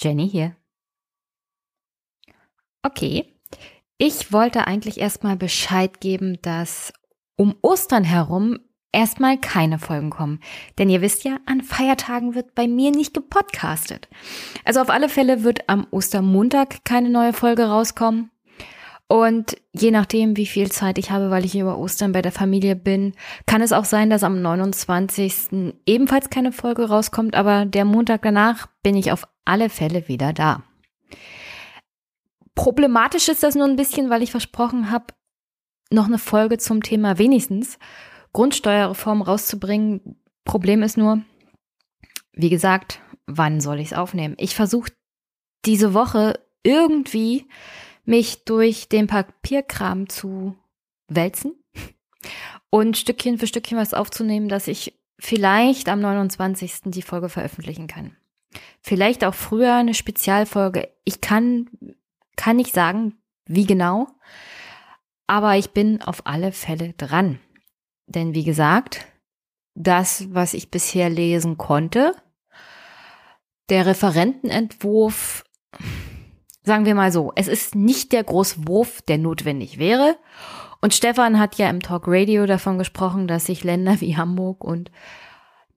Jenny hier. Okay, ich wollte eigentlich erstmal Bescheid geben, dass um Ostern herum erstmal keine Folgen kommen. Denn ihr wisst ja, an Feiertagen wird bei mir nicht gepodcastet. Also auf alle Fälle wird am Ostermontag keine neue Folge rauskommen. Und je nachdem, wie viel Zeit ich habe, weil ich über Ostern bei der Familie bin, kann es auch sein, dass am 29. ebenfalls keine Folge rauskommt, aber der Montag danach bin ich auf alle Fälle wieder da. Problematisch ist das nur ein bisschen, weil ich versprochen habe, noch eine Folge zum Thema wenigstens Grundsteuerreform rauszubringen. Problem ist nur, wie gesagt, wann soll ich es aufnehmen? Ich versuche diese Woche irgendwie mich durch den Papierkram zu wälzen und Stückchen für Stückchen was aufzunehmen, dass ich vielleicht am 29. die Folge veröffentlichen kann. Vielleicht auch früher eine Spezialfolge. Ich kann, kann nicht sagen, wie genau, aber ich bin auf alle Fälle dran. Denn wie gesagt, das, was ich bisher lesen konnte, der Referentenentwurf Sagen wir mal so, es ist nicht der Großwurf, der notwendig wäre. Und Stefan hat ja im Talk Radio davon gesprochen, dass sich Länder wie Hamburg und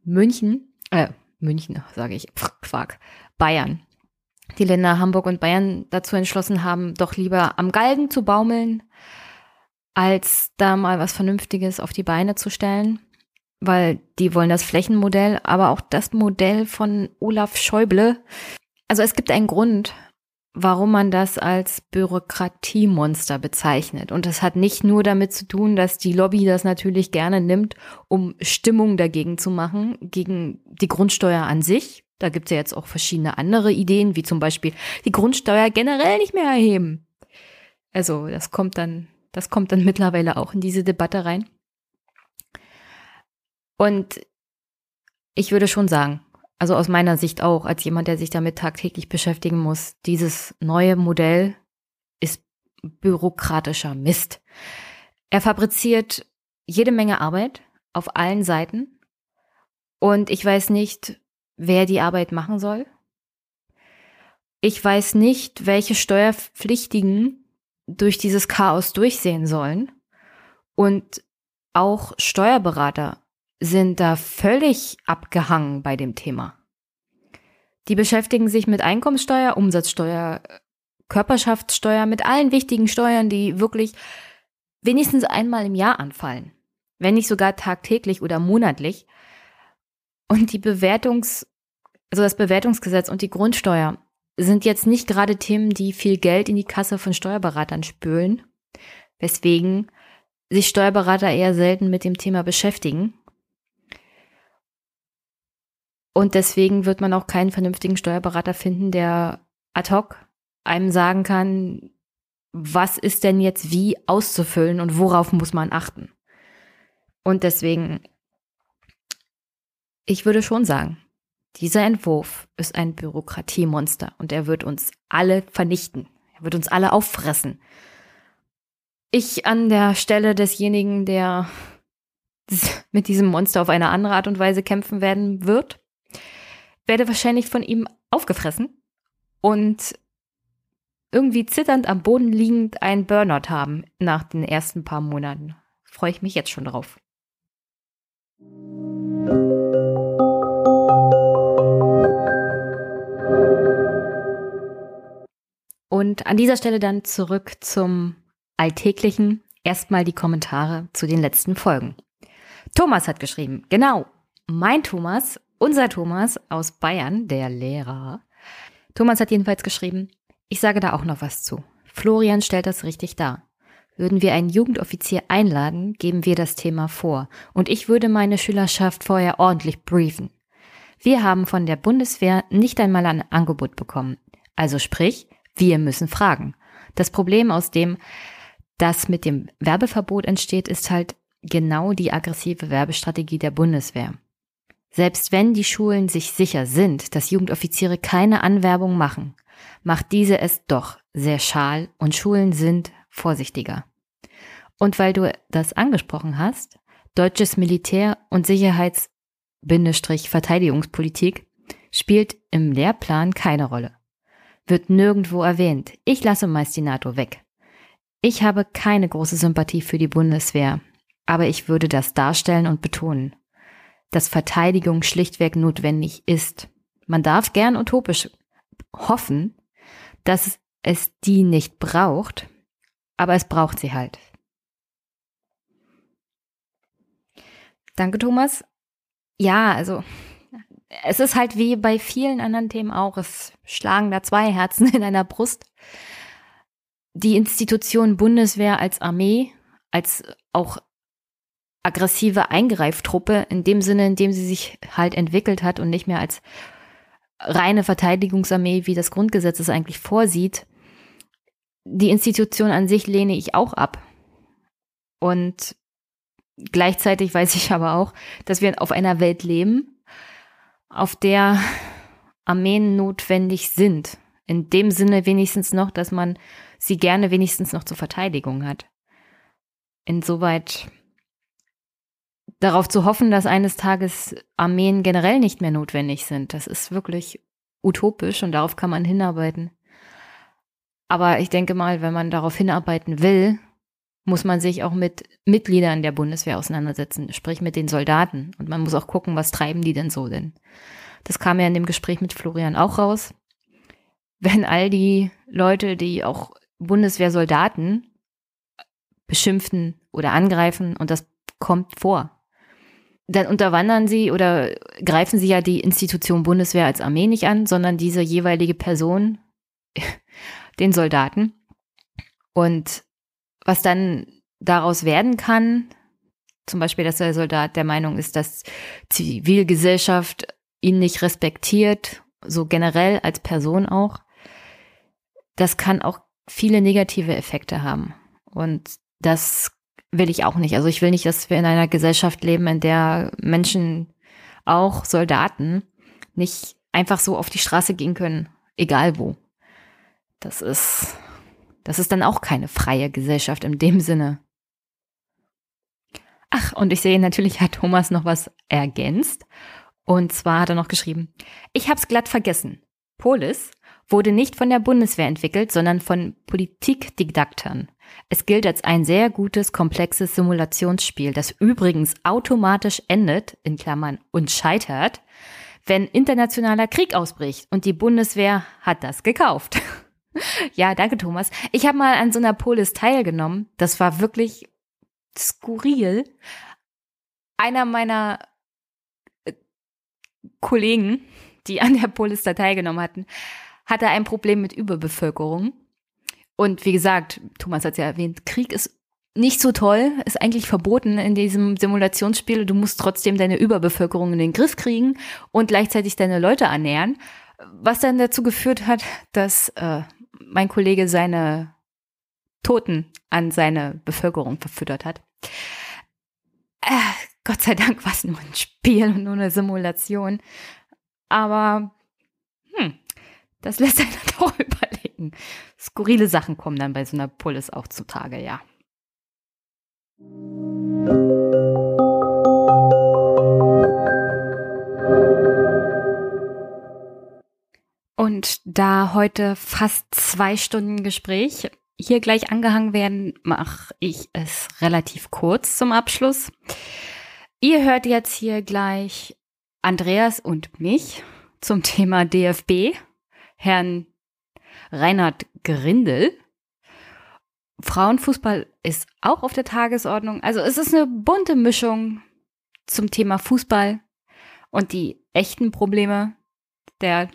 München, äh, München sage ich, Quark, Bayern, die Länder Hamburg und Bayern dazu entschlossen haben, doch lieber am Galgen zu baumeln, als da mal was Vernünftiges auf die Beine zu stellen, weil die wollen das Flächenmodell, aber auch das Modell von Olaf Schäuble. Also es gibt einen Grund, warum man das als Bürokratiemonster bezeichnet. Und das hat nicht nur damit zu tun, dass die Lobby das natürlich gerne nimmt, um Stimmung dagegen zu machen, gegen die Grundsteuer an sich. Da gibt es ja jetzt auch verschiedene andere Ideen, wie zum Beispiel die Grundsteuer generell nicht mehr erheben. Also das kommt dann, das kommt dann mittlerweile auch in diese Debatte rein. Und ich würde schon sagen, also aus meiner Sicht auch, als jemand, der sich damit tagtäglich beschäftigen muss, dieses neue Modell ist bürokratischer Mist. Er fabriziert jede Menge Arbeit auf allen Seiten und ich weiß nicht, wer die Arbeit machen soll. Ich weiß nicht, welche Steuerpflichtigen durch dieses Chaos durchsehen sollen. Und auch Steuerberater sind da völlig abgehangen bei dem Thema. Die beschäftigen sich mit Einkommenssteuer, Umsatzsteuer, Körperschaftssteuer, mit allen wichtigen Steuern, die wirklich wenigstens einmal im Jahr anfallen, wenn nicht sogar tagtäglich oder monatlich. Und die Bewertungs, also das Bewertungsgesetz und die Grundsteuer sind jetzt nicht gerade Themen, die viel Geld in die Kasse von Steuerberatern spülen, weswegen sich Steuerberater eher selten mit dem Thema beschäftigen und deswegen wird man auch keinen vernünftigen Steuerberater finden, der ad hoc einem sagen kann, was ist denn jetzt wie auszufüllen und worauf muss man achten. Und deswegen, ich würde schon sagen, dieser Entwurf ist ein Bürokratiemonster und er wird uns alle vernichten. Er wird uns alle auffressen. Ich an der Stelle desjenigen, der mit diesem Monster auf eine andere Art und Weise kämpfen werden wird, werde wahrscheinlich von ihm aufgefressen und irgendwie zitternd am Boden liegend einen Burnout haben nach den ersten paar Monaten. Freue ich mich jetzt schon drauf. Und an dieser Stelle dann zurück zum Alltäglichen. Erstmal die Kommentare zu den letzten Folgen. Thomas hat geschrieben, genau, mein Thomas unser Thomas aus Bayern, der Lehrer. Thomas hat jedenfalls geschrieben, ich sage da auch noch was zu. Florian stellt das richtig dar. Würden wir einen Jugendoffizier einladen, geben wir das Thema vor und ich würde meine Schülerschaft vorher ordentlich briefen. Wir haben von der Bundeswehr nicht einmal ein Angebot bekommen. Also sprich, wir müssen fragen. Das Problem aus dem, das mit dem Werbeverbot entsteht, ist halt genau die aggressive Werbestrategie der Bundeswehr. Selbst wenn die Schulen sich sicher sind, dass Jugendoffiziere keine Anwerbung machen, macht diese es doch sehr schal und Schulen sind vorsichtiger. Und weil du das angesprochen hast, deutsches Militär und Sicherheits-Verteidigungspolitik, spielt im Lehrplan keine Rolle. Wird nirgendwo erwähnt. Ich lasse meist die NATO weg. Ich habe keine große Sympathie für die Bundeswehr, aber ich würde das darstellen und betonen, dass Verteidigung schlichtweg notwendig ist. Man darf gern utopisch hoffen, dass es die nicht braucht, aber es braucht sie halt. Danke, Thomas. Ja, also es ist halt wie bei vielen anderen Themen auch. Es schlagen da zwei Herzen in einer Brust. Die Institution Bundeswehr als Armee, als auch aggressive Eingreiftruppe, in dem Sinne, in dem sie sich halt entwickelt hat und nicht mehr als reine Verteidigungsarmee, wie das Grundgesetz es eigentlich vorsieht. Die Institution an sich lehne ich auch ab. Und gleichzeitig weiß ich aber auch, dass wir auf einer Welt leben, auf der Armeen notwendig sind. In dem Sinne wenigstens noch, dass man sie gerne wenigstens noch zur Verteidigung hat. Insoweit darauf zu hoffen, dass eines Tages Armeen generell nicht mehr notwendig sind, das ist wirklich utopisch und darauf kann man hinarbeiten. Aber ich denke mal, wenn man darauf hinarbeiten will, muss man sich auch mit Mitgliedern der Bundeswehr auseinandersetzen, sprich mit den Soldaten. Und man muss auch gucken, was treiben die denn so denn. Das kam ja in dem Gespräch mit Florian auch raus. Wenn all die Leute, die auch Bundeswehrsoldaten beschimpfen oder angreifen, und das kommt vor, dann unterwandern sie oder greifen sie ja die Institution Bundeswehr als Armee nicht an, sondern diese jeweilige Person, den Soldaten. Und was dann daraus werden kann, zum Beispiel, dass der Soldat der Meinung ist, dass Zivilgesellschaft ihn nicht respektiert, so generell als Person auch, das kann auch viele negative Effekte haben. Und das will ich auch nicht. Also ich will nicht, dass wir in einer Gesellschaft leben, in der Menschen, auch Soldaten, nicht einfach so auf die Straße gehen können, egal wo. Das ist das ist dann auch keine freie Gesellschaft in dem Sinne. Ach, und ich sehe natürlich hat Thomas noch was ergänzt. Und zwar hat er noch geschrieben, ich hab's glatt vergessen. Polis wurde nicht von der Bundeswehr entwickelt, sondern von Politikdidaktern. Es gilt als ein sehr gutes, komplexes Simulationsspiel, das übrigens automatisch endet, in Klammern, und scheitert, wenn internationaler Krieg ausbricht und die Bundeswehr hat das gekauft. Ja, danke, Thomas. Ich habe mal an so einer Polis teilgenommen. Das war wirklich skurril. Einer meiner äh, Kollegen, die an der Polis da teilgenommen hatten, hatte ein Problem mit Überbevölkerung. Und wie gesagt, Thomas hat es ja erwähnt, Krieg ist nicht so toll, ist eigentlich verboten in diesem Simulationsspiel. Du musst trotzdem deine Überbevölkerung in den Griff kriegen und gleichzeitig deine Leute ernähren. Was dann dazu geführt hat, dass äh, mein Kollege seine Toten an seine Bevölkerung verfüttert hat. Äh, Gott sei Dank war es nur ein Spiel und nur eine Simulation. Aber hm, das lässt einen doch überlegen. Skurrile Sachen kommen dann bei so einer Polis auch zutage, ja. Und da heute fast zwei Stunden Gespräch hier gleich angehangen werden, mache ich es relativ kurz zum Abschluss. Ihr hört jetzt hier gleich Andreas und mich zum Thema DFB, Herrn Reinhard Grindel. Frauenfußball ist auch auf der Tagesordnung. Also es ist eine bunte Mischung zum Thema Fußball und die echten Probleme der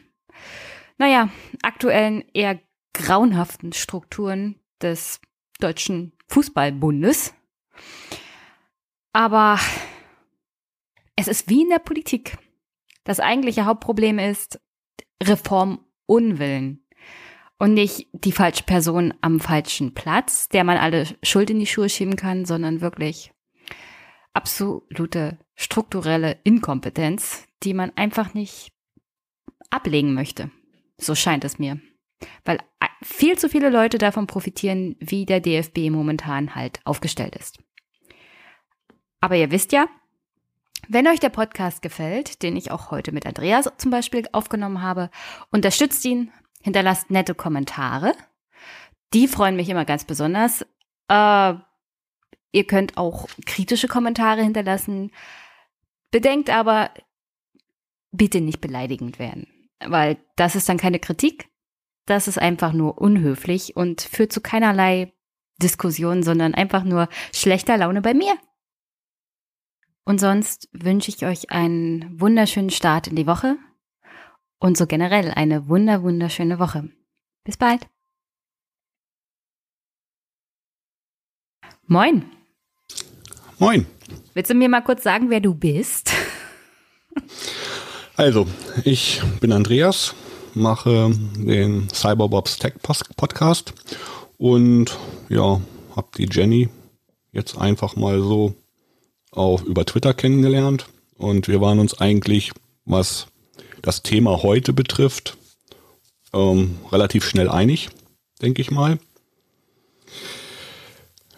naja, aktuellen eher grauenhaften Strukturen des Deutschen Fußballbundes. Aber es ist wie in der Politik. Das eigentliche Hauptproblem ist Reformunwillen und nicht die falsche Person am falschen Platz, der man alle Schuld in die Schuhe schieben kann, sondern wirklich absolute strukturelle Inkompetenz, die man einfach nicht ablegen möchte. So scheint es mir. Weil viel zu viele Leute davon profitieren, wie der DFB momentan halt aufgestellt ist. Aber ihr wisst ja, Wenn euch der Podcast gefällt, den ich auch heute mit Andreas zum Beispiel aufgenommen habe, unterstützt ihn, hinterlasst nette Kommentare. Die freuen mich immer ganz besonders. Äh, ihr könnt auch kritische Kommentare hinterlassen. Bedenkt aber, bitte nicht beleidigend werden, weil das ist dann keine Kritik. Das ist einfach nur unhöflich und führt zu keinerlei Diskussion, sondern einfach nur schlechter Laune bei mir. Und sonst wünsche ich euch einen wunderschönen Start in die Woche und so generell eine wunder, wunderschöne Woche. Bis bald. Moin. Moin. Willst du mir mal kurz sagen, wer du bist? Also, ich bin Andreas, mache den Cyberbobs Tech Podcast und ja, habe die Jenny jetzt einfach mal so auch über Twitter kennengelernt und wir waren uns eigentlich, was das Thema heute betrifft, ähm, relativ schnell einig, denke ich mal.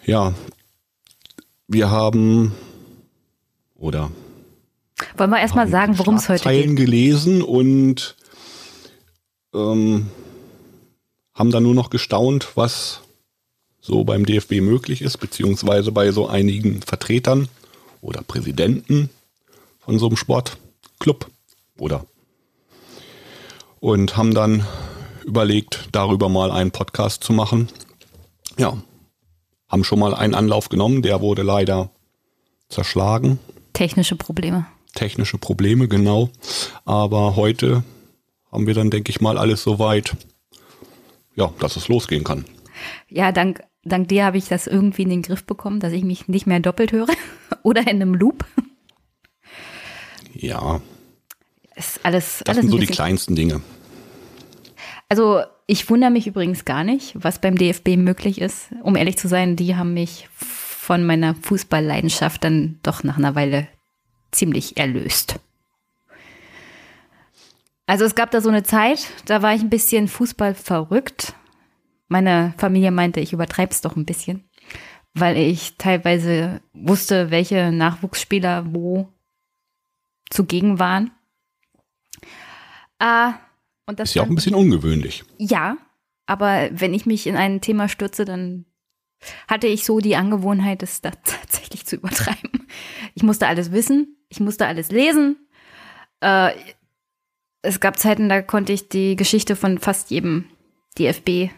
Ja, wir haben oder wollen wir erstmal sagen, worum es heute geht? gelesen und ähm, haben dann nur noch gestaunt, was so beim DFB möglich ist, beziehungsweise bei so einigen Vertretern oder Präsidenten von so einem Sportclub oder und haben dann überlegt, darüber mal einen Podcast zu machen. Ja, haben schon mal einen Anlauf genommen, der wurde leider zerschlagen. Technische Probleme. Technische Probleme, genau. Aber heute haben wir dann, denke ich mal, alles so weit, ja, dass es losgehen kann. Ja, dank dank dir habe ich das irgendwie in den Griff bekommen, dass ich mich nicht mehr doppelt höre oder in einem Loop. Ja. Ist alles, das alles sind so die kleinsten Dinge. Also ich wundere mich übrigens gar nicht, was beim DFB möglich ist. Um ehrlich zu sein, die haben mich von meiner Fußballleidenschaft dann doch nach einer Weile ziemlich erlöst. Also es gab da so eine Zeit, da war ich ein bisschen Fußball verrückt. Meine Familie meinte, ich übertreibe es doch ein bisschen, weil ich teilweise wusste, welche Nachwuchsspieler wo zugegen waren. Ah, und das ist ja auch ein bisschen ungewöhnlich. Ja, aber wenn ich mich in ein Thema stürze, dann hatte ich so die Angewohnheit, es da tatsächlich zu übertreiben. Ich musste alles wissen, ich musste alles lesen. Äh, es gab Zeiten, da konnte ich die Geschichte von fast jedem DFB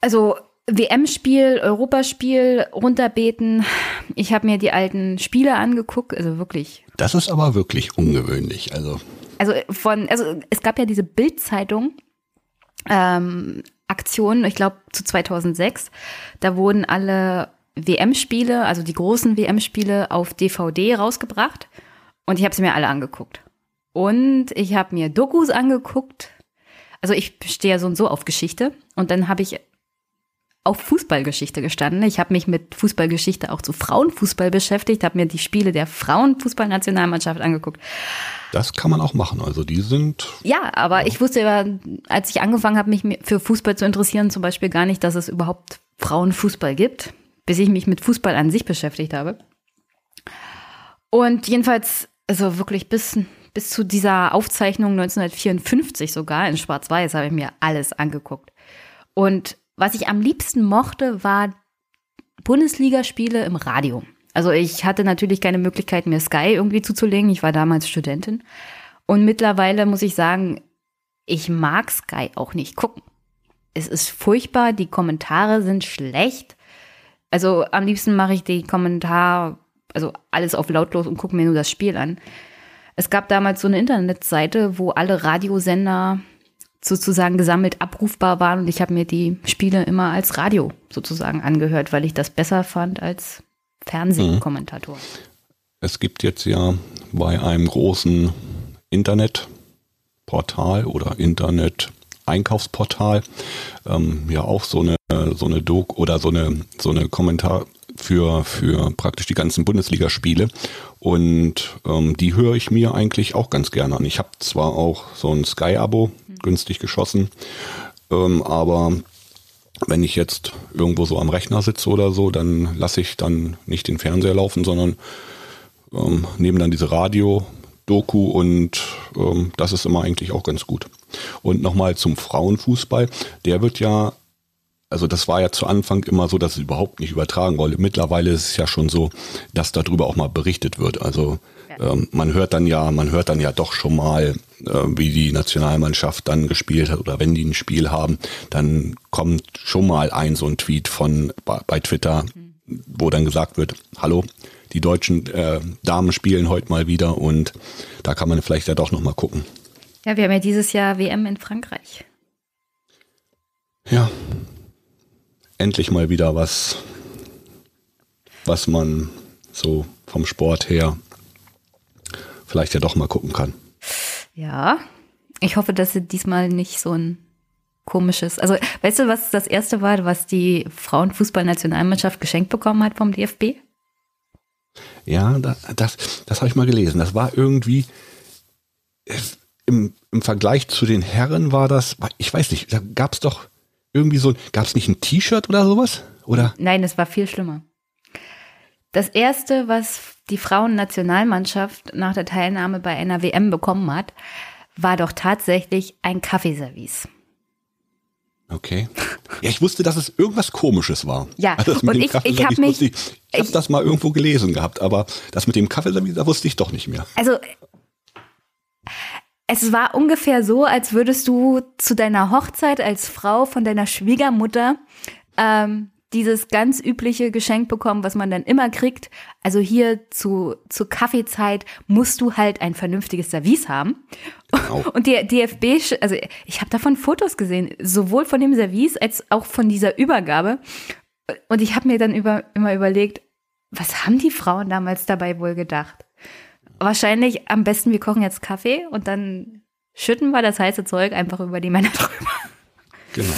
also WM-Spiel, Europaspiel runterbeten. Ich habe mir die alten Spiele angeguckt, also wirklich. Das ist aber wirklich ungewöhnlich. Also, also von, also es gab ja diese Bildzeitung ähm, Aktion, ich glaube zu 2006. Da wurden alle WM-Spiele, also die großen WM-Spiele auf DVD rausgebracht und ich habe sie mir alle angeguckt. Und ich habe mir Dokus angeguckt. Also ich stehe ja so und so auf Geschichte und dann habe ich auf Fußballgeschichte gestanden. Ich habe mich mit Fußballgeschichte auch zu Frauenfußball beschäftigt, habe mir die Spiele der Frauenfußballnationalmannschaft angeguckt. Das kann man auch machen. Also die sind. Ja, aber ja. ich wusste, als ich angefangen habe, mich für Fußball zu interessieren, zum Beispiel gar nicht, dass es überhaupt Frauenfußball gibt, bis ich mich mit Fußball an sich beschäftigt habe. Und jedenfalls, also wirklich bis, bis zu dieser Aufzeichnung 1954 sogar in Schwarz-Weiß habe ich mir alles angeguckt. Und was ich am liebsten mochte, war Bundesligaspiele im Radio. Also ich hatte natürlich keine Möglichkeit, mir Sky irgendwie zuzulegen. Ich war damals Studentin. Und mittlerweile muss ich sagen, ich mag Sky auch nicht gucken. Es ist furchtbar, die Kommentare sind schlecht. Also am liebsten mache ich die Kommentar, also alles auf lautlos und gucke mir nur das Spiel an. Es gab damals so eine Internetseite, wo alle Radiosender sozusagen gesammelt abrufbar waren und ich habe mir die Spiele immer als Radio sozusagen angehört, weil ich das besser fand als Fernsehkommentator. Mhm. Es gibt jetzt ja bei einem großen Internetportal oder Internet-Einkaufsportal ähm, ja auch so eine so eine Doc oder so eine so eine Kommentar für für praktisch die ganzen Bundesligaspiele und ähm, die höre ich mir eigentlich auch ganz gerne an. Ich habe zwar auch so ein Sky-Abo, günstig geschossen. Ähm, aber wenn ich jetzt irgendwo so am Rechner sitze oder so, dann lasse ich dann nicht den Fernseher laufen, sondern ähm, nehme dann diese Radio-Doku und ähm, das ist immer eigentlich auch ganz gut. Und nochmal zum Frauenfußball, der wird ja also das war ja zu Anfang immer so, dass es überhaupt nicht übertragen wurde. Mittlerweile ist es ja schon so, dass darüber auch mal berichtet wird. Also. Ähm, man hört dann ja, man hört dann ja doch schon mal, äh, wie die Nationalmannschaft dann gespielt hat oder wenn die ein Spiel haben, dann kommt schon mal ein so ein Tweet von bei, bei Twitter, wo dann gesagt wird, hallo, die deutschen äh, Damen spielen heute mal wieder und da kann man vielleicht ja doch noch mal gucken. Ja, wir haben ja dieses Jahr WM in Frankreich. Ja, endlich mal wieder was, was man so vom Sport her vielleicht ja doch mal gucken kann. Ja, ich hoffe, dass sie diesmal nicht so ein komisches. Also, weißt du, was das erste war, was die Frauenfußballnationalmannschaft geschenkt bekommen hat vom DFB? Ja, das, das, das habe ich mal gelesen. Das war irgendwie im, im Vergleich zu den Herren war das, ich weiß nicht, da gab es doch irgendwie so, gab es nicht ein T-Shirt oder sowas? Oder? Nein, es war viel schlimmer. Das erste, was die Frauennationalmannschaft nach der Teilnahme bei einer WM bekommen hat, war doch tatsächlich ein Kaffeeservice. Okay. Ja, ich wusste, dass es irgendwas Komisches war. Ja, also und ich, ich habe mich. Ich, ich habe das mal irgendwo gelesen gehabt, aber das mit dem Kaffeeservice, da wusste ich doch nicht mehr. Also, es war ungefähr so, als würdest du zu deiner Hochzeit als Frau von deiner Schwiegermutter ähm, dieses ganz übliche Geschenk bekommen, was man dann immer kriegt. Also hier zu, zu Kaffeezeit musst du halt ein vernünftiges Service haben. Genau. Und der DFB, also ich habe davon Fotos gesehen, sowohl von dem Service als auch von dieser Übergabe. Und ich habe mir dann über, immer überlegt, was haben die Frauen damals dabei wohl gedacht? wahrscheinlich am besten, wir kochen jetzt Kaffee und dann schütten wir das heiße Zeug einfach über die Männer drüber. Genau.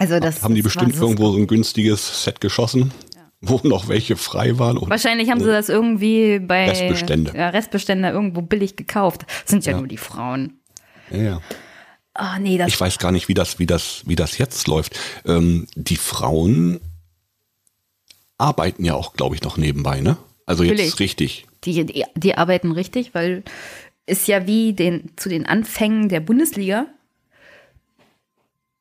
Also das haben die bestimmt irgendwo so ein günstiges Set geschossen, ja. wo noch welche frei waren. Wahrscheinlich haben sie das irgendwie bei Restbestände. Ja, Restbestände irgendwo billig gekauft. Das sind ja, ja. nur die Frauen. Ja. Oh, nee, das ich weiß gar nicht, wie das, wie das, wie das jetzt läuft. Ähm, die Frauen arbeiten ja auch, glaube ich, noch nebenbei, ne? Also Natürlich. jetzt richtig die, die, die arbeiten richtig, weil ist ja wie den, zu den Anfängen der Bundesliga.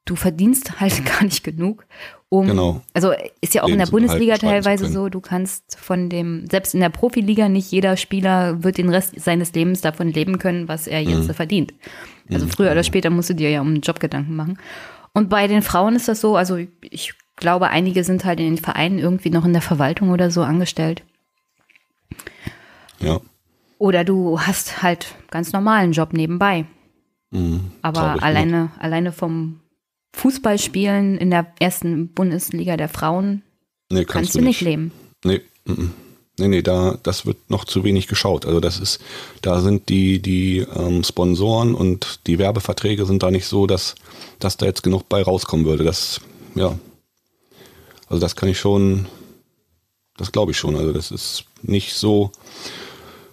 Du verdienst halt gar nicht genug, um. Genau. Also ist ja auch Leben in der Bundesliga teilweise so, du kannst von dem, selbst in der Profiliga, nicht jeder Spieler wird den Rest seines Lebens davon leben können, was er jetzt mhm. verdient. Also mhm. früher oder genau. später musst du dir ja um einen Job Gedanken machen. Und bei den Frauen ist das so, also ich glaube, einige sind halt in den Vereinen irgendwie noch in der Verwaltung oder so angestellt. Ja. Oder du hast halt ganz normalen Job nebenbei. Mhm, Aber alleine, alleine vom Fußballspielen in der ersten Bundesliga der Frauen nee, kannst, kannst, du nicht, leben. Nee, m nee, nee, da, das wird noch zu wenig geschaut. Also das ist, da sind die, die ähm, Sponsoren und die Werbeverträge sind da nicht so, dass, dass da jetzt genug bei rauskommen würde. Das, ja. Also das kann ich schon, das glaube ich schon. Also das ist nicht so,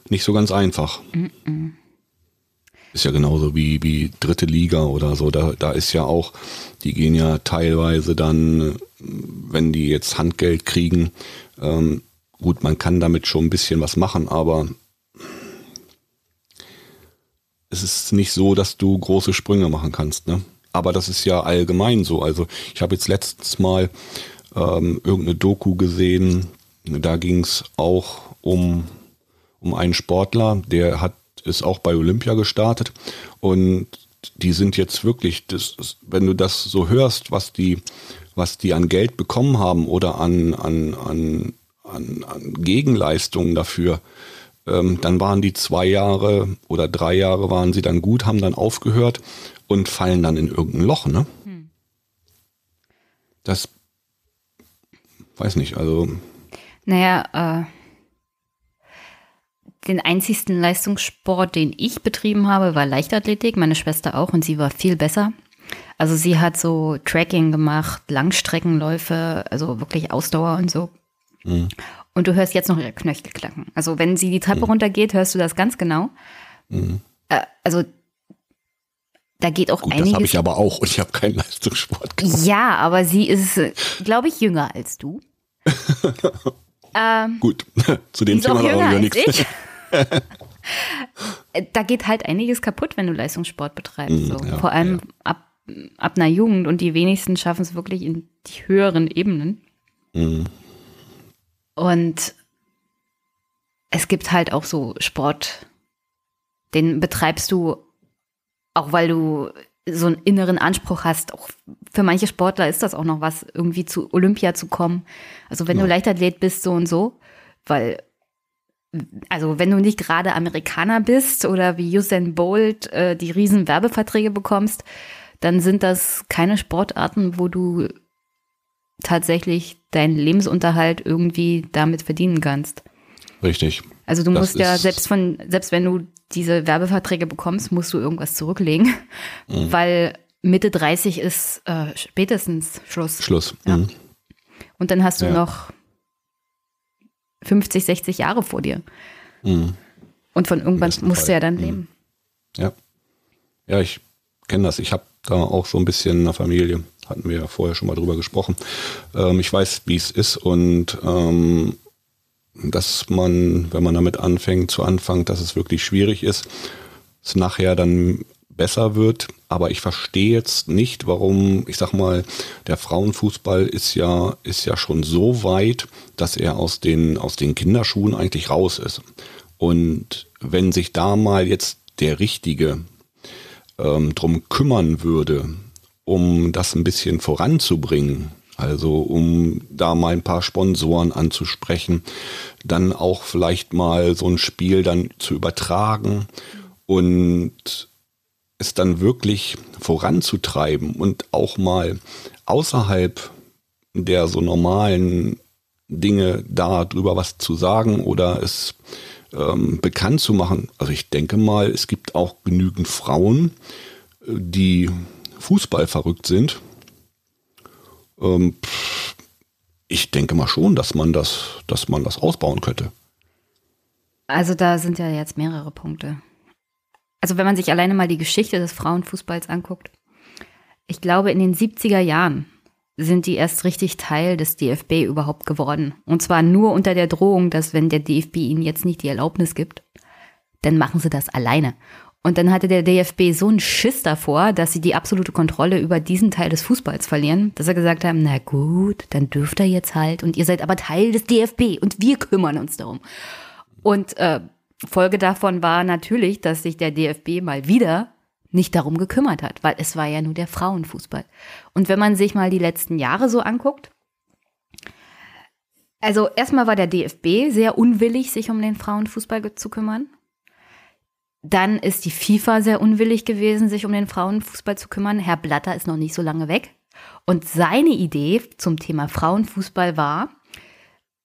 nicht so ganz einfach. Mm Ist ja genauso wie, wie dritte Liga oder so. Da, da ist ja auch, die gehen ja teilweise dann, wenn die jetzt Handgeld kriegen, ähm, gut, man kann damit schon ein bisschen was machen, aber es ist nicht so, dass du große Sprünge machen kannst. Ne? Aber das ist ja allgemein so. Also ich habe jetzt letztens mal ähm, irgendeine Doku gesehen, da ging es auch um um einen Sportler, der hat ist auch bei Olympia gestartet und die sind jetzt wirklich, das, wenn du das so hörst, was die, was die an Geld bekommen haben oder an, an, an, an, an Gegenleistungen dafür, ähm, dann waren die zwei Jahre oder drei Jahre waren sie dann gut, haben dann aufgehört und fallen dann in irgendein Loch, ne? Hm. Das weiß nicht, also. Naja, äh, den einzigsten Leistungssport, den ich betrieben habe, war Leichtathletik, meine Schwester auch und sie war viel besser. Also sie hat so Tracking gemacht, Langstreckenläufe, also wirklich Ausdauer und so. Mhm. Und du hörst jetzt noch ihre Knöchel klacken. Also wenn sie die Treppe mhm. runtergeht, hörst du das ganz genau. Mhm. Äh, also da geht auch Gut, einiges. das habe ich aber auch und ich habe keinen Leistungssport gemacht. Ja, aber sie ist, glaube ich, jünger als du. ähm, Gut, zu dem Thema sagen wir nichts. da geht halt einiges kaputt, wenn du Leistungssport betreibst. Mm, So. ja, Vor allem ja. ab, ab einer Jugend und die wenigsten schaffen es wirklich in die höheren Ebenen. Mhm. Und es gibt halt auch so Sport, den betreibst du auch, weil du so einen inneren Anspruch hast. Auch für manche Sportler ist das auch noch was, irgendwie zu Olympia zu kommen. Also wenn du Ja. Leichtathlet bist, so und so, weil also wenn du nicht gerade Amerikaner bist oder wie Usain Bolt äh, die riesen Werbeverträge bekommst, dann sind das keine Sportarten, wo du tatsächlich deinen Lebensunterhalt irgendwie damit verdienen kannst. Richtig. Also du Das musst ja selbst von selbst wenn du diese Werbeverträge bekommst, musst du irgendwas zurücklegen, Mhm. weil Mitte 30 ist äh, spätestens Schluss. Schluss. Ja. Mhm. Und dann hast du Ja. noch 50, 60 Jahre vor dir. Mhm. Und von irgendwann musst du Fall. ja dann Mhm. leben. Ja. Ja, ich kenne das. Ich habe da auch so ein bisschen eine Familie. Hatten wir ja vorher schon mal drüber gesprochen. Ähm, ich weiß, wie es ist und ähm, dass man, wenn man damit anfängt, zu Anfang, dass es wirklich schwierig ist, es nachher dann besser wird. Aber ich verstehe jetzt nicht, warum, ich sag mal, der Frauenfußball ist ja, ist ja schon so weit, dass er aus den, aus den Kinderschuhen eigentlich raus ist. Und wenn sich da mal jetzt der Richtige ähm, drum kümmern würde, um das ein bisschen voranzubringen, also um da mal ein paar Sponsoren anzusprechen, dann auch vielleicht mal so ein Spiel dann zu übertragen und es dann wirklich voranzutreiben und auch mal außerhalb der so normalen Dinge da drüber was zu sagen oder es ähm, bekannt zu machen. Also ich denke mal, es gibt auch genügend Frauen, die Fußball verrückt sind. Ähm, ich denke mal schon, dass man das, dass man das ausbauen könnte. Also da sind ja jetzt mehrere Punkte. Also wenn man sich alleine mal die Geschichte des Frauenfußballs anguckt. Ich glaube, in den 70er Jahren sind die erst richtig Teil des DFB überhaupt geworden. Und zwar nur unter der Drohung, dass wenn der DFB ihnen jetzt nicht die Erlaubnis gibt, dann machen sie das alleine. Und dann hatte der DFB so einen Schiss davor, dass sie die absolute Kontrolle über diesen Teil des Fußballs verlieren, dass sie gesagt haben, na gut, dann dürft ihr jetzt halt und ihr seid aber Teil des DFB und wir kümmern uns darum. Und äh, Folge davon war natürlich, dass sich der DFB mal wieder nicht darum gekümmert hat, weil es war ja nur der Frauenfußball. Und wenn man sich mal die letzten Jahre so anguckt, also erstmal war der DFB sehr unwillig, sich um den Frauenfußball zu kümmern. Dann ist die FIFA sehr unwillig gewesen, sich um den Frauenfußball zu kümmern. Herr Blatter ist noch nicht so lange weg. Und seine Idee zum Thema Frauenfußball war,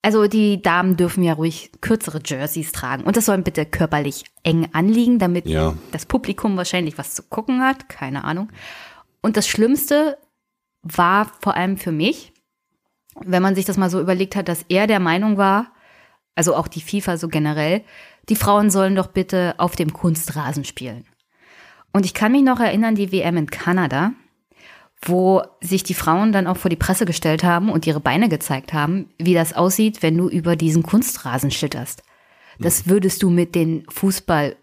also die Damen dürfen ja ruhig kürzere Jerseys tragen. Und das soll bitte körperlich eng anliegen, damit Ja. das Publikum wahrscheinlich was zu gucken hat. Keine Ahnung. Und das Schlimmste war vor allem für mich, wenn man sich das mal so überlegt hat, dass er der Meinung war, also auch die FIFA so generell, die Frauen sollen doch bitte auf dem Kunstrasen spielen. Und ich kann mich noch erinnern, die WM in Kanada, wo sich die Frauen dann auch vor die Presse gestellt haben und ihre Beine gezeigt haben, wie das aussieht, wenn du über diesen Kunstrasen schitterst. Das würdest du mit den Fußball,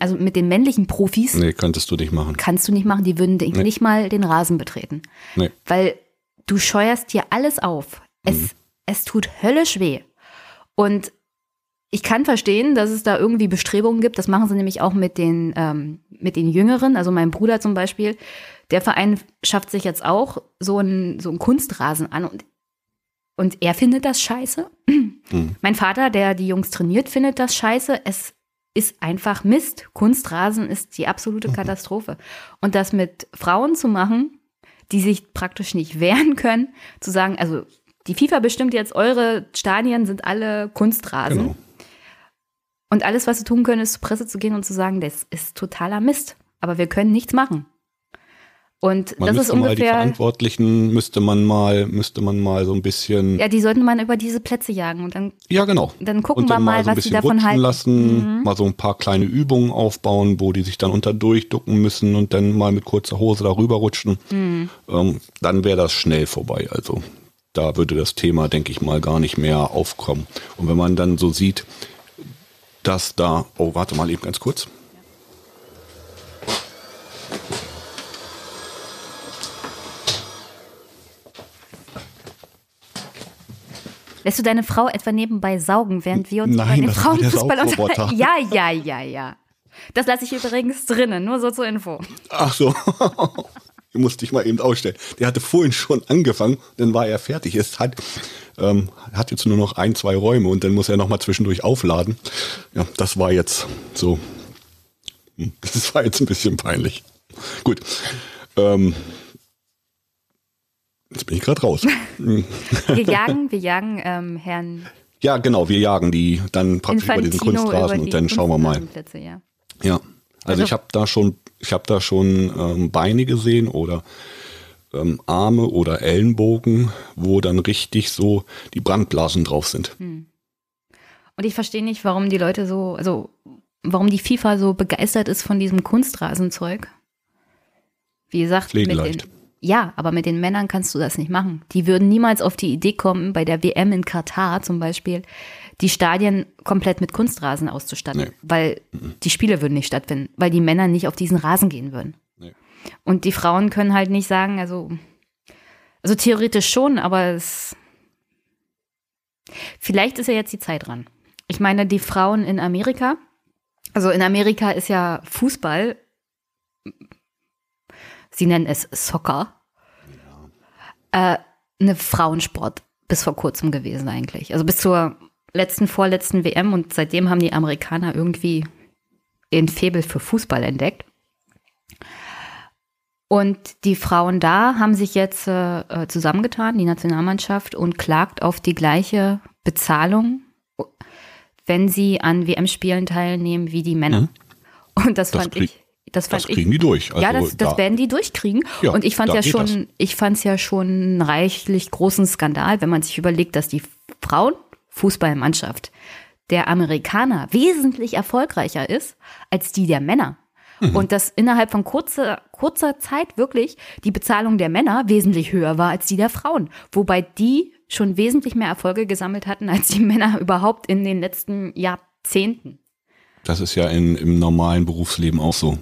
also mit den männlichen Profis, Nee, könntest du nicht machen. kannst du nicht machen, die würden Nee. nicht mal den Rasen betreten. Nee. Weil du scheuerst dir alles auf. Es, Mhm. es tut höllisch weh. Und ich kann verstehen, dass es da irgendwie Bestrebungen gibt. Das machen sie nämlich auch mit den, ähm, mit den Jüngeren. Also mein Bruder zum Beispiel. Der Verein schafft sich jetzt auch so einen, so einen Kunstrasen an und, und er findet das scheiße. Mhm. Mein Vater, der die Jungs trainiert, findet das scheiße. Es ist einfach Mist. Kunstrasen ist die absolute Katastrophe. Und das mit Frauen zu machen, die sich praktisch nicht wehren können, zu sagen, also die FIFA bestimmt jetzt, eure Stadien sind alle Kunstrasen. Genau. Und alles, was sie tun können, ist zur Presse zu gehen und zu sagen, das ist totaler Mist. Aber wir können nichts machen. Und Man das ist müsste mal die ungefähr. Verantwortlichen müsste man mal, müsste man mal so ein bisschen, ja, Ja, die sollten man über diese Plätze jagen und dann, genau. dann gucken und wir dann mal, so was sie davon halten. Mhm. lassen, mal so ein paar kleine Übungen aufbauen, wo die sich dann unter durchducken müssen und dann mal mit kurzer Hose darüber rutschen. Mhm. Ähm, dann wäre das schnell vorbei. Also da würde das Thema, denke ich mal, gar nicht mehr aufkommen. Und wenn man dann so sieht, dass da, oh, warte mal eben ganz kurz. Lässt du deine Frau etwa nebenbei saugen, während wir uns Nein, über den Frauenfußball unterhalten? Ja, ja, ja, ja. Das lasse ich übrigens drinnen, nur so zur Info. Ach so. Musste ich mal eben ausstellen. Der hatte vorhin schon angefangen, dann war er fertig. Es hat, ähm, hat jetzt nur noch ein, zwei Räume und dann muss er noch mal zwischendurch aufladen. Ja, das war jetzt so. hm, Das war jetzt ein bisschen peinlich. Gut. Ähm, jetzt bin ich gerade raus. Hm. Wir jagen, wir jagen ähm, Herrn Ja, genau, wir jagen die dann praktisch über diesen Infantino Kunstrasen über und dann schauen wir mal. Ja. Ja, also, Also- ich habe da schon, ich habe da schon ähm, Beine gesehen oder ähm, Arme oder Ellenbogen, wo dann richtig so die Brandblasen drauf sind. Und ich verstehe nicht, warum die Leute so, also warum die FIFA so begeistert ist von diesem Kunstrasenzeug. Wie gesagt, mit den, ja, aber mit den Männern kannst du das nicht machen. Die würden niemals auf die Idee kommen, bei der WM in Katar zum Beispiel, die Stadien komplett mit Kunstrasen auszustatten, Nee. weil die Spiele würden nicht stattfinden, weil die Männer nicht auf diesen Rasen gehen würden. Nee. Und die Frauen können halt nicht sagen, also, also theoretisch schon, aber es, vielleicht ist ja jetzt die Zeit dran. Ich meine, die Frauen in Amerika, also in Amerika ist ja Fußball, sie nennen es Soccer, äh, eine Frauensport bis vor kurzem gewesen eigentlich. Also bis zur letzten, vorletzten WM und seitdem haben die Amerikaner irgendwie ihren Febel für Fußball entdeckt. Und die Frauen da haben sich jetzt äh, äh, zusammengetan, die Nationalmannschaft, und klagt auf die gleiche Bezahlung, wenn sie an WM-Spielen teilnehmen wie die Männer. Mhm. Und das, Das fand ich. Das Das ich kriegen die durch. Also ja, das, das da- werden die durchkriegen. Ja, und ich fand ja schon, das. ich fand es ja schon einen reichlich großen Skandal, wenn man sich überlegt, dass die Frauenfußballmannschaft der Amerikaner wesentlich erfolgreicher ist als die der Männer. Mhm. Und dass innerhalb von kurzer, kurzer Zeit wirklich die Bezahlung der Männer wesentlich höher war als die der Frauen. Wobei die schon wesentlich mehr Erfolge gesammelt hatten als die Männer überhaupt in den letzten Jahrzehnten. Das ist ja in, im normalen Berufsleben auch so.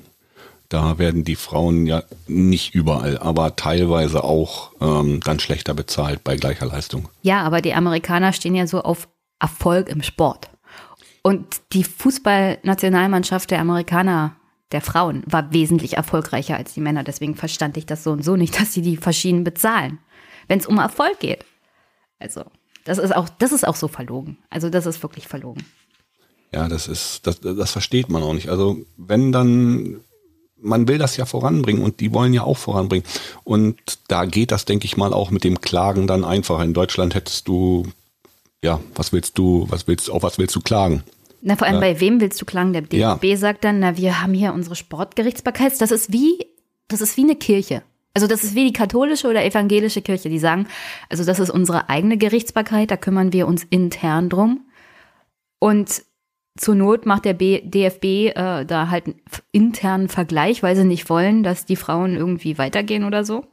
Da werden die Frauen ja nicht überall, aber teilweise auch ähm, dann schlechter bezahlt bei gleicher Leistung. Ja, aber die Amerikaner stehen ja so auf Erfolg im Sport. Und die Fußballnationalmannschaft der Amerikaner, der Frauen, war wesentlich erfolgreicher als die Männer. Deswegen verstand ich das so und so nicht, dass sie die verschieden bezahlen. Wenn es um Erfolg geht. Also, das ist auch, das ist auch so verlogen. Also, das ist wirklich verlogen. Ja, das ist, das, das versteht man auch nicht. Also wenn dann, man will das ja voranbringen und die wollen ja auch voranbringen. Und da geht das, denke ich mal, auch mit dem Klagen dann einfacher. In Deutschland hättest du, ja, was willst du, was willst, auf was willst du klagen? Na, vor allem bei wem willst du klagen? Der DFB Ja. sagt dann, na, wir haben hier unsere Sportgerichtsbarkeit. Das ist wie, das ist wie eine Kirche. Also das ist wie die katholische oder evangelische Kirche. Die sagen, also das ist unsere eigene Gerichtsbarkeit, da kümmern wir uns intern drum. Und zur Not macht der B DFB äh, da halt einen internen Vergleich, weil sie nicht wollen, dass die Frauen irgendwie weitergehen oder so,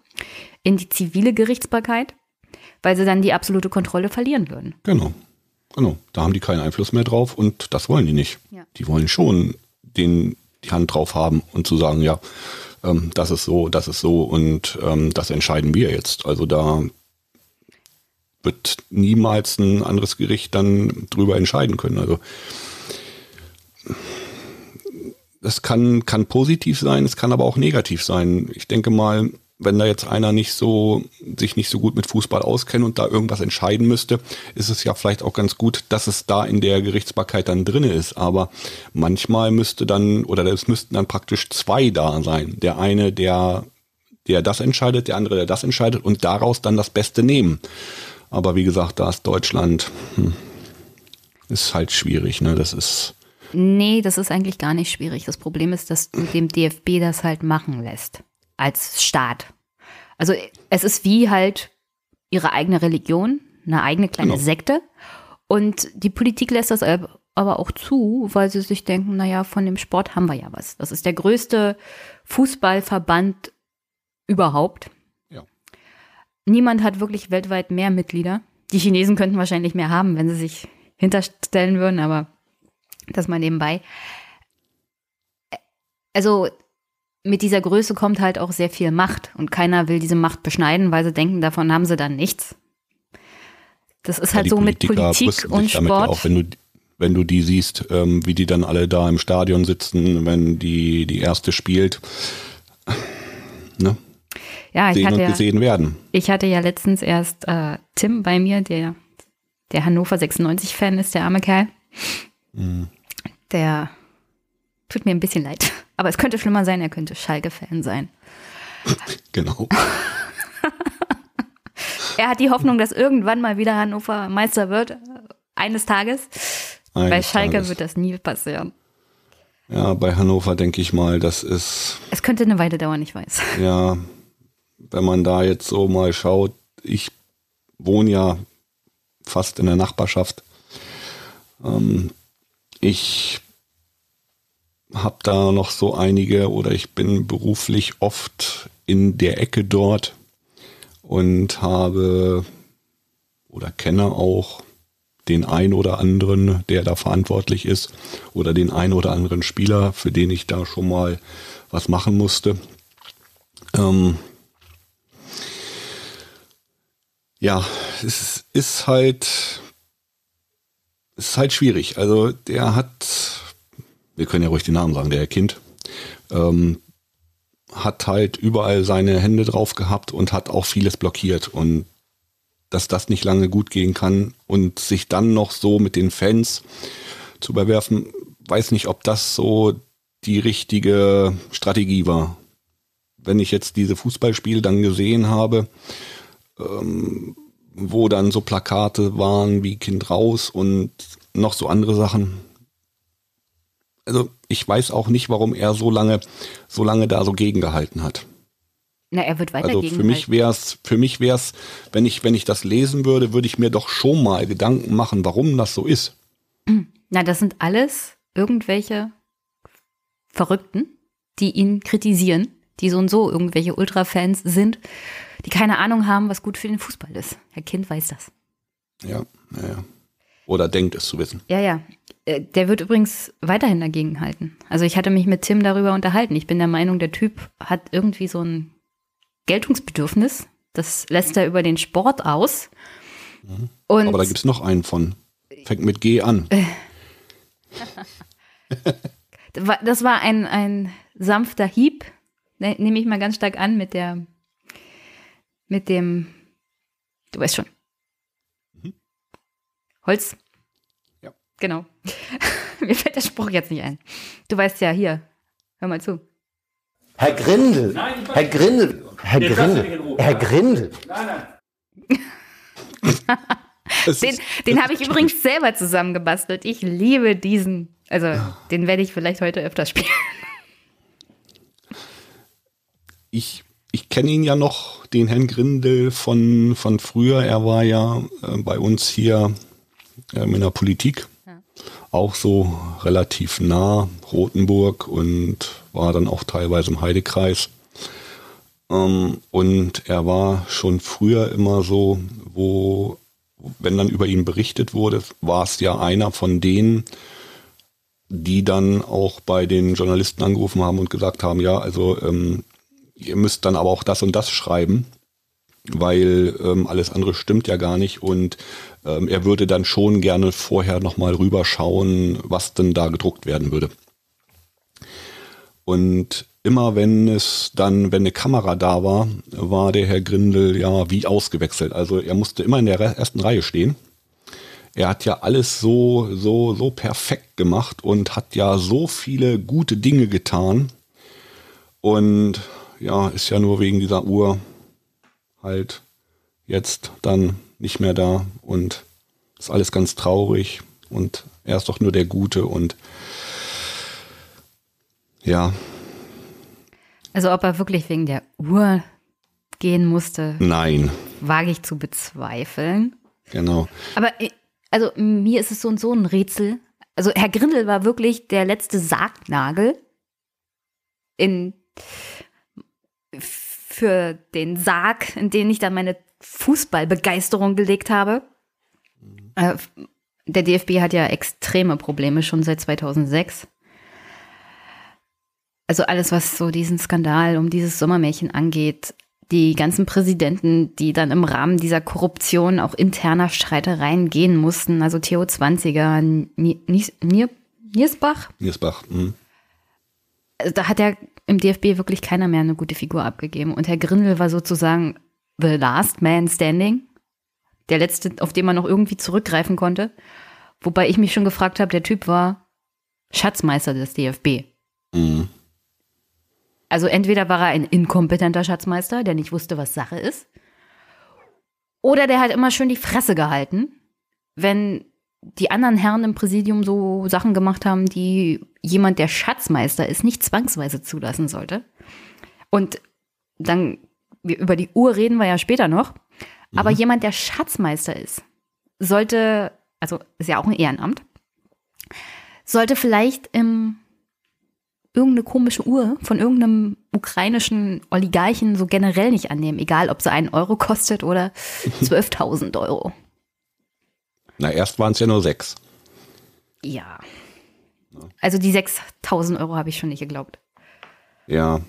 in die zivile Gerichtsbarkeit, weil sie dann die absolute Kontrolle verlieren würden. Genau. Genau. Da haben die keinen Einfluss mehr drauf und das wollen die nicht. Ja. Die wollen schon den, die Hand drauf haben und zu sagen, ja, ähm, das ist so, das ist so und ähm, das entscheiden wir jetzt. Also da wird niemals ein anderes Gericht dann drüber entscheiden können. Also das kann, kann positiv sein, es kann aber auch negativ sein. Ich denke mal, wenn da jetzt einer nicht so, sich nicht so gut mit Fußball auskennt und da irgendwas entscheiden müsste, ist es ja vielleicht auch ganz gut, dass es da in der Gerichtsbarkeit dann drinne ist. Aber manchmal müsste dann, oder es müssten dann praktisch zwei da sein. Der eine, der, der das entscheidet, der andere, der das entscheidet und daraus dann das Beste nehmen. Aber wie gesagt, da ist Deutschland, hm, ist halt schwierig, ne? Das ist, Nee, das ist eigentlich gar nicht schwierig. Das Problem ist, dass du dem DFB das halt machen lässt. als Staat. Also es ist wie halt ihre eigene Religion, eine eigene kleine genau. Sekte. Und die Politik lässt das aber auch zu, weil sie sich denken, naja, von dem Sport haben wir ja was. Das ist der größte Fußballverband überhaupt. Ja. Niemand hat wirklich weltweit mehr Mitglieder. Die Chinesen könnten wahrscheinlich mehr haben, wenn sie sich hinterstellen würden, aber das mal nebenbei. Also mit dieser Größe kommt halt auch sehr viel Macht und keiner will diese Macht beschneiden, weil sie denken, davon haben sie dann nichts. Das ist ja, halt so Politiker mit Politik und Sport. Auch wenn du, wenn du die siehst, ähm, wie die dann alle da im Stadion sitzen, wenn die, die erste spielt. Ne? Ja, ich Sehen hatte und gesehen werden. Ich hatte ja letztens erst äh, Tim bei mir, der, der Hannover 96-Fan ist, der arme Kerl. Mhm. Der tut mir ein bisschen leid. Aber es könnte schlimmer sein, er könnte Schalke-Fan sein. Genau. er hat die Hoffnung, dass irgendwann mal wieder Hannover Meister wird. Eines Tages. Eines bei Schalke Tages. wird das nie passieren. Ja, bei Hannover denke ich mal, das ist. Es könnte eine Weile dauern, ich weiß. Ja, wenn man da jetzt so mal schaut, ich wohne ja fast in der Nachbarschaft. Ähm, ich habe da noch so einige oder ich bin beruflich oft in der Ecke dort und habe oder kenne auch den ein oder anderen, der da verantwortlich ist oder den ein oder anderen Spieler, für den ich da schon mal was machen musste. Ähm ja, es ist halt, es ist halt schwierig. Also der hat wir können ja ruhig den Namen sagen, der Kind, ähm, hat halt überall seine Hände drauf gehabt und hat auch vieles blockiert und dass das nicht lange gut gehen kann und sich dann noch so mit den Fans zu überwerfen, weiß nicht, ob das so die richtige Strategie war. Wenn ich jetzt diese Fußballspiele dann gesehen habe, ähm, wo dann so Plakate waren wie Kind raus und noch so andere Sachen, also ich weiß auch nicht, warum er so lange, so lange da so gegengehalten hat. Na, er wird weiter Also für mich wäre es, für mich wäre es, wenn ich, wenn ich das lesen würde, würde ich mir doch schon mal Gedanken machen, warum das so ist. Na, das sind alles irgendwelche Verrückten, die ihn kritisieren, die so und so irgendwelche Ultra-Fans sind, die keine Ahnung haben, was gut für den Fußball ist. Herr Kind weiß das. Ja, naja. Oder denkt es zu wissen. Ja, ja. Äh, der wird übrigens weiterhin dagegen halten. Also ich hatte mich mit Tim darüber unterhalten. Ich bin der Meinung, der Typ hat irgendwie so ein Geltungsbedürfnis. Das lässt er über den Sport aus. Mhm. Aber da gibt es noch einen von. Fängt mit G an. das war ein, ein sanfter Hieb. Ne, nehme ich mal ganz stark an mit der, mit dem, du weißt schon. Mhm. Holz. Genau. Mir fällt der Spruch jetzt nicht ein. Du weißt ja, hier, hör mal zu. Herr Grindel, nein, Herr Grindel, Herr Grindel, Herr Grindel. Nein, nein. den den habe ich übrigens selber zusammengebastelt. Ich liebe diesen. Also, den werde ich vielleicht heute öfter spielen. Ich, ich kenne ihn ja noch, den Herrn Grindel von, von früher. Er war ja äh, bei uns hier äh, in der Politik auch so relativ nah Rothenburg und war dann auch teilweise im Heidekreis. Ähm, und er war schon früher immer so, wo, wenn dann über ihn berichtet wurde, war es ja einer von denen, die dann auch bei den Journalisten angerufen haben und gesagt haben, ja, also ähm, ihr müsst dann aber auch das und das schreiben, weil ähm, alles andere stimmt ja gar nicht und ähm, er würde dann schon gerne vorher nochmal rüberschauen, was denn da gedruckt werden würde. Und immer wenn es dann, wenn eine Kamera da war, war der Herr Grindel ja wie ausgewechselt. Also er musste immer in der ersten Reihe stehen. Er hat ja alles so, so, so perfekt gemacht und hat ja so viele gute Dinge getan. Und ja, ist ja nur wegen dieser Uhr halt jetzt dann nicht mehr da und ist alles ganz traurig und er ist doch nur der Gute und ja, Also ob er wirklich wegen der Uhr gehen musste, Nein, wage ich zu bezweifeln. genau. Aber äh, also mir ist es so und so ein Rätsel. Also Herr Grindel war wirklich der letzte Sargnagel in für den Sarg, in den ich dann meine Fußballbegeisterung gelegt habe. Äh, der DFB hat ja extreme Probleme schon seit 2006. Also alles, was so diesen Skandal um dieses Sommermärchen angeht, die ganzen Präsidenten, die dann im Rahmen dieser Korruption auch interner Streitereien gehen mussten, also Theo Zwanziger, Nier, Niersbach, Niersbach. Hm. also da hat ja im DFB wirklich keiner mehr eine gute Figur abgegeben. Und Herr Grindel war sozusagen the last man standing, der letzte, auf den man noch irgendwie zurückgreifen konnte. Wobei ich mich schon gefragt habe, der Typ war Schatzmeister des DFB. Mhm. Also entweder war er ein inkompetenter Schatzmeister, der nicht wusste, was Sache ist, oder der hat immer schön die Fresse gehalten, wenn die anderen Herren im Präsidium so Sachen gemacht haben, die jemand, der Schatzmeister ist, nicht zwangsweise zulassen sollte. Und dann, über die Uhr reden wir ja später noch, aber jemand, der Schatzmeister ist, sollte, also ist ja auch ein Ehrenamt, sollte vielleicht im irgendeine komische Uhr von irgendeinem ukrainischen Oligarchen so generell nicht annehmen, egal ob sie einen Euro kostet oder 12.000 Euro. Na, erst waren es ja nur sechs. Ja. Also die 6.000 Euro habe ich schon nicht geglaubt. Ja.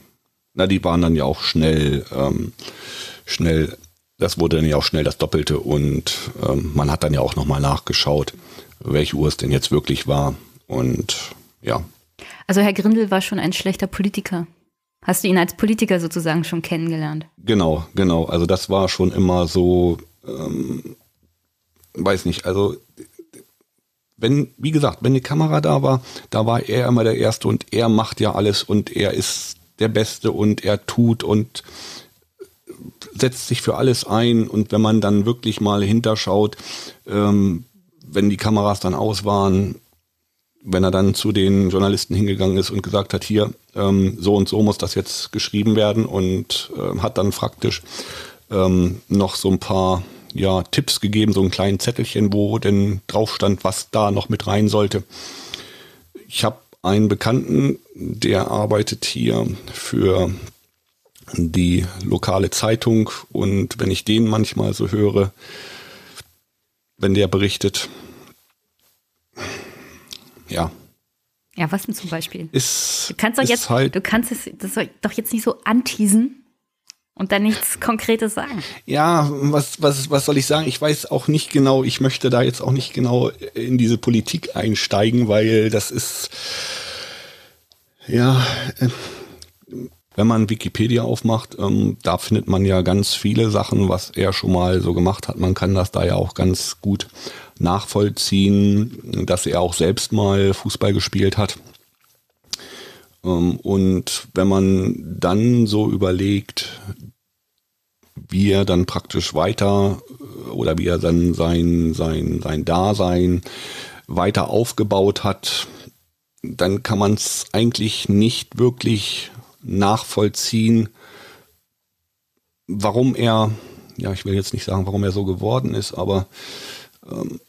Na, die waren dann ja auch schnell, ähm, schnell, das wurde dann ja auch schnell das Doppelte und ähm, man hat dann ja auch nochmal nachgeschaut, welche Uhr es denn jetzt wirklich war. Und ja, Also Herr Grindel war schon ein schlechter Politiker. Hast du ihn als Politiker sozusagen schon kennengelernt? Genau, genau. Also das war schon immer so, ähm, weiß nicht, also wenn, wie gesagt, wenn die Kamera da war, da war er immer der Erste und er macht ja alles und er ist der Beste und er tut und setzt sich für alles ein und wenn man dann wirklich mal hinterschaut, ähm, wenn die Kameras dann aus waren, wenn er dann zu den Journalisten hingegangen ist und gesagt hat, hier, ähm, so und so muss das jetzt geschrieben werden und ähm, hat dann praktisch ähm, noch so ein paar ja, Tipps gegeben, so ein kleinen Zettelchen, wo denn drauf stand, was da noch mit rein sollte. Ich habe einen Bekannten, der arbeitet hier für die lokale Zeitung und wenn ich den manchmal so höre, wenn der berichtet, ja, Ja, was denn zum Beispiel? ist, Du kannst doch jetzt, halt du kannst es das soll doch jetzt nicht so anteasen und dann nichts Konkretes sagen. Ja, was, was, was soll ich sagen? Ich weiß auch nicht genau, ich möchte da jetzt auch nicht genau in diese Politik einsteigen, weil das ist, ja, äh, wenn man Wikipedia aufmacht, ähm, da findet man ja ganz viele Sachen, was er schon mal so gemacht hat. Man kann das da ja auch ganz gut nachvollziehen, dass er auch selbst mal Fußball gespielt hat. Ähm, Und wenn man dann so überlegt, wie er dann praktisch weiter äh, oder wie er dann sein, sein, sein Dasein weiter aufgebaut hat, dann kann man es eigentlich nicht wirklich nachvollziehen, warum er, ja, ich will jetzt nicht sagen, warum er so geworden ist, aber ähm,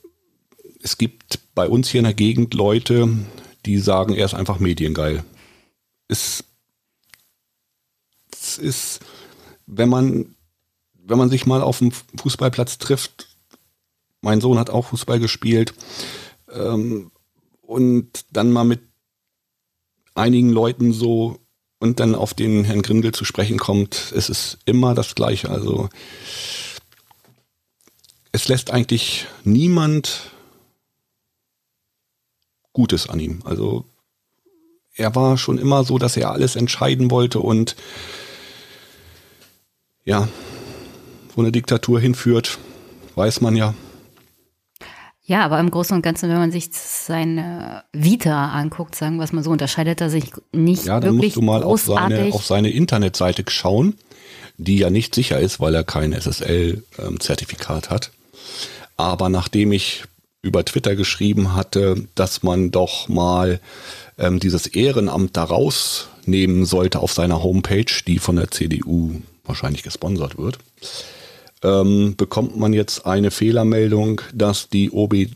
es gibt bei uns hier in der Gegend Leute, die sagen, er ist einfach mediengeil. Es, es ist, wenn man, wenn man sich mal auf dem Fußballplatz trifft, mein Sohn hat auch Fußball gespielt, ähm, und dann mal mit einigen Leuten so und dann auf den Herrn Grindel zu sprechen kommt, es ist immer das Gleiche. Also es lässt eigentlich niemand Gutes an ihm. Also er war schon immer so, dass er alles entscheiden wollte und ja, wo eine Diktatur hinführt, weiß man ja. Ja, aber im Großen und Ganzen, wenn man sich seine Vita anguckt, sagen wir es mal so, unterscheidet er sich nicht Ja, dann wirklich musst du mal auf seine, auf seine Internetseite schauen, die ja nicht sicher ist, weil er kein SSL-Zertifikat hat. Aber nachdem ich über Twitter geschrieben hatte, dass man doch mal ähm, dieses Ehrenamt da rausnehmen sollte auf seiner Homepage, die von der CDU wahrscheinlich gesponsert wird, ähm, bekommt man jetzt eine Fehlermeldung, dass die OB,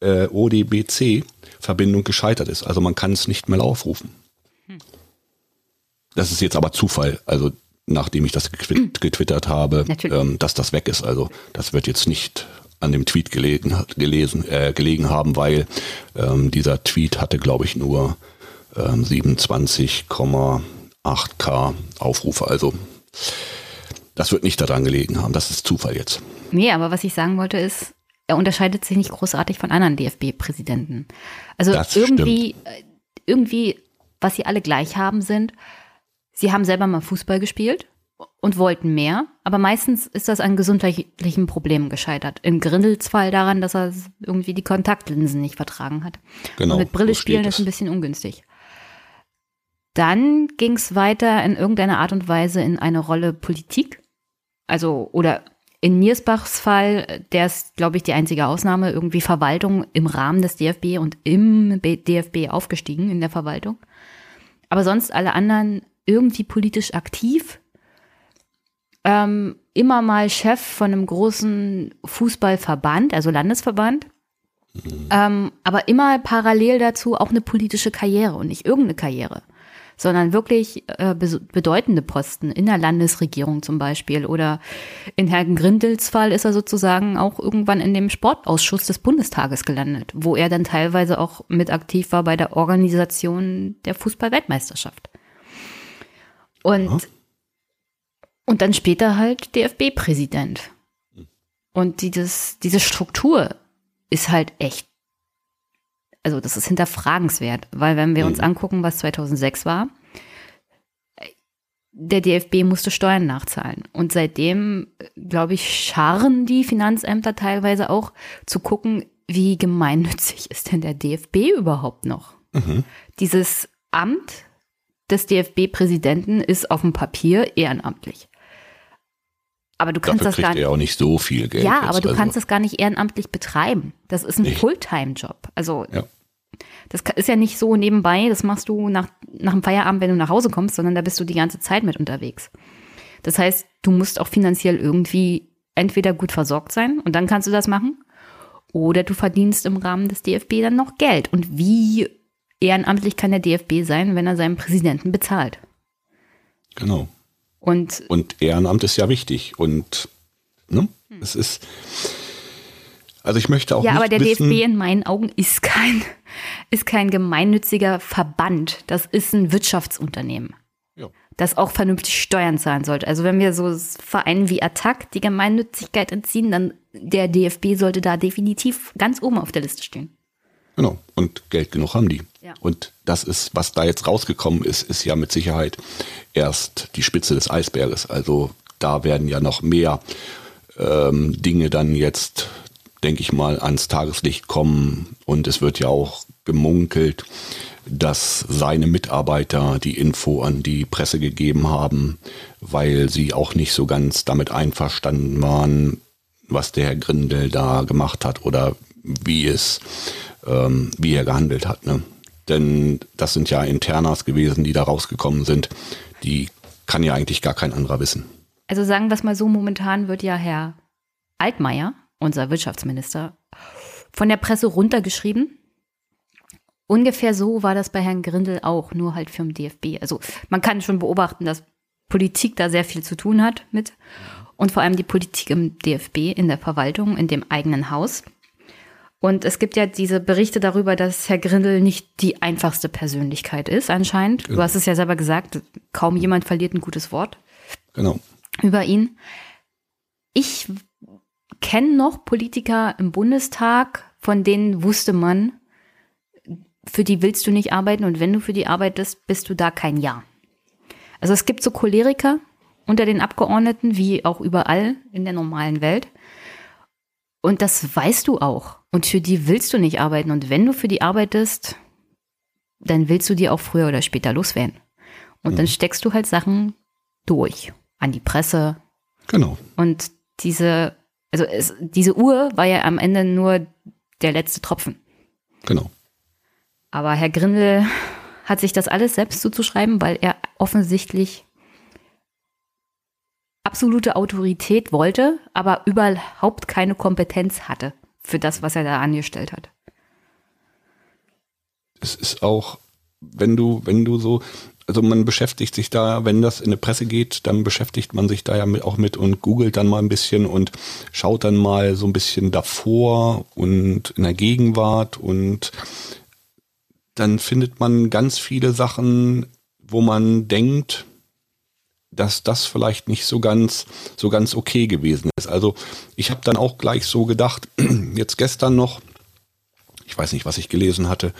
äh, ODBC-Verbindung gescheitert ist. Also man kann es nicht mehr aufrufen. Das ist jetzt aber Zufall. Also nachdem ich das getwittert habe, ähm, dass das weg ist. Also das wird jetzt nicht an dem Tweet gelegen, gelesen, äh, gelegen haben, weil ähm, dieser Tweet hatte, glaube ich, nur ähm, 27,8k Aufrufe. Also das wird nicht daran gelegen haben. Das ist Zufall jetzt. Nee, aber was ich sagen wollte ist, er unterscheidet sich nicht großartig von anderen DFB-Präsidenten. Also das irgendwie, stimmt. Äh, irgendwie, was sie alle gleich haben, sind, sie haben selber mal Fußball gespielt und wollten mehr, aber meistens ist das an gesundheitlichen Problemen gescheitert. Im Grindels Fall daran, dass er irgendwie die Kontaktlinsen nicht vertragen hat. Genau. Und mit Brille spielen ist ein bisschen ungünstig. Dann ging es weiter in irgendeiner Art und Weise in eine Rolle Politik. Also, oder in Niersbachs Fall, der ist, glaube ich, die einzige Ausnahme, irgendwie Verwaltung im Rahmen des DFB und im DFB aufgestiegen in der Verwaltung. Aber sonst alle anderen irgendwie politisch aktiv ähm, immer mal Chef von einem großen Fußballverband, also Landesverband. Mhm. Ähm, aber immer parallel dazu auch eine politische Karriere und nicht irgendeine Karriere, sondern wirklich äh, bedeutende Posten in der Landesregierung zum Beispiel. Oder in Herrn Grindels Fall ist er sozusagen auch irgendwann in dem Sportausschuss des Bundestages gelandet, wo er dann teilweise auch mit aktiv war bei der Organisation der Fußballweltmeisterschaft. Und ja. Und dann später halt DFB-Präsident. Und dieses, diese Struktur ist halt echt, also das ist hinterfragenswert, weil wenn wir uns mhm. angucken, was 2006 war, der DFB musste Steuern nachzahlen. Und seitdem, glaube ich, scharren die Finanzämter teilweise auch zu gucken, wie gemeinnützig ist denn der DFB überhaupt noch? Mhm. Dieses Amt des DFB-Präsidenten ist auf dem Papier ehrenamtlich. Aber du kannst Dafür das gar nicht. auch nicht so viel Geld. Ja, aber du also. kannst das gar nicht ehrenamtlich betreiben. Das ist ein. Fulltime-Job. Also ja. das ist ja nicht so nebenbei, das machst du nach, nach dem Feierabend, wenn du nach Hause kommst, sondern da bist du die ganze Zeit mit unterwegs. Das heißt, du musst auch finanziell irgendwie entweder gut versorgt sein und dann kannst du das machen, oder du verdienst im Rahmen des DFB dann noch Geld. Und wie ehrenamtlich kann der DFB sein, wenn er seinen Präsidenten bezahlt? Genau. Und, und Ehrenamt ist ja wichtig. Und ne, hm. es ist. Also ich möchte auch. Ja, aber der wissen, DFB in meinen Augen ist kein, ist kein gemeinnütziger Verband. Das ist ein Wirtschaftsunternehmen. Ja. Das auch vernünftig Steuern zahlen sollte. Also wenn wir so Vereinen wie Attac die Gemeinnützigkeit entziehen, dann der DFB sollte da definitiv ganz oben auf der Liste stehen. Genau. Und Geld genug haben die. Ja. Und das ist, was da jetzt rausgekommen ist, ist ja mit Sicherheit erst die Spitze des Eisberges. Also da werden ja noch mehr ähm, Dinge dann jetzt, denke ich mal, ans Tageslicht kommen. Und es wird ja auch gemunkelt, dass seine Mitarbeiter die Info an die Presse gegeben haben, weil sie auch nicht so ganz damit einverstanden waren, was der Herr Grindel da gemacht hat oder wie es, ähm, wie er gehandelt hat. Ne? Denn das sind ja Internas gewesen, die da rausgekommen sind. Die kann ja eigentlich gar kein anderer wissen. Also sagen wir es mal so, momentan wird ja Herr Altmaier, unser Wirtschaftsminister, von der Presse runtergeschrieben. Ungefähr so war das bei Herrn Grindel auch, nur halt für den DFB. Also man kann schon beobachten, dass Politik da sehr viel zu tun hat mit. Und vor allem die Politik im DFB, in der Verwaltung, in dem eigenen Haus. Und es gibt ja diese Berichte darüber, dass Herr Grindel nicht die einfachste Persönlichkeit ist, anscheinend. Genau. Du hast es ja selber gesagt, kaum jemand verliert ein gutes Wort. Genau. Über ihn. Ich kenne noch Politiker im Bundestag, von denen wusste man, für die willst du nicht arbeiten und wenn du für die arbeitest, bist du da kein Ja. Also es gibt so Choleriker unter den Abgeordneten, wie auch überall in der normalen Welt. Und das weißt du auch. Und für die willst du nicht arbeiten. Und wenn du für die arbeitest, dann willst du die auch früher oder später loswerden. Und mhm. dann steckst du halt Sachen durch an die Presse. Genau. Und diese, also es, diese Uhr war ja am Ende nur der letzte Tropfen. Genau. Aber Herr Grindel hat sich das alles selbst zuzuschreiben, weil er offensichtlich absolute Autorität wollte, aber überhaupt keine Kompetenz hatte für das, was er da angestellt hat. Es ist auch, wenn du, wenn du so, also man beschäftigt sich da, wenn das in eine Presse geht, dann beschäftigt man sich da ja auch mit und googelt dann mal ein bisschen und schaut dann mal so ein bisschen davor und in der Gegenwart und dann findet man ganz viele Sachen, wo man denkt, dass das vielleicht nicht so ganz so ganz okay gewesen ist. Also ich habe dann auch gleich so gedacht, jetzt gestern noch, ich weiß nicht, was ich gelesen hatte,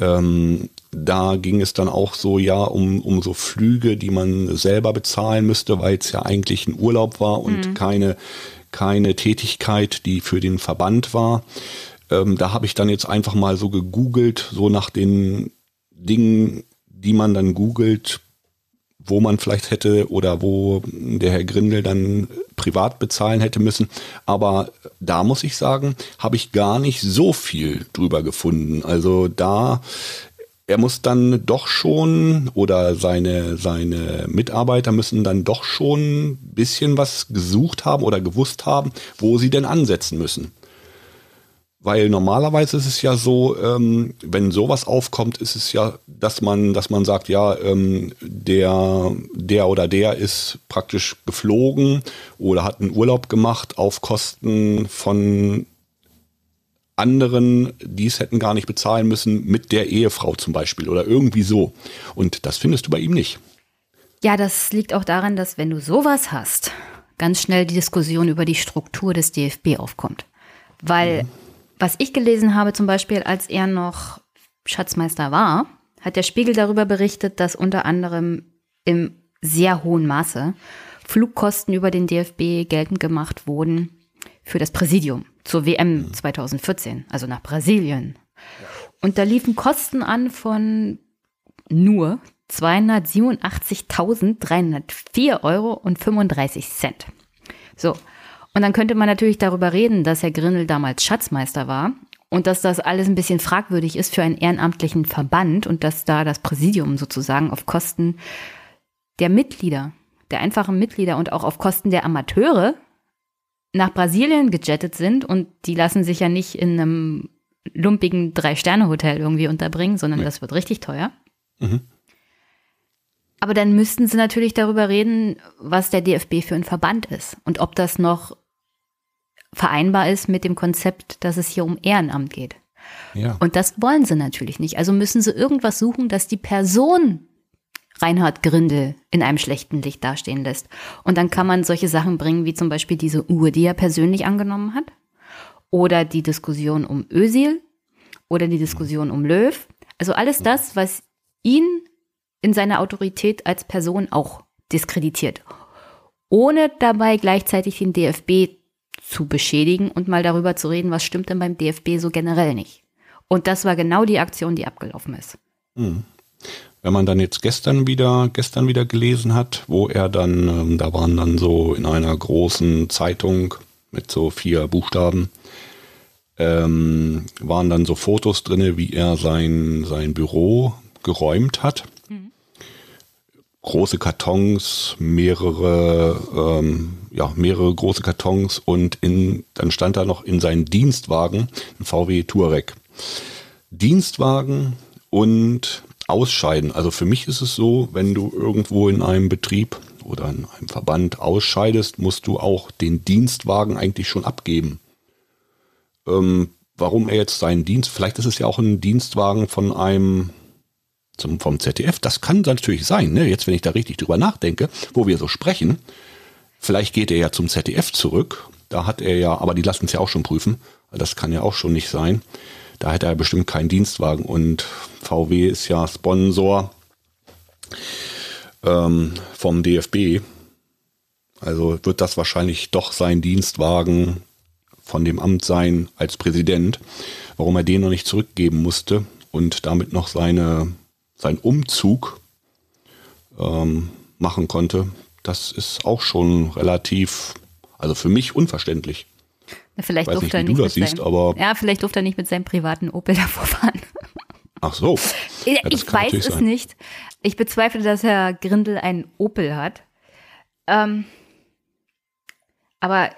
ähm, da ging es dann auch so ja um, um so Flüge, die man selber bezahlen müsste, weil es ja eigentlich ein Urlaub war und mhm. keine, keine Tätigkeit, die für den Verband war. Ähm, da habe ich dann jetzt einfach mal so gegoogelt, so nach den Dingen, die man dann googelt, wo man vielleicht hätte oder wo der Herr Grindel dann privat bezahlen hätte müssen. Aber da muss ich sagen, habe ich gar nicht so viel drüber gefunden. Also da, er muss dann doch schon oder seine, seine Mitarbeiter müssen dann doch schon ein bisschen was gesucht haben oder gewusst haben, wo sie denn ansetzen müssen. Weil normalerweise ist es ja so, ähm, wenn sowas aufkommt, ist es ja, dass man, dass man sagt, ja, ähm, der, der oder der ist praktisch geflogen oder hat einen Urlaub gemacht auf Kosten von anderen, die es hätten gar nicht bezahlen müssen, mit der Ehefrau zum Beispiel oder irgendwie so. Und das findest du bei ihm nicht. Ja, das liegt auch daran, dass wenn du sowas hast, ganz schnell die Diskussion über die Struktur des DFB aufkommt. Weil mhm was ich gelesen habe, zum Beispiel, als er noch Schatzmeister war, hat der Spiegel darüber berichtet, dass unter anderem im sehr hohen Maße Flugkosten über den DFB geltend gemacht wurden für das Präsidium zur WM 2014, also nach Brasilien. Und da liefen Kosten an von nur 287.304 Euro und 35 Cent. So, und dann könnte man natürlich darüber reden, dass Herr Grindel damals Schatzmeister war und dass das alles ein bisschen fragwürdig ist für einen ehrenamtlichen Verband und dass da das Präsidium sozusagen auf Kosten der Mitglieder, der einfachen Mitglieder und auch auf Kosten der Amateure nach Brasilien gejettet sind und die lassen sich ja nicht in einem lumpigen Drei-Sterne-Hotel irgendwie unterbringen, sondern ja. das wird richtig teuer. Mhm. Aber dann müssten sie natürlich darüber reden, was der DFB für ein Verband ist und ob das noch vereinbar ist mit dem Konzept, dass es hier um Ehrenamt geht. Ja. Und das wollen sie natürlich nicht. Also müssen sie irgendwas suchen, dass die Person Reinhard Grindel in einem schlechten Licht dastehen lässt. Und dann kann man solche Sachen bringen, wie zum Beispiel diese Uhr, die er persönlich angenommen hat. Oder die Diskussion um Ösil. Oder die Diskussion um Löw. Also alles das, was ihn in seiner Autorität als Person auch diskreditiert. Ohne dabei gleichzeitig den DFB zu beschädigen und mal darüber zu reden, was stimmt denn beim DFB so generell nicht. Und das war genau die Aktion, die abgelaufen ist. Hm. Wenn man dann jetzt gestern wieder, gestern wieder gelesen hat, wo er dann, ähm, da waren dann so in einer großen Zeitung mit so vier Buchstaben, ähm, waren dann so Fotos drin, wie er sein, sein Büro geräumt hat große Kartons, mehrere, ähm, ja, mehrere große Kartons und in, dann stand da noch in seinen Dienstwagen ein VW Touareg. Dienstwagen und Ausscheiden. Also für mich ist es so, wenn du irgendwo in einem Betrieb oder in einem Verband ausscheidest, musst du auch den Dienstwagen eigentlich schon abgeben. Ähm, warum er jetzt seinen Dienst, vielleicht ist es ja auch ein Dienstwagen von einem zum, vom ZDF. Das kann natürlich sein, ne? jetzt wenn ich da richtig drüber nachdenke, wo wir so sprechen. Vielleicht geht er ja zum ZDF zurück. Da hat er ja, aber die lassen es ja auch schon prüfen. Das kann ja auch schon nicht sein. Da hätte er bestimmt keinen Dienstwagen. Und VW ist ja Sponsor ähm, vom DFB. Also wird das wahrscheinlich doch sein Dienstwagen von dem Amt sein als Präsident. Warum er den noch nicht zurückgeben musste und damit noch seine seinen Umzug ähm, machen konnte, das ist auch schon relativ, also für mich unverständlich. Vielleicht Weiß durfte nicht, er wie nicht du mit das siehst, seinem, aber Ja, vielleicht durfte er nicht mit seinem privaten Opel davor fahren. ach so. Ja, ich weiß es sein. nicht. Ich bezweifle, dass Herr Grindel einen Opel hat. Ähm, aber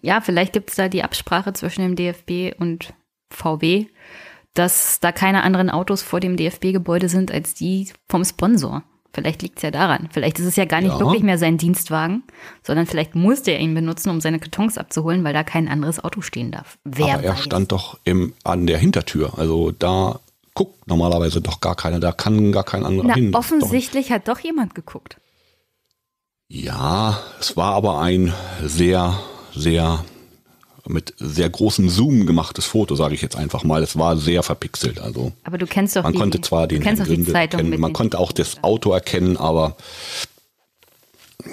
ja, vielleicht gibt es da die Absprache zwischen dem DFB und VW, dass da keine anderen Autos vor dem DFB-Gebäude sind als die vom Sponsor. Vielleicht liegt es ja daran. Vielleicht ist es ja gar nicht Ja. wirklich mehr sein Dienstwagen, sondern vielleicht musste er ihn benutzen, um seine Kartons abzuholen, weil da kein anderes Auto stehen darf. Wer Aber er weiß. stand doch im, an der Hintertür. Also da guckt normalerweise doch gar keiner. Da kann gar kein anderer Na, hin. Ist doch- offensichtlich hat doch jemand geguckt. Ja, es war aber ein sehr, sehr mit sehr großem Zoom gemachtes Foto, sage ich jetzt einfach mal. Es war sehr verpixelt. Also Aber du kennst doch man die, konnte zwar den Grindel Zeitung erkennen, mit man konnte auch das Auto erkennen, aber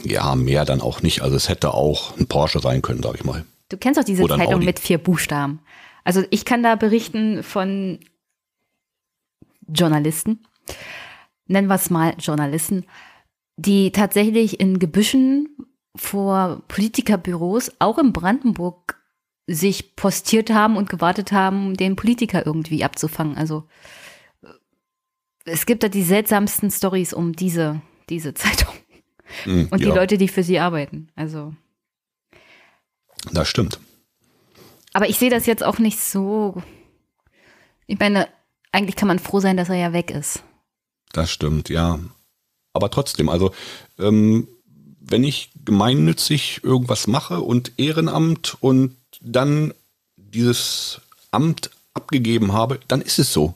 ja, mehr dann auch nicht. Also es hätte auch ein Porsche sein können, sage ich mal. Du kennst doch diese Oder Zeitung mit vier Buchstaben. Also ich kann da berichten von Journalisten, nennen wir es mal Journalisten, die tatsächlich in Gebüschen vor Politikerbüros, auch in Brandenburg, sich postiert haben und gewartet haben, den Politiker irgendwie abzufangen. Also äh, es gibt da die seltsamsten Stories um diese, diese Zeitung Hm, und die ja, Leute, die für sie arbeiten. Also Das stimmt. Aber ich sehe das jetzt auch nicht so. Ich meine, eigentlich kann man froh sein, dass er ja weg ist. Das stimmt, ja. Aber trotzdem, also ähm, wenn ich gemeinnützig irgendwas mache und Ehrenamt und dann dieses Amt abgegeben habe, dann ist es so.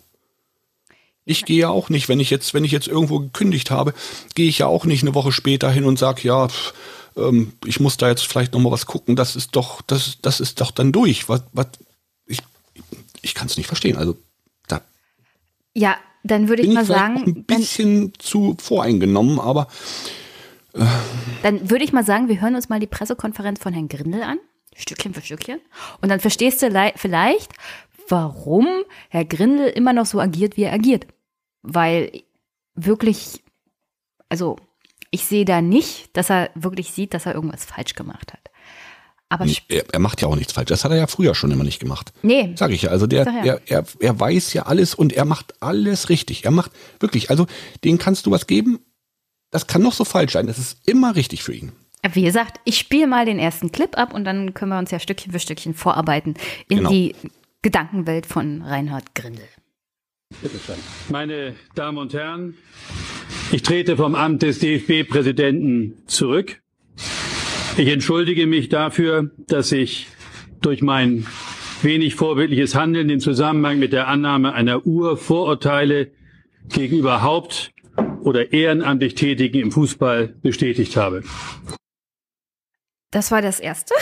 Ich gehe ja auch nicht, wenn ich jetzt, wenn ich jetzt irgendwo gekündigt habe, gehe ich ja auch nicht eine Woche später hin und sage, ja, pff, ähm, ich muss da jetzt vielleicht noch mal was gucken. Das ist doch, das, das ist doch dann durch. Was, was, ich, ich kann es nicht verstehen. Also da Ja, dann würde ich mal ich sagen, ein dann, bisschen zu voreingenommen, aber dann würde ich mal sagen, wir hören uns mal die Pressekonferenz von Herrn Grindel an, Stückchen für Stückchen. Und dann verstehst du lei- vielleicht, warum Herr Grindel immer noch so agiert, wie er agiert. Weil wirklich, also ich sehe da nicht, dass er wirklich sieht, dass er irgendwas falsch gemacht hat. Aber er, er macht ja auch nichts falsch. Das hat er ja früher schon immer nicht gemacht. nee, Sag ich ja. Also der, ja. er, er, er weiß ja alles und er macht alles richtig. Er macht wirklich, also den kannst du was geben, das kann noch so falsch sein. Das ist immer richtig für ihn. Wie gesagt, ich spiele mal den ersten Clip ab und dann können wir uns ja Stückchen für Stückchen vorarbeiten in Genau. die Gedankenwelt von Reinhard Grindel. Meine Damen und Herren, ich trete vom Amt des DFB-Präsidenten zurück. Ich entschuldige mich dafür, dass ich durch mein wenig vorbildliches Handeln im Zusammenhang mit der Annahme einer Uhr Vorurteile gegenüber Haupt- oder ehrenamtlich Tätigen im Fußball bestätigt habe. Das war das Erste.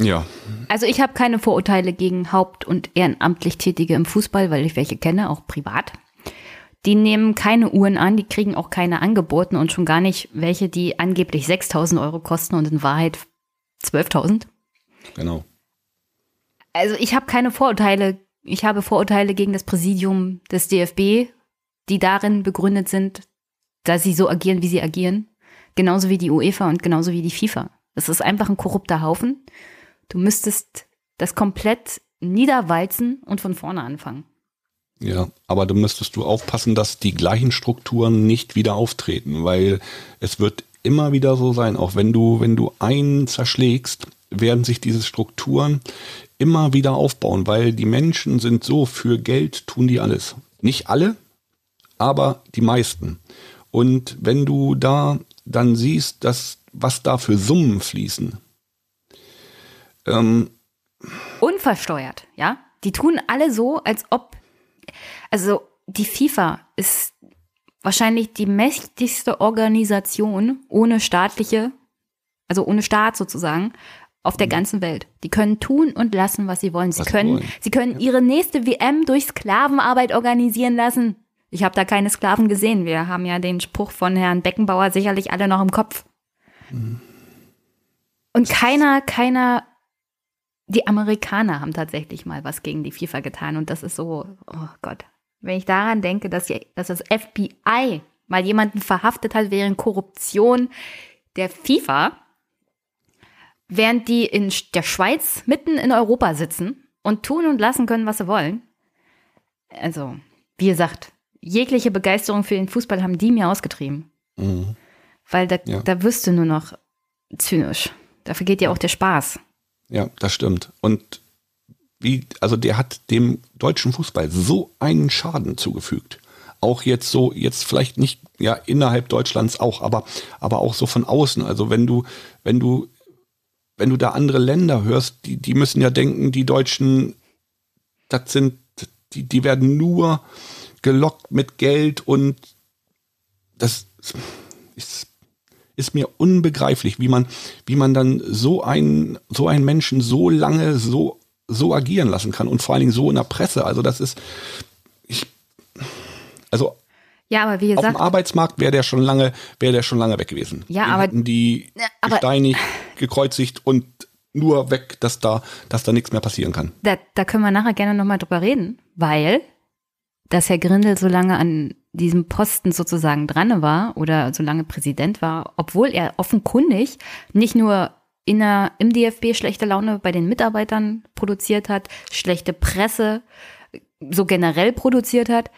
Ja. Also ich habe keine Vorurteile gegen haupt- und ehrenamtlich Tätige im Fußball, weil ich welche kenne, auch privat. Die nehmen keine Uhren an, die kriegen auch keine angeboten und schon gar nicht welche, die angeblich 6.000 Euro kosten und in Wahrheit 12.000. Genau. Also ich habe keine Vorurteile. Ich habe Vorurteile gegen das Präsidium des DFB, die darin begründet sind, dass sie so agieren, wie sie agieren. Genauso wie die UEFA und genauso wie die FIFA. Das ist einfach ein korrupter Haufen. Du müsstest das komplett niederwalzen und von vorne anfangen. Ja, aber da müsstest du aufpassen, dass die gleichen Strukturen nicht wieder auftreten, weil es wird immer wieder so sein, auch wenn du, wenn du einen zerschlägst, werden sich diese Strukturen immer wieder aufbauen, weil die Menschen sind so, für Geld tun die alles. Nicht alle, aber die meisten. Und wenn du da dann siehst, dass was da für Summen fließen, ähm, Unversteuert, ja? Die tun alle so, als ob, also die FIFA ist wahrscheinlich die mächtigste Organisation ohne staatliche, also ohne Staat sozusagen, auf der ganzen Welt. Die können tun und lassen, was sie wollen. Sie Was können, wollen. sie können ihre nächste WM durch Sklavenarbeit organisieren lassen. Ich habe da keine Sklaven gesehen. Wir haben ja den Spruch von Herrn Beckenbauer sicherlich alle noch im Kopf. Und keiner, keiner, die Amerikaner haben tatsächlich mal was gegen die FIFA getan. Und das ist so, oh Gott. Wenn ich daran denke, dass, die, dass das FBI mal jemanden verhaftet hat wegen Korruption der FIFA, während die in der Schweiz mitten in Europa sitzen und tun und lassen können, was sie wollen. Also, wie gesagt, jegliche Begeisterung für den Fußball haben die mir ausgetrieben. Mhm. Weil da, ja. da wirst du nur noch zynisch. Da vergeht ja auch der Spaß. Ja, das stimmt. Und wie, also der hat dem deutschen Fußball so einen Schaden zugefügt. Auch jetzt so, jetzt vielleicht nicht, ja, innerhalb Deutschlands auch, aber, aber auch so von außen. Also wenn du, wenn du, wenn du da andere Länder hörst, die, die müssen ja denken, die Deutschen, das sind, die, die werden nur gelockt mit Geld und das ist, ist mir unbegreiflich, wie man, wie man dann so einen, so einen Menschen so lange so, so agieren lassen kann und vor allen Dingen so in der Presse. Also das ist, ich, also ja, aber wie gesagt, auf dem Arbeitsmarkt wäre der schon lange, wäre der schon lange weg gewesen. Ja, Den aber hätten die aber, gesteinigt, gekreuzigt und nur weg, dass da, dass da nichts mehr passieren kann. Da, da können wir nachher gerne nochmal drüber reden, weil dass Herr Grindel so lange an diesem Posten sozusagen dran war oder so lange Präsident war, obwohl er offenkundig nicht nur in der, im DFB schlechte Laune bei den Mitarbeitern produziert hat, schlechte Presse so generell produziert hat.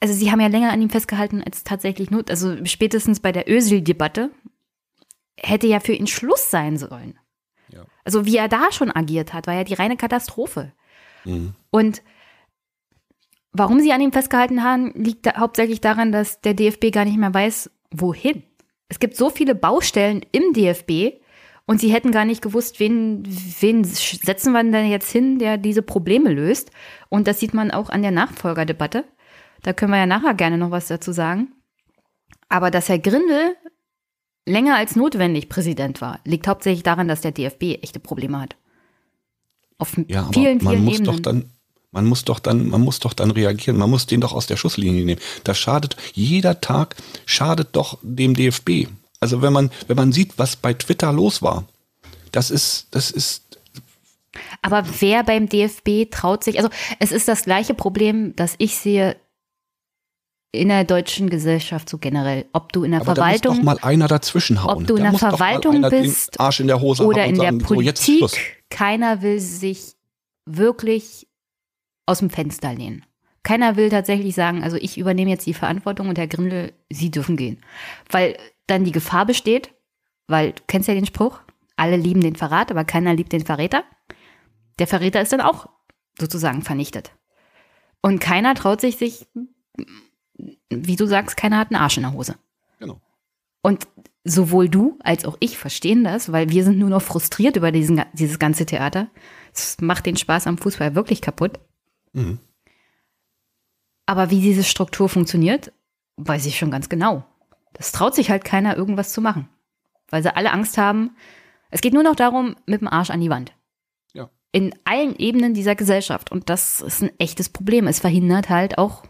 Also sie haben ja länger an ihm festgehalten als tatsächlich not. Also spätestens bei der Ösil-Debatte hätte ja für ihn Schluss sein sollen. Ja. Also wie er da schon agiert hat, war ja die reine Katastrophe. Mhm. Und Warum sie an ihm festgehalten haben, liegt da hauptsächlich daran, dass der DFB gar nicht mehr weiß, wohin. Es gibt so viele Baustellen im DFB und sie hätten gar nicht gewusst, wen, wen setzen wir denn jetzt hin, der diese Probleme löst. Und das sieht man auch an der Nachfolgerdebatte. Da können wir ja nachher gerne noch was dazu sagen. Aber dass Herr Grindel länger als notwendig Präsident war, liegt hauptsächlich daran, dass der DFB echte Probleme hat. Auf ja, vielen, vielen man muss Ebenen. Doch dann man muss doch dann, man muss doch dann reagieren. Man muss den doch aus der Schusslinie nehmen. Das schadet, jeder Tag schadet doch dem DFB. Also wenn man, wenn man sieht, was bei Twitter los war, das ist, das ist. Aber wer beim DFB traut sich, also es ist das gleiche Problem, das ich sehe in der deutschen Gesellschaft so generell. Ob du in der Aber Verwaltung. Da muss doch mal einer dazwischen hauen. Ob du in der Verwaltung bist. Arsch in der Hose oder in sagen, der Politik. So, keiner will sich wirklich aus dem Fenster lehnen. Keiner will tatsächlich sagen, also ich übernehme jetzt die Verantwortung und Herr Grindel, Sie dürfen gehen. Weil dann die Gefahr besteht, weil du kennst ja den Spruch, alle lieben den Verrat, aber keiner liebt den Verräter. Der Verräter ist dann auch sozusagen vernichtet. Und keiner traut sich, sich, wie du sagst, keiner hat einen Arsch in der Hose. Genau. Und sowohl du als auch ich verstehen das, weil wir sind nur noch frustriert über diesen, dieses ganze Theater. Es macht den Spaß am Fußball wirklich kaputt. Mhm. Aber wie diese Struktur funktioniert, weiß ich schon ganz genau. Das traut sich halt keiner, irgendwas zu machen. Weil sie alle Angst haben. Es geht nur noch darum, mit dem Arsch an die Wand. Ja. In allen Ebenen dieser Gesellschaft. Und das ist ein echtes Problem. Es verhindert halt auch,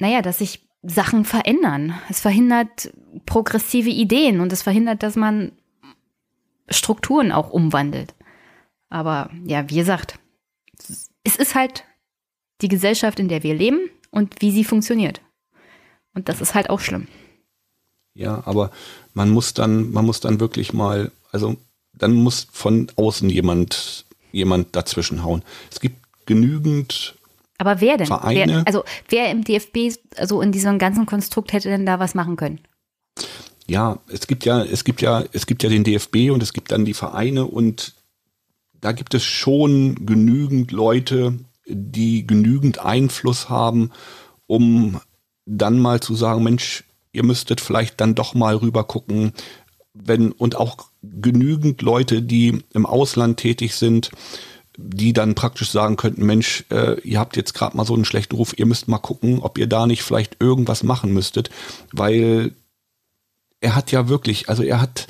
naja, dass sich Sachen verändern. Es verhindert progressive Ideen und es verhindert, dass man Strukturen auch umwandelt. Aber ja, wie gesagt, es ist halt die Gesellschaft, in der wir leben und wie sie funktioniert. Und das ist halt auch schlimm. Ja, aber man muss dann, man muss dann wirklich mal, also dann muss von außen jemand, jemand dazwischen hauen. Es gibt genügend aber wer denn? Vereine. Wer, also wer im DFB, also in diesem ganzen Konstrukt hätte denn da was machen können? Ja, es gibt ja, es gibt ja, es gibt ja den DFB und es gibt dann die Vereine und da gibt es schon genügend Leute, die genügend Einfluss haben, um dann mal zu sagen, Mensch, ihr müsstet vielleicht dann doch mal rüber gucken, wenn und auch genügend Leute, die im Ausland tätig sind, die dann praktisch sagen könnten, Mensch, äh, ihr habt jetzt gerade mal so einen schlechten Ruf, ihr müsst mal gucken, ob ihr da nicht vielleicht irgendwas machen müsstet, weil er hat ja wirklich, also er hat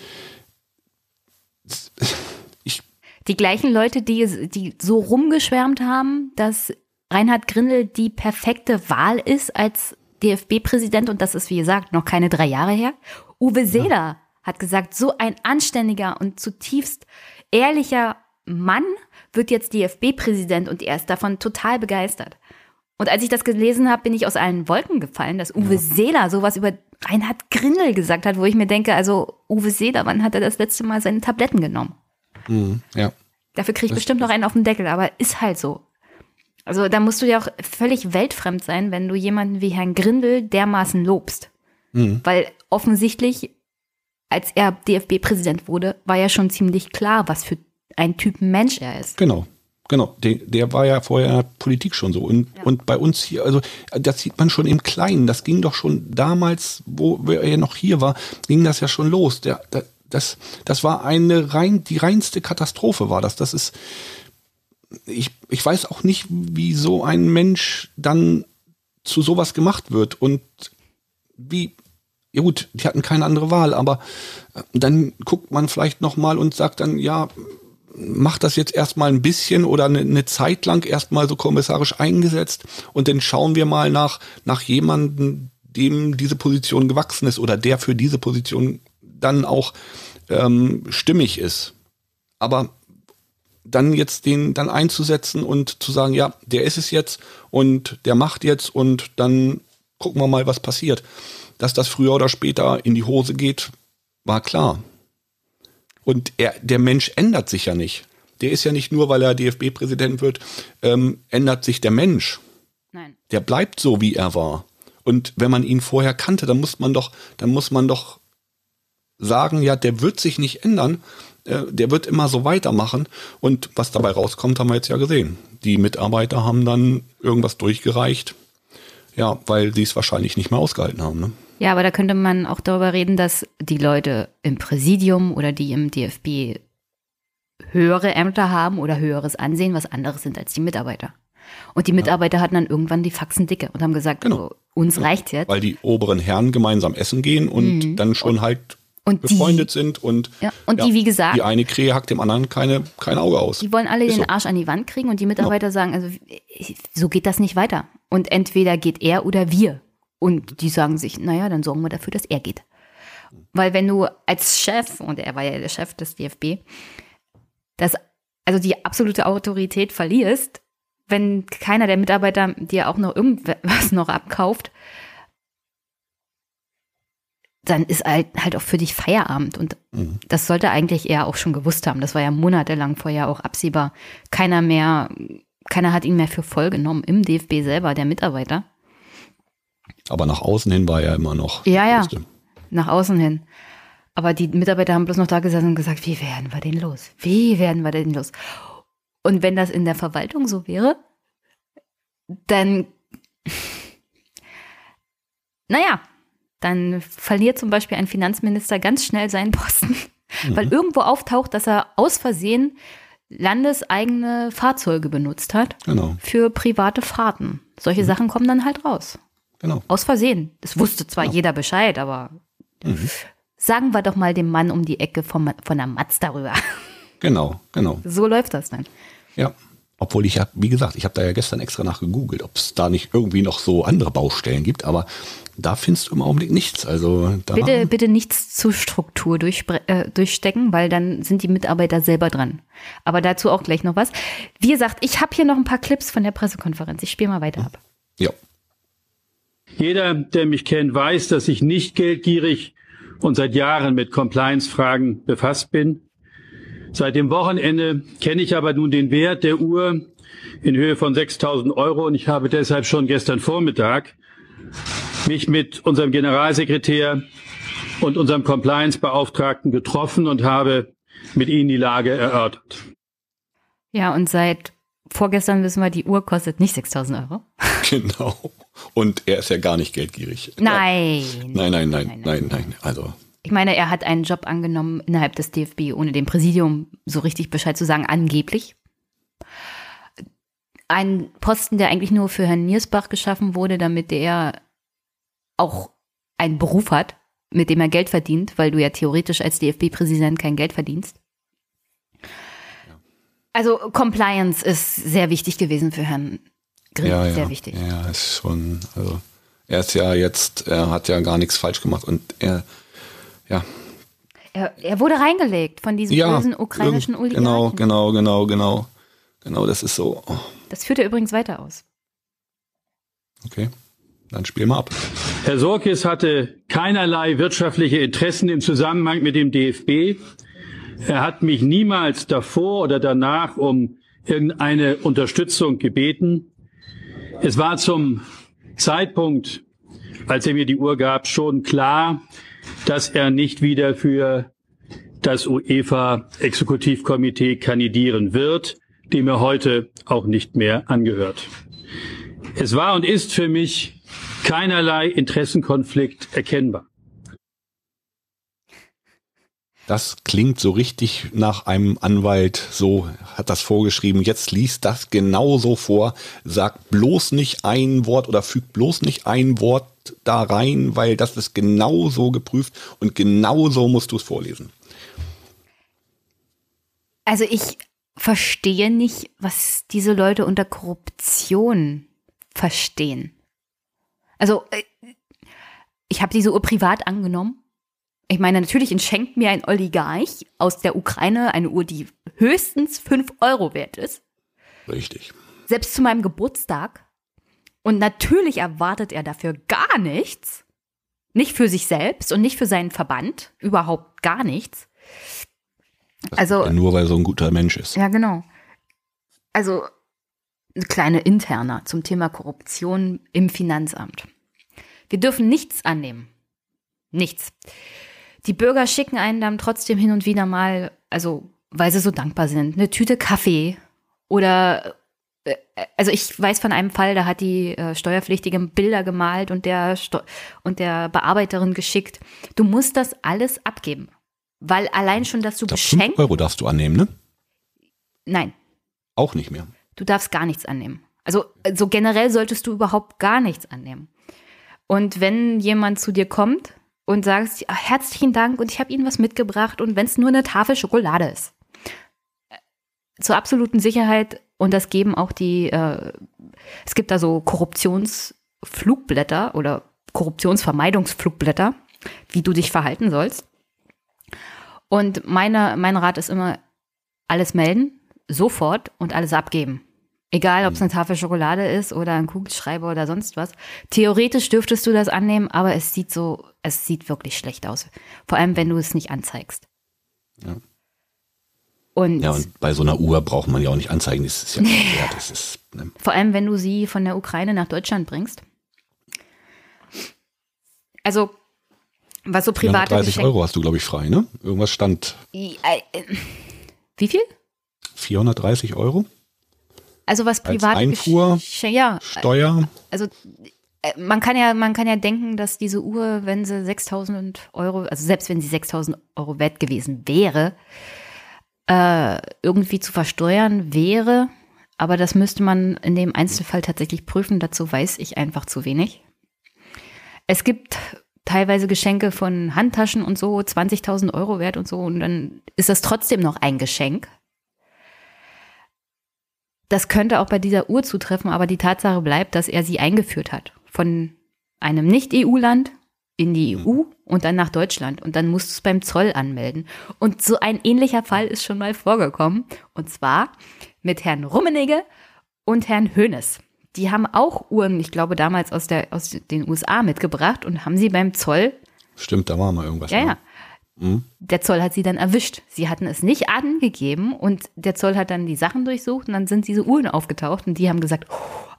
die gleichen Leute, die, die so rumgeschwärmt haben, dass Reinhard Grindel die perfekte Wahl ist als DFB-Präsident und das ist, wie gesagt, noch keine drei Jahre her. Uwe Seeler ja. hat gesagt, so ein anständiger und zutiefst ehrlicher Mann wird jetzt DFB-Präsident und er ist davon total begeistert. Und als ich das gelesen habe, bin ich aus allen Wolken gefallen, dass Uwe ja. Seeler sowas über Reinhard Grindel gesagt hat, wo ich mir denke, also Uwe Seeler, wann hat er das letzte Mal seine Tabletten genommen? Mhm, ja. Dafür kriege ich das bestimmt noch einen auf den Deckel, aber ist halt so. Also da musst du ja auch völlig weltfremd sein, wenn du jemanden wie Herrn Grindel dermaßen lobst. Mhm. Weil offensichtlich, als er DFB-Präsident wurde, war ja schon ziemlich klar, was für ein Typ Mensch er ist. Genau. Genau, der, der war ja vorher in der Politik schon so. Und, ja. und bei uns hier, also das sieht man schon im Kleinen. Das ging doch schon damals, wo er noch hier war, ging das ja schon los. Der, der, das, das war eine rein, die reinste Katastrophe war das. Das ist, ich, ich weiß auch nicht, wie so ein Mensch dann zu sowas gemacht wird und wie, ja gut, die hatten keine andere Wahl, aber dann guckt man vielleicht nochmal und sagt dann, ja, macht das jetzt erstmal ein bisschen oder eine, eine Zeit lang erstmal so kommissarisch eingesetzt und dann schauen wir mal nach, nach jemandem, dem diese Position gewachsen ist oder der für diese Position dann auch ähm, stimmig ist. Aber dann jetzt den dann einzusetzen und zu sagen, ja, der ist es jetzt und der macht jetzt und dann gucken wir mal, was passiert. Dass das früher oder später in die Hose geht, war klar. Und er, der Mensch ändert sich ja nicht. Der ist ja nicht nur, weil er DFB-Präsident wird, ähm, ändert sich der Mensch. Nein. Der bleibt so, wie er war. Und wenn man ihn vorher kannte, dann muss man doch, dann muss man doch sagen, ja, der wird sich nicht ändern, äh, der wird immer so weitermachen. Und was dabei rauskommt, haben wir jetzt ja gesehen. Die Mitarbeiter haben dann irgendwas durchgereicht, ja, weil sie es wahrscheinlich nicht mehr ausgehalten haben. Ne? Ja, aber da könnte man auch darüber reden, dass die Leute im Präsidium oder die im DFB höhere Ämter haben oder höheres Ansehen, was anderes sind als die Mitarbeiter. Und die Mitarbeiter ja. hatten dann irgendwann die Faxen dicke und haben gesagt, genau. oh, uns ja. reicht's jetzt. Weil die oberen Herren gemeinsam essen gehen und mhm. dann schon halt und befreundet die, sind und, ja, und ja, die, wie gesagt, die eine Krähe hackt dem anderen keine, kein Auge aus. Die wollen alle Ist den so. Arsch an die Wand kriegen und die Mitarbeiter genau. sagen, also so geht das nicht weiter. Und entweder geht er oder wir. Und die sagen sich, naja, dann sorgen wir dafür, dass er geht. Weil wenn du als Chef, und er war ja der Chef des DFB, das, also die absolute Autorität verlierst, wenn keiner der Mitarbeiter dir auch noch irgendwas noch abkauft, dann ist halt, halt auch für dich Feierabend. Und mhm. das sollte eigentlich er auch schon gewusst haben. Das war ja monatelang vorher auch absehbar. Keiner mehr, keiner hat ihn mehr für voll genommen im DFB selber, der Mitarbeiter. Aber nach außen hin war er immer noch. Ja, ja. Nach außen hin. Aber die Mitarbeiter haben bloß noch da gesessen und gesagt, wie werden wir denn los? Wie werden wir denn los? Und wenn das in der Verwaltung so wäre, dann, naja, dann verliert zum Beispiel ein Finanzminister ganz schnell seinen Posten, mhm. weil irgendwo auftaucht, dass er aus Versehen landeseigene Fahrzeuge benutzt hat genau. für private Fahrten. Solche mhm. Sachen kommen dann halt raus. Genau. Aus Versehen. Das wusste zwar genau. jeder Bescheid, aber mhm. sagen wir doch mal dem Mann um die Ecke vom, von der Matz darüber. Genau, genau. So läuft das dann. Ja. Obwohl ich ja, wie gesagt, ich habe da ja gestern extra nachgegoogelt, ob es da nicht irgendwie noch so andere Baustellen gibt, aber da findest du im Augenblick nichts. Also bitte, bitte nichts zur Struktur äh, durchstecken, weil dann sind die Mitarbeiter selber dran. Aber dazu auch gleich noch was. Wie gesagt, ich habe hier noch ein paar Clips von der Pressekonferenz. Ich spiele mal weiter ab. Ja. Jeder, der mich kennt, weiß, dass ich nicht geldgierig und seit Jahren mit Compliance-Fragen befasst bin. Seit dem Wochenende kenne ich aber nun den Wert der Uhr in Höhe von 6000 Euro und ich habe deshalb schon gestern Vormittag mich mit unserem Generalsekretär und unserem Compliance-Beauftragten getroffen und habe mit ihnen die Lage erörtert. Ja, und seit vorgestern wissen wir, die Uhr kostet nicht 6000 Euro. Genau. Und er ist ja gar nicht geldgierig. Nein. Nein, nein, nein, nein, nein, nein. Also. Ich meine, er hat einen Job angenommen innerhalb des DFB, ohne dem Präsidium so richtig Bescheid zu sagen, angeblich. Ein Posten, der eigentlich nur für Herrn Niersbach geschaffen wurde, damit er auch einen Beruf hat, mit dem er Geld verdient, weil du ja theoretisch als DFB-Präsident kein Geld verdienst. Also Compliance ist sehr wichtig gewesen für Herrn Grimm, ja, sehr wichtig. Ja, ist schon, also er ist ja jetzt, er hat ja gar nichts falsch gemacht und er, ja. Er, er wurde reingelegt von diesem ja, bösen ukrainischen Oligarchen. Genau, genau, genau, genau. Genau, das ist so. Oh. Das führt er übrigens weiter aus. Okay, dann spiel mal ab. Herr Sorkis hatte keinerlei wirtschaftliche Interessen im Zusammenhang mit dem DFB. Er hat mich niemals davor oder danach um irgendeine Unterstützung gebeten. Es war zum Zeitpunkt, als er mir die Uhr gab, schon klar, dass er nicht wieder für das UEFA-Exekutivkomitee kandidieren wird, dem er heute auch nicht mehr angehört. Es war und ist für mich keinerlei Interessenkonflikt erkennbar. Das klingt so richtig nach einem Anwalt, so hat das vorgeschrieben. Jetzt liest das genauso vor. Sag bloß nicht ein Wort oder füg bloß nicht ein Wort da rein, weil das ist genauso geprüft und genauso musst du es vorlesen. Also ich verstehe nicht, was diese Leute unter Korruption verstehen. Also äh, ich habe diese Uhr privat angenommen ich meine, natürlich schenkt mir ein Oligarch aus der Ukraine eine Uhr, die höchstens 5 Euro wert ist. Richtig. Selbst zu meinem Geburtstag. Und natürlich erwartet er dafür gar nichts. Nicht für sich selbst und nicht für seinen Verband. Überhaupt gar nichts. Also. Ja nur weil er so ein guter Mensch ist. Ja, genau. Also, eine kleine interner zum Thema Korruption im Finanzamt. Wir dürfen nichts annehmen. Nichts die Bürger schicken einen dann trotzdem hin und wieder mal, also weil sie so dankbar sind, eine Tüte Kaffee oder äh, also ich weiß von einem Fall, da hat die äh, Steuerpflichtige Bilder gemalt und der Steu und der Bearbeiterin geschickt. Du musst das alles abgeben, weil allein schon, dass du beschenkt Euro darfst du annehmen, ne? Nein. Auch nicht mehr. Du darfst gar nichts annehmen. Also so generell solltest du überhaupt gar nichts annehmen. Und wenn jemand zu dir kommt und sagst, herzlichen Dank und ich habe Ihnen was mitgebracht und wenn es nur eine Tafel Schokolade ist. Zur absoluten Sicherheit, und das geben auch die, äh, es gibt da so Korruptionsflugblätter oder Korruptionsvermeidungsflugblätter, wie du dich verhalten sollst. Und meine, mein Rat ist immer, alles melden, sofort und alles abgeben. Egal, ob es eine Tafel Schokolade ist oder ein Kugelschreiber oder sonst was. Theoretisch dürftest du das annehmen, aber es sieht so, es sieht wirklich schlecht aus. Vor allem, wenn du es nicht anzeigst. Ja. Und, ja, und bei so einer Uhr braucht man ja auch nicht anzeigen. Das ist ja, ja das ist, ne? Vor allem, wenn du sie von der Ukraine nach Deutschland bringst. Also, was so private 30 Geschenke Euro hast du, glaube ich, frei, ne? Irgendwas stand. Äh, wie viel? 430 Euro. Also was private Einfuhr, ja, Steuer. Also äh, man kann ja, man kann ja denken, dass diese Uhr, wenn sie 6000 Euro, also selbst wenn sie 6000 Euro wert gewesen wäre, äh, irgendwie zu versteuern wäre. Aber das müsste man in dem Einzelfall tatsächlich prüfen. Dazu weiß ich einfach zu wenig. Es gibt teilweise Geschenke von Handtaschen und so, 20.000 Euro wert und so. Und dann ist das trotzdem noch ein Geschenk. Das könnte auch bei dieser Uhr zutreffen, aber die Tatsache bleibt, dass er sie eingeführt hat. Von einem Nicht-EU-Land in die EU und dann nach Deutschland. Und dann musst du es beim Zoll anmelden. Und so ein ähnlicher Fall ist schon mal vorgekommen. Und zwar mit Herrn Rummenigge und Herrn Hönes. Die haben auch Uhren, ich glaube, damals aus, der, aus den USA mitgebracht und haben sie beim Zoll. Stimmt, da war mal irgendwas. Ja, ja. Mhm. Der Zoll hat sie dann erwischt. Sie hatten es nicht angegeben und der Zoll hat dann die Sachen durchsucht und dann sind diese Uhren aufgetaucht und die haben gesagt,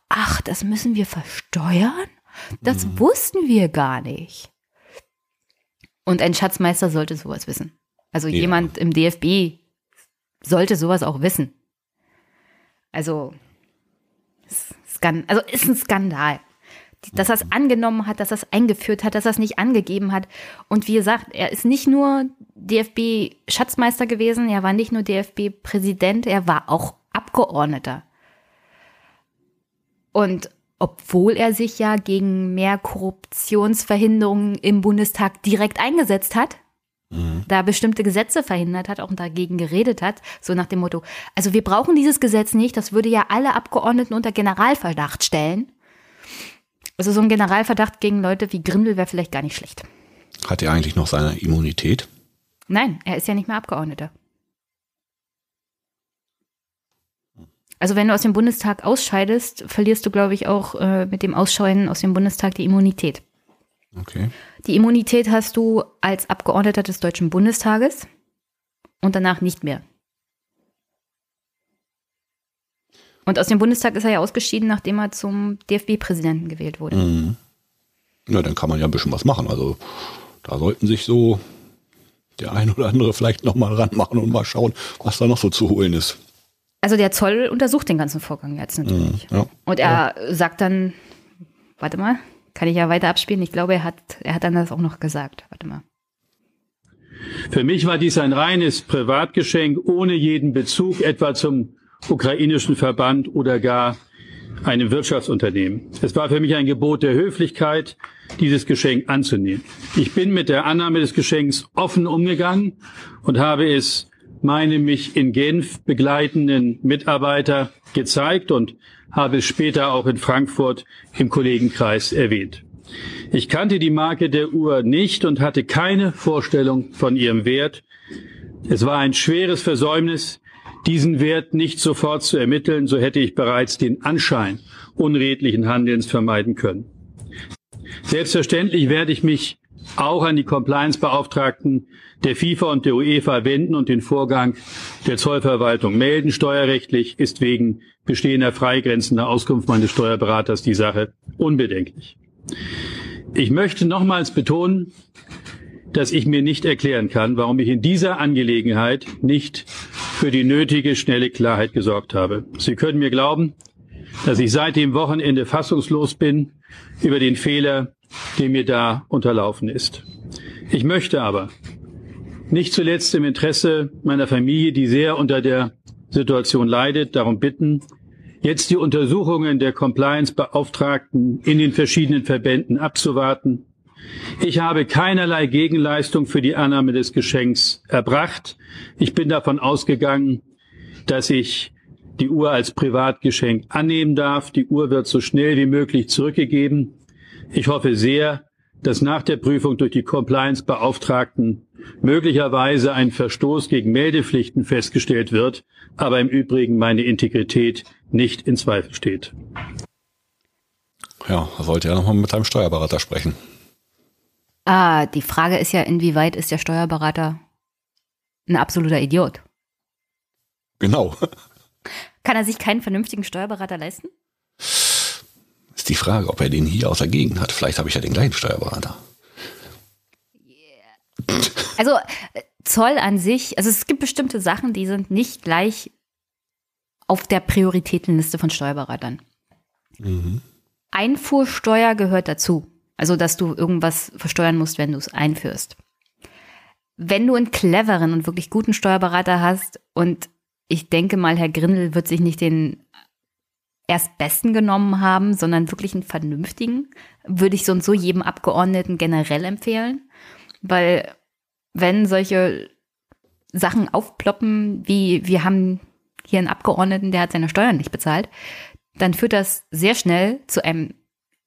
ach, das müssen wir versteuern? Das mhm. wussten wir gar nicht. Und ein Schatzmeister sollte sowas wissen. Also ja. jemand im DFB sollte sowas auch wissen. Also, also ist ein Skandal dass er es angenommen hat, dass er es eingeführt hat, dass er es nicht angegeben hat. Und wie gesagt, er ist nicht nur DFB-Schatzmeister gewesen, er war nicht nur DFB-Präsident, er war auch Abgeordneter. Und obwohl er sich ja gegen mehr Korruptionsverhinderungen im Bundestag direkt eingesetzt hat, mhm. da bestimmte Gesetze verhindert hat, auch dagegen geredet hat, so nach dem Motto, also wir brauchen dieses Gesetz nicht, das würde ja alle Abgeordneten unter Generalverdacht stellen. Also so ein Generalverdacht gegen Leute wie Grindel wäre vielleicht gar nicht schlecht. Hat er eigentlich noch seine Immunität? Nein, er ist ja nicht mehr Abgeordneter. Also wenn du aus dem Bundestag ausscheidest, verlierst du, glaube ich, auch äh, mit dem Ausscheiden aus dem Bundestag die Immunität. Okay. Die Immunität hast du als Abgeordneter des Deutschen Bundestages und danach nicht mehr. Und aus dem Bundestag ist er ja ausgeschieden, nachdem er zum DFB-Präsidenten gewählt wurde. Mhm. Na, dann kann man ja ein bisschen was machen. Also da sollten sich so der ein oder andere vielleicht noch mal ranmachen und mal schauen, was da noch so zu holen ist. Also der Zoll untersucht den ganzen Vorgang jetzt natürlich. Mhm, ja. Und er sagt dann, warte mal, kann ich ja weiter abspielen. Ich glaube, er hat, er hat dann das auch noch gesagt. Warte mal. Für mich war dies ein reines Privatgeschenk ohne jeden Bezug etwa zum ukrainischen Verband oder gar einem Wirtschaftsunternehmen. Es war für mich ein Gebot der Höflichkeit, dieses Geschenk anzunehmen. Ich bin mit der Annahme des Geschenks offen umgegangen und habe es meine mich in Genf begleitenden Mitarbeiter gezeigt und habe es später auch in Frankfurt im Kollegenkreis erwähnt. Ich kannte die Marke der Uhr nicht und hatte keine Vorstellung von ihrem Wert. Es war ein schweres Versäumnis, diesen Wert nicht sofort zu ermitteln, so hätte ich bereits den Anschein unredlichen Handelns vermeiden können. Selbstverständlich werde ich mich auch an die Compliance-Beauftragten der FIFA und der UEFA wenden und den Vorgang der Zollverwaltung melden. Steuerrechtlich ist wegen bestehender freigrenzender Auskunft meines Steuerberaters die Sache unbedenklich. Ich möchte nochmals betonen, dass ich mir nicht erklären kann, warum ich in dieser Angelegenheit nicht für die nötige schnelle Klarheit gesorgt habe. Sie können mir glauben, dass ich seit dem Wochenende fassungslos bin über den Fehler, der mir da unterlaufen ist. Ich möchte aber nicht zuletzt im Interesse meiner Familie, die sehr unter der Situation leidet, darum bitten, jetzt die Untersuchungen der Compliance-Beauftragten in den verschiedenen Verbänden abzuwarten. Ich habe keinerlei Gegenleistung für die Annahme des Geschenks erbracht. Ich bin davon ausgegangen, dass ich die Uhr als Privatgeschenk annehmen darf. Die Uhr wird so schnell wie möglich zurückgegeben. Ich hoffe sehr, dass nach der Prüfung durch die Compliance-Beauftragten möglicherweise ein Verstoß gegen Meldepflichten festgestellt wird, aber im Übrigen meine Integrität nicht in Zweifel steht. Ja, er sollte ja nochmal mit seinem Steuerberater sprechen. Ah, die Frage ist ja, inwieweit ist der Steuerberater ein absoluter Idiot? Genau. Kann er sich keinen vernünftigen Steuerberater leisten? Ist die Frage, ob er den hier aus der Gegend hat. Vielleicht habe ich ja den gleichen Steuerberater. Also äh, Zoll an sich, also es gibt bestimmte Sachen, die sind nicht gleich auf der Prioritätenliste von Steuerberatern. Mhm. Einfuhrsteuer gehört dazu. Also, dass du irgendwas versteuern musst, wenn du es einführst. Wenn du einen cleveren und wirklich guten Steuerberater hast, und ich denke mal, Herr Grindel wird sich nicht den erstbesten genommen haben, sondern wirklich einen vernünftigen, würde ich so und so jedem Abgeordneten generell empfehlen. Weil wenn solche Sachen aufploppen, wie wir haben hier einen Abgeordneten, der hat seine Steuern nicht bezahlt, dann führt das sehr schnell zu einem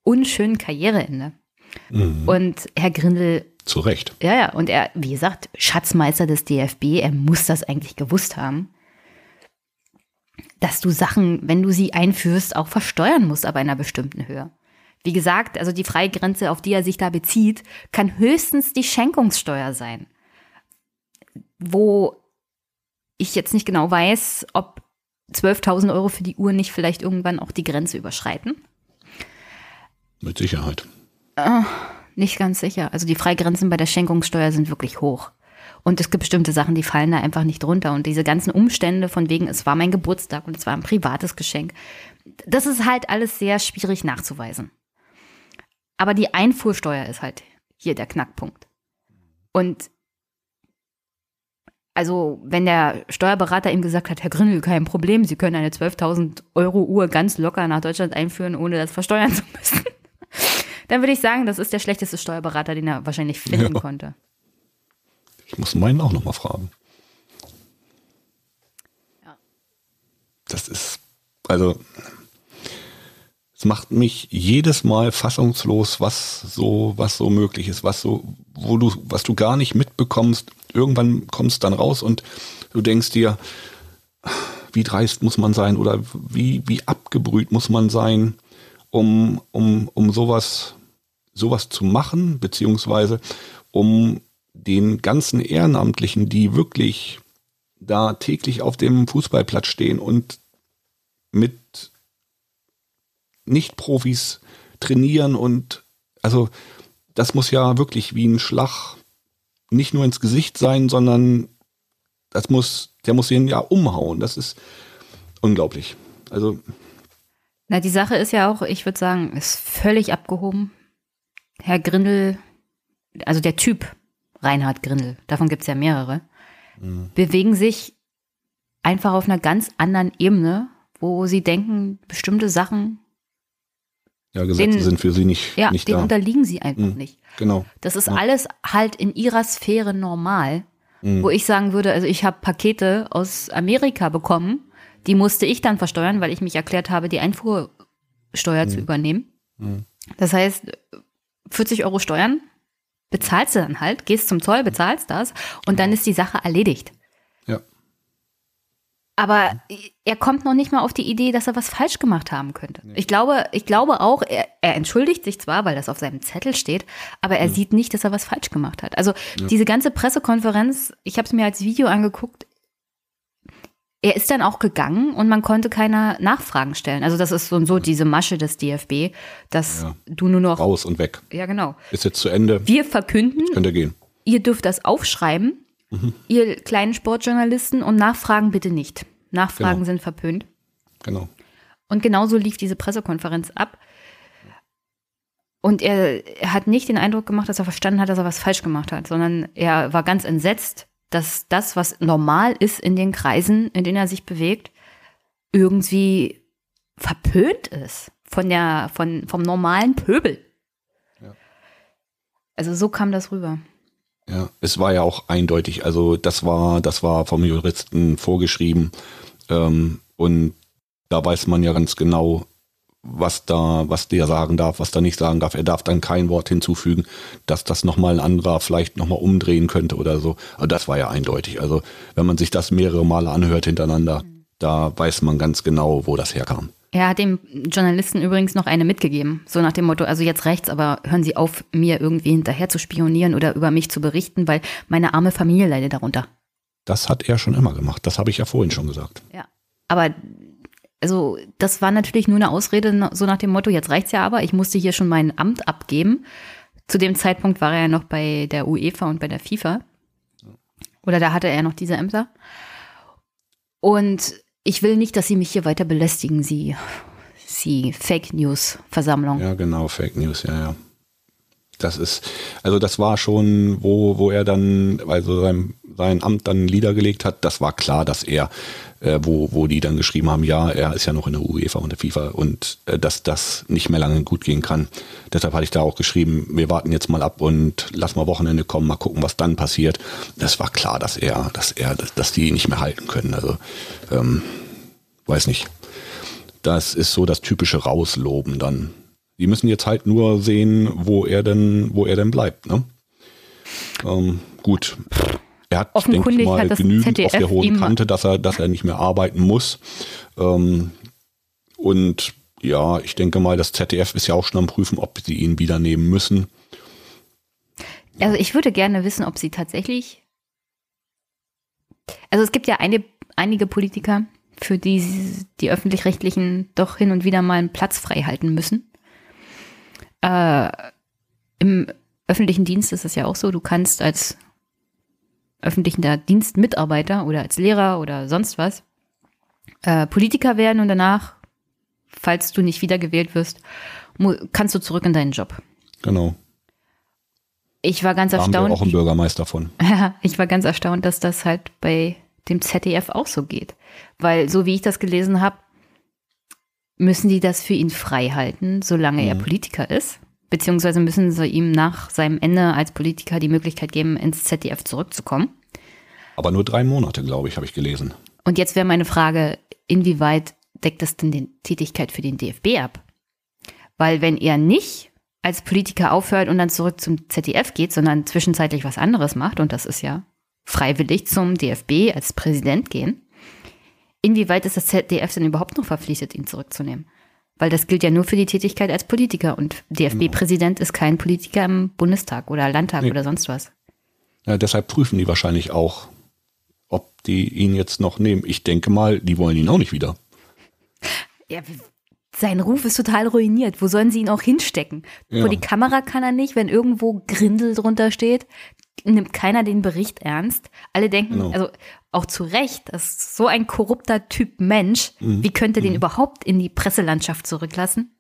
unschönen Karriereende. Mhm. Und Herr Grindel. Zu Recht. Ja, ja, und er, wie gesagt, Schatzmeister des DFB, er muss das eigentlich gewusst haben, dass du Sachen, wenn du sie einführst, auch versteuern musst, aber in einer bestimmten Höhe. Wie gesagt, also die Freigrenze, auf die er sich da bezieht, kann höchstens die Schenkungssteuer sein. Wo ich jetzt nicht genau weiß, ob 12.000 Euro für die Uhr nicht vielleicht irgendwann auch die Grenze überschreiten. Mit Sicherheit. Äh, nicht ganz sicher. Also die Freigrenzen bei der Schenkungssteuer sind wirklich hoch. Und es gibt bestimmte Sachen, die fallen da einfach nicht drunter. Und diese ganzen Umstände von wegen, es war mein Geburtstag und es war ein privates Geschenk, das ist halt alles sehr schwierig nachzuweisen. Aber die Einfuhrsteuer ist halt hier der Knackpunkt. Und also, wenn der Steuerberater ihm gesagt hat, Herr Gründel, kein Problem, Sie können eine 12.000 Euro Uhr ganz locker nach Deutschland einführen, ohne das versteuern zu müssen, dann würde ich sagen, das ist der schlechteste Steuerberater, den er wahrscheinlich finden ja. konnte. Ich muss meinen auch nochmal fragen. Ja. Das ist, also, es macht mich jedes Mal fassungslos, was so, was so möglich ist, was so, wo du, was du gar nicht mitbekommst. Irgendwann kommst dann raus und du denkst dir, wie dreist muss man sein oder wie, wie abgebrüht muss man sein, um, um, um sowas, sowas zu machen, beziehungsweise um den ganzen Ehrenamtlichen, die wirklich da täglich auf dem Fußballplatz stehen und mit Nicht-Profis trainieren und also das muss ja wirklich wie ein Schlag nicht nur ins Gesicht sein, sondern das muss, der muss ihn ja umhauen. Das ist unglaublich. Also. Na, die Sache ist ja auch, ich würde sagen, ist völlig abgehoben. Herr Grindel, also der Typ Reinhard Grindel, davon gibt es ja mehrere, mhm. bewegen sich einfach auf einer ganz anderen Ebene, wo sie denken, bestimmte Sachen. Ja, Gesetze denen, sind für sie nicht, ja, nicht denen da. unterliegen sie einfach mhm. nicht. Genau. Das ist ja. alles halt in ihrer Sphäre normal. Mhm. Wo ich sagen würde, also ich habe Pakete aus Amerika bekommen, die musste ich dann versteuern, weil ich mich erklärt habe, die Einfuhrsteuer mhm. zu übernehmen. Mhm. Das heißt, 40 Euro Steuern bezahlst du dann halt, gehst zum Zoll, bezahlst das und dann ist die Sache erledigt. Ja. Aber er kommt noch nicht mal auf die Idee, dass er was falsch gemacht haben könnte. Ich glaube, ich glaube auch, er, er entschuldigt sich zwar, weil das auf seinem Zettel steht, aber er mhm. sieht nicht, dass er was falsch gemacht hat. Also ja. diese ganze Pressekonferenz, ich habe es mir als Video angeguckt, er ist dann auch gegangen und man konnte keine Nachfragen stellen. Also das ist so und so diese Masche des DFB, dass ja. du nur noch raus und weg. Ja, genau. Ist jetzt zu Ende. Wir verkünden. Könnt ihr gehen. Ihr dürft das aufschreiben, mhm. ihr kleinen Sportjournalisten und Nachfragen bitte nicht. Nachfragen genau. sind verpönt. Genau. Und genauso lief diese Pressekonferenz ab. Und er, er hat nicht den Eindruck gemacht, dass er verstanden hat, dass er was falsch gemacht hat, sondern er war ganz entsetzt, dass das, was normal ist in den Kreisen, in denen er sich bewegt, irgendwie verpönt ist von der, von, vom normalen Pöbel. Ja. Also so kam das rüber. Ja, es war ja auch eindeutig. Also das war, das war vom Juristen vorgeschrieben. Ähm, und da weiß man ja ganz genau, was da, was der sagen darf, was da nicht sagen darf. Er darf dann kein Wort hinzufügen, dass das nochmal ein anderer vielleicht nochmal umdrehen könnte oder so. Aber das war ja eindeutig. Also wenn man sich das mehrere Male anhört hintereinander, mhm. da weiß man ganz genau, wo das herkam. Er hat dem Journalisten übrigens noch eine mitgegeben, so nach dem Motto, also jetzt rechts, aber hören Sie auf, mir irgendwie hinterher zu spionieren oder über mich zu berichten, weil meine arme Familie leidet darunter. Das hat er schon immer gemacht, das habe ich ja vorhin schon gesagt. Ja, aber also das war natürlich nur eine Ausrede, so nach dem Motto, jetzt reicht's ja aber, ich musste hier schon mein Amt abgeben. Zu dem Zeitpunkt war er ja noch bei der UEFA und bei der FIFA. Oder da hatte er noch diese Ämter. Und ich will nicht, dass Sie mich hier weiter belästigen, Sie, Sie Fake News Versammlung. Ja, genau, Fake News, ja, ja. Das ist, also das war schon, wo, wo er dann, also sein, sein Amt dann niedergelegt hat, das war klar, dass er äh, wo, wo die dann geschrieben haben, ja, er ist ja noch in der UEFA und der FIFA und äh, dass das nicht mehr lange gut gehen kann. Deshalb hatte ich da auch geschrieben, wir warten jetzt mal ab und lass mal Wochenende kommen, mal gucken, was dann passiert. Das war klar, dass er, dass er, dass die ihn nicht mehr halten können. Also ähm, weiß nicht. Das ist so das typische Rausloben dann. Die müssen jetzt halt nur sehen, wo er denn, wo er denn bleibt. Ne? Ähm, gut. Er hat, denke ich mal, genügend ZDF auf der hohen Kante, dass er, dass er nicht mehr arbeiten muss. Ähm, und ja, ich denke mal, das ZDF ist ja auch schon am Prüfen, ob sie ihn wieder nehmen müssen. Also ich würde gerne wissen, ob sie tatsächlich. Also es gibt ja eine, einige Politiker, für die die öffentlich-rechtlichen doch hin und wieder mal einen Platz frei halten müssen. Äh, Im öffentlichen Dienst ist es ja auch so, du kannst als öffentlichen Dienstmitarbeiter oder als Lehrer oder sonst was äh, Politiker werden und danach, falls du nicht wiedergewählt wirst, kannst du zurück in deinen Job. Genau. Ich war ganz da erstaunt. Haben wir auch einen Bürgermeister von. Ich war ganz erstaunt, dass das halt bei dem ZDF auch so geht. Weil, so wie ich das gelesen habe, müssen die das für ihn frei halten, solange mhm. er Politiker ist. Beziehungsweise müssen sie ihm nach seinem Ende als Politiker die Möglichkeit geben, ins ZDF zurückzukommen. Aber nur drei Monate, glaube ich, habe ich gelesen. Und jetzt wäre meine Frage, inwieweit deckt das denn die Tätigkeit für den DFB ab? Weil wenn er nicht als Politiker aufhört und dann zurück zum ZDF geht, sondern zwischenzeitlich was anderes macht, und das ist ja freiwillig zum DFB als Präsident gehen, inwieweit ist das ZDF denn überhaupt noch verpflichtet, ihn zurückzunehmen? Weil das gilt ja nur für die Tätigkeit als Politiker und DFB-Präsident ist kein Politiker im Bundestag oder Landtag Nee. oder sonst was. Ja, deshalb prüfen die wahrscheinlich auch, ob die ihn jetzt noch nehmen. Ich denke mal, die wollen ihn auch nicht wieder. Ja, sein Ruf ist total ruiniert. Wo sollen sie ihn auch hinstecken? Ja. Vor die Kamera kann er nicht, wenn irgendwo Grindel drunter steht, nimmt keiner den Bericht ernst. Alle denken, Genau. also auch zu Recht, das ist so ein korrupter Typ Mensch. Mhm. Wie könnte den überhaupt in die Presselandschaft zurücklassen?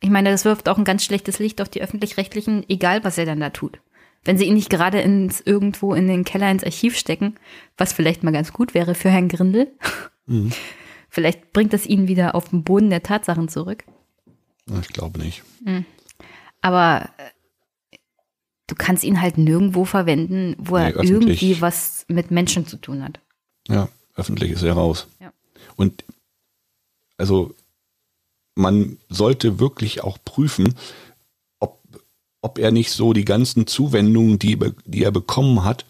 Ich meine, das wirft auch ein ganz schlechtes Licht auf die öffentlich-rechtlichen, egal was er dann da tut. Wenn sie ihn nicht gerade ins irgendwo in den Keller ins Archiv stecken, was vielleicht mal ganz gut wäre für Herrn Grindel. Vielleicht bringt es ihn wieder auf den Boden der Tatsachen zurück. Ich glaube nicht. Aber äh, du kannst ihn halt nirgendwo verwenden, wo Nee, er irgendwie was mit Menschen zu tun hat. Ja, öffentlich ist er raus. Ja. Und also man sollte wirklich auch prüfen, ob, ob er nicht so die ganzen Zuwendungen, die, die er bekommen hat,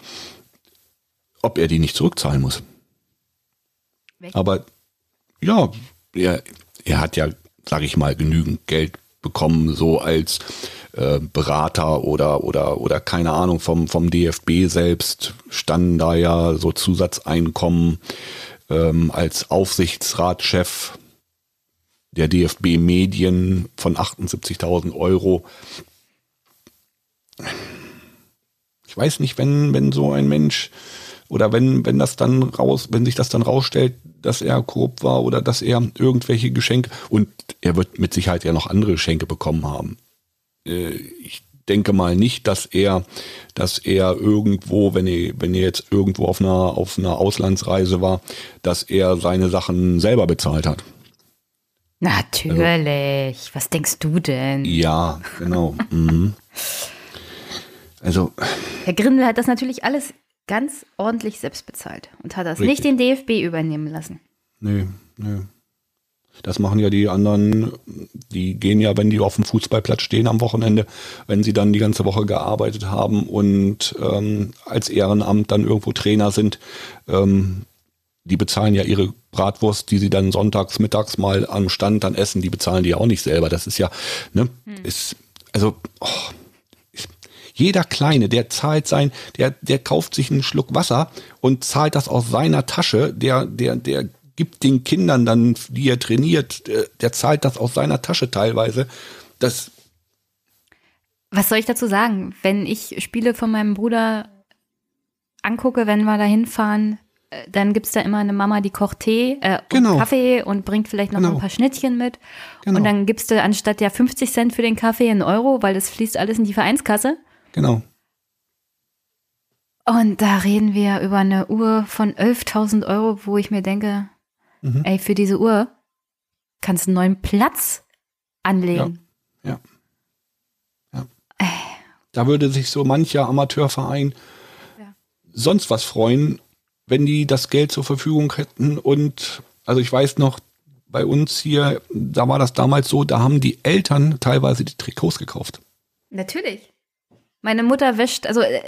ob er die nicht zurückzahlen muss. Weg. Aber ja, er, er hat ja, sage ich mal, genügend Geld bekommen, so als äh, Berater oder, oder, oder keine Ahnung, vom, vom DFB selbst standen da ja so Zusatzeinkommen ähm, als Aufsichtsratschef der DFB Medien von 78.000 Euro. Ich weiß nicht, wenn, wenn so ein Mensch oder wenn, wenn das dann raus, wenn sich das dann rausstellt, dass er korrupt war oder dass er irgendwelche Geschenke und er wird mit Sicherheit ja noch andere Geschenke bekommen haben. Äh, ich denke mal nicht, dass er, dass er irgendwo, wenn er, wenn er jetzt irgendwo auf einer, auf einer Auslandsreise war, dass er seine Sachen selber bezahlt hat. Natürlich. Was denkst du denn? Ja, genau. mhm. Also, Herr Grindel hat das natürlich alles ganz ordentlich selbst bezahlt und hat das nicht Richtig. den DFB übernehmen lassen. nee, nee. Das machen ja die anderen, die gehen ja, wenn die auf dem Fußballplatz stehen am Wochenende, wenn sie dann die ganze Woche gearbeitet haben und ähm, als Ehrenamt dann irgendwo Trainer sind, ähm, die bezahlen ja ihre Bratwurst, die sie dann sonntags, mittags mal am Stand dann essen, die bezahlen die ja auch nicht selber. Das ist ja, ne, ist, also, oh, jeder Kleine, der zahlt sein, der, der kauft sich einen Schluck Wasser und zahlt das aus seiner Tasche, der, der, der gibt den Kindern dann, die er trainiert, der, der zahlt das aus seiner Tasche teilweise. Das, Was soll ich dazu sagen? Wenn ich Spiele von meinem Bruder angucke, wenn wir da hinfahren, äh, dann gibt's da immer eine Mama, die kocht Tee äh, Genau. und Kaffee und bringt vielleicht noch Genau. ein paar Schnittchen mit. Genau. Und dann gibst du anstatt ja 50 Cent für den Kaffee einen Euro, weil das fließt alles in die Vereinskasse. genau. Und da reden wir über eine Uhr von 11.000 Euro, wo ich mir denke, Mhm. ey, für diese Uhr kannst du einen neuen Platz anlegen. Ja. ja. Da würde sich so mancher Amateurverein Ja. sonst was freuen, wenn die das Geld zur Verfügung hätten. Und also ich weiß noch, bei uns hier, da war das damals so, da haben die Eltern teilweise die Trikots gekauft. Natürlich. Meine Mutter wäscht, also äh,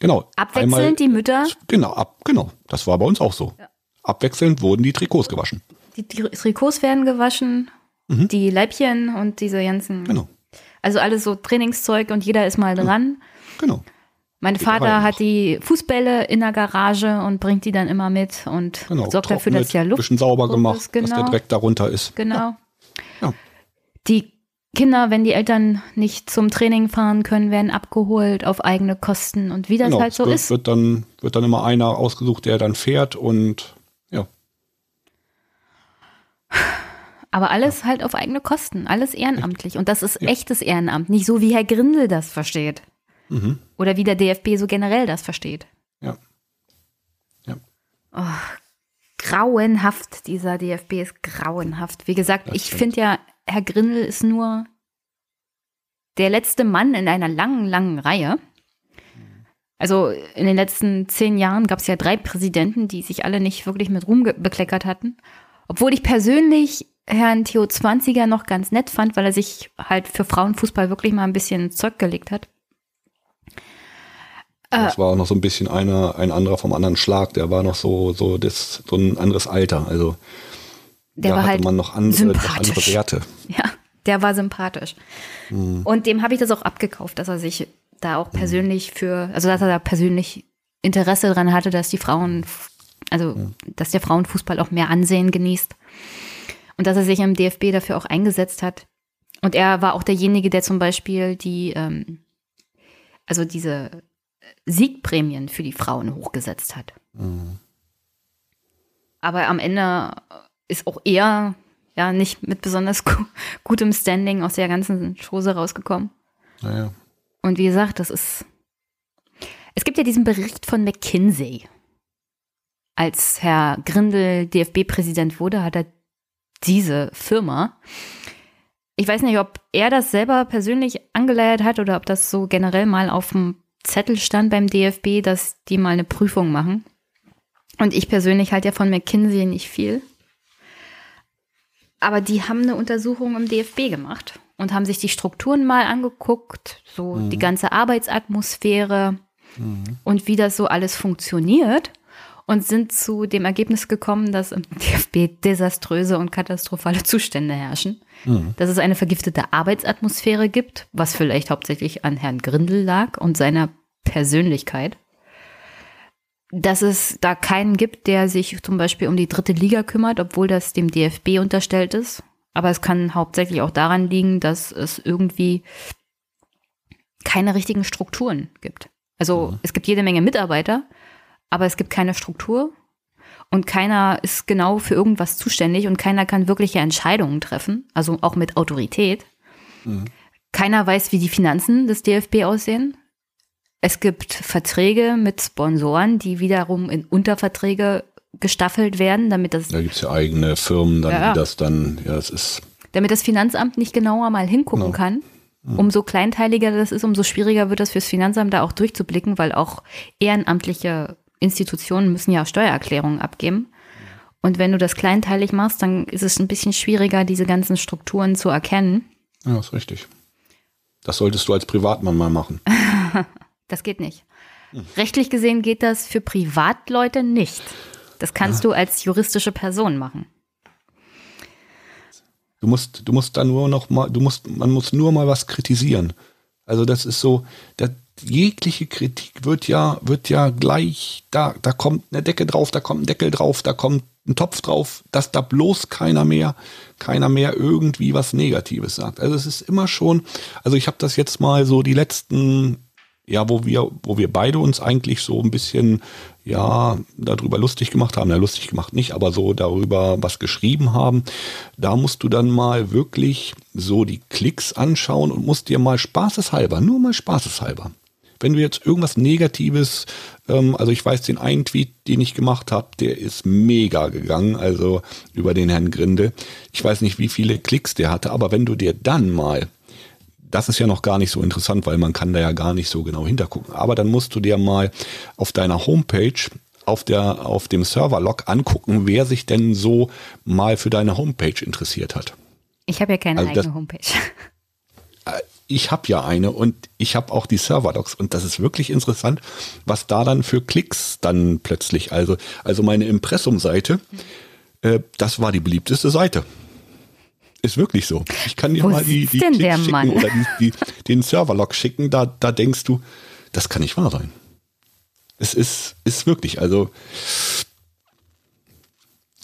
Genau. abwechselnd Einmal- die Mütter, Genau, ab, genau. Das war bei uns auch so. Abwechselnd wurden die Trikots gewaschen. die Tri- Trikots werden gewaschen, die Leibchen und diese ganzen, Mhm. Genau, also alles so Trainingszeug und jeder ist mal dran. genau. Mein Vater rein hat die Fußbälle in der Garage und bringt die dann immer mit und genau. sorgt dafür, dass ja Luft bisschen sauber gemacht, ist, genau. dass der Dreck darunter ist. Genau. Ja. Die Kinder, wenn die Eltern nicht zum Training fahren können, werden abgeholt auf eigene Kosten und wie das genau. halt so wird, ist. Wird dann, wird dann immer einer ausgesucht, der dann fährt und ja. Aber alles halt auf eigene Kosten, alles ehrenamtlich. Und das ist echtes Ehrenamt, nicht so wie Herr Grindel das versteht. Mhm. Oder wie der DFB so generell das versteht. Ja. Ja. Grauenhaft, dieser DFB ist grauenhaft. Wie gesagt, Das ich finde ja, Herr Grindel ist nur der letzte Mann in einer langen, langen Reihe. Also in den letzten zehn Jahren gab es ja drei Präsidenten, die sich alle nicht wirklich mit Ruhm bekleckert hatten. Obwohl ich persönlich Herrn Theo Zwanziger noch ganz nett fand, weil er sich halt für Frauenfußball wirklich mal ein bisschen Zeug gelegt hat. Das war auch noch so ein bisschen einer, ein anderer vom anderen Schlag. Der war noch so, so, das, so ein anderes Alter. Also Der da war hatte halt man noch andere, noch andere. Werte. Ja, der war sympathisch. Mhm. Und dem habe ich das auch abgekauft, dass er sich da auch persönlich für, also dass er da persönlich Interesse dran hatte, dass die Frauen, also dass der Frauenfußball auch mehr Ansehen genießt. Und dass er sich im DFB dafür auch eingesetzt hat. Und er war auch derjenige, der zum Beispiel die, ähm, also diese Siegprämien für die Frauen hochgesetzt hat. Aber am Ende ist auch er ja nicht mit besonders gu gutem Standing aus der ganzen Chose rausgekommen. Naja. Und wie gesagt, das ist. Es gibt ja diesen Bericht von McKinsey. Als Herr Grindel DFB-Präsident wurde, hat er diese Firma. Ich weiß nicht, ob er das selber persönlich angeleiert hat oder ob das so generell mal auf dem Zettel stand beim DFB, dass die mal eine Prüfung machen. Und ich persönlich halte ja von McKinsey nicht viel. Aber die haben eine Untersuchung im DFB gemacht und haben sich die Strukturen mal angeguckt, so die ganze Arbeitsatmosphäre und wie das so alles funktioniert und sind zu dem Ergebnis gekommen, dass im DFB desaströse und katastrophale Zustände herrschen. Dass es eine vergiftete Arbeitsatmosphäre gibt, was vielleicht hauptsächlich an Herrn Grindel lag und seiner Persönlichkeit. Dass es da keinen gibt, der sich zum Beispiel um die dritte Liga kümmert, obwohl das dem DFB unterstellt ist. Aber es kann hauptsächlich auch daran liegen, dass es irgendwie keine richtigen Strukturen gibt. Also es gibt jede Menge Mitarbeiter, aber es gibt keine Struktur und keiner ist genau für irgendwas zuständig und keiner kann wirkliche Entscheidungen treffen, also auch mit Autorität. Keiner weiß, wie die Finanzen des DFB aussehen. Es gibt Verträge mit Sponsoren, die wiederum in Unterverträge gestaffelt werden, damit das, Da gibt's ja eigene Firmen, dann, Ja, das dann, ja, das ist, damit das Finanzamt nicht genauer mal hingucken Genau. kann. Umso kleinteiliger das ist, umso schwieriger wird das fürs Finanzamt da auch durchzublicken, weil auch ehrenamtliche Institutionen müssen ja Steuererklärungen abgeben. Und wenn du das kleinteilig machst, dann ist es ein bisschen schwieriger, diese ganzen Strukturen zu erkennen. ja, ist richtig. Das solltest du als Privatmann mal machen. Das geht nicht. Rechtlich gesehen geht das für Privatleute nicht. Das kannst du als juristische Person machen. Du musst, du musst da nur noch mal, du musst, man muss nur mal was kritisieren. Also das ist so, da, jegliche Kritik wird ja, wird ja gleich, da, da kommt eine Decke drauf, da kommt ein Deckel drauf, da kommt ein Topf drauf, dass da bloß keiner mehr, keiner mehr irgendwie was Negatives sagt. Also es ist immer schon, also ich habe das jetzt mal so die letzten ja, wo wir, wo wir beide uns eigentlich so ein bisschen, ja, darüber lustig gemacht haben, ja, lustig gemacht nicht, aber so darüber was geschrieben haben, da musst du dann mal wirklich so die Klicks anschauen und musst dir mal spaßeshalber, nur mal spaßeshalber. Wenn du jetzt irgendwas Negatives, ähm, also ich weiß den einen Tweet, den ich gemacht habe, der ist mega gegangen, also über den Herrn Grinde. Ich weiß nicht, wie viele Klicks der hatte, aber wenn du dir dann mal das ist ja noch gar nicht so interessant, weil man kann da ja gar nicht so genau hintergucken. Aber dann musst du dir mal auf deiner Homepage auf der auf dem Serverlog angucken, wer sich denn so mal für deine Homepage interessiert hat. Ich habe ja keine Also das- eigene Homepage. Ich habe ja eine und ich habe auch die Serverlogs und das ist wirklich interessant, was da dann für Klicks dann plötzlich, also also meine Impressum-Seite, äh, das war die beliebteste Seite. Ist wirklich so. Ich kann dir Wo mal die, die Klicks schicken oder die, die, den Serverlog schicken, da, da denkst du, das kann nicht wahr sein. Es ist, ist wirklich, also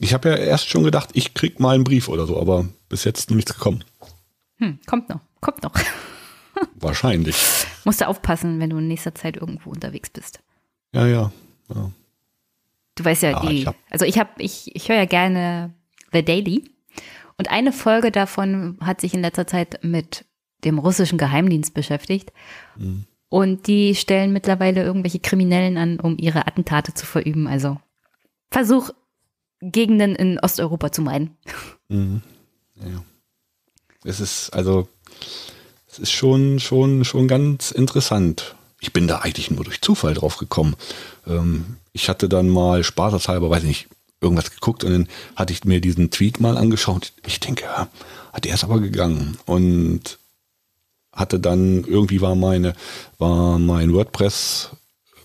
ich habe ja erst schon gedacht, ich krieg mal einen Brief oder so, aber bis jetzt noch nichts gekommen. Hm, kommt noch, kommt noch. Wahrscheinlich. Musst du aufpassen, wenn du in nächster Zeit irgendwo unterwegs bist. Ja, ja. ja. Du weißt ja, Ja, die, ich also ich habe, ich, ich höre ja gerne The Daily. Und eine Folge davon hat sich in letzter Zeit mit dem russischen Geheimdienst beschäftigt. Mhm. Und die stellen mittlerweile irgendwelche Kriminellen an, um ihre Attentate zu verüben. Also Versuch, Gegenden in Osteuropa zu meiden. Es ist also, es ist schon, schon, schon ganz interessant. Ich bin da eigentlich nur durch Zufall drauf gekommen. Ähm, ich hatte dann mal spaßeshalber, weiß ich nicht, irgendwas geguckt und dann hatte ich mir diesen Tweet mal angeschaut. Ich denke, ja, der ist aber gegangen und hatte dann irgendwie war meine, war mein WordPress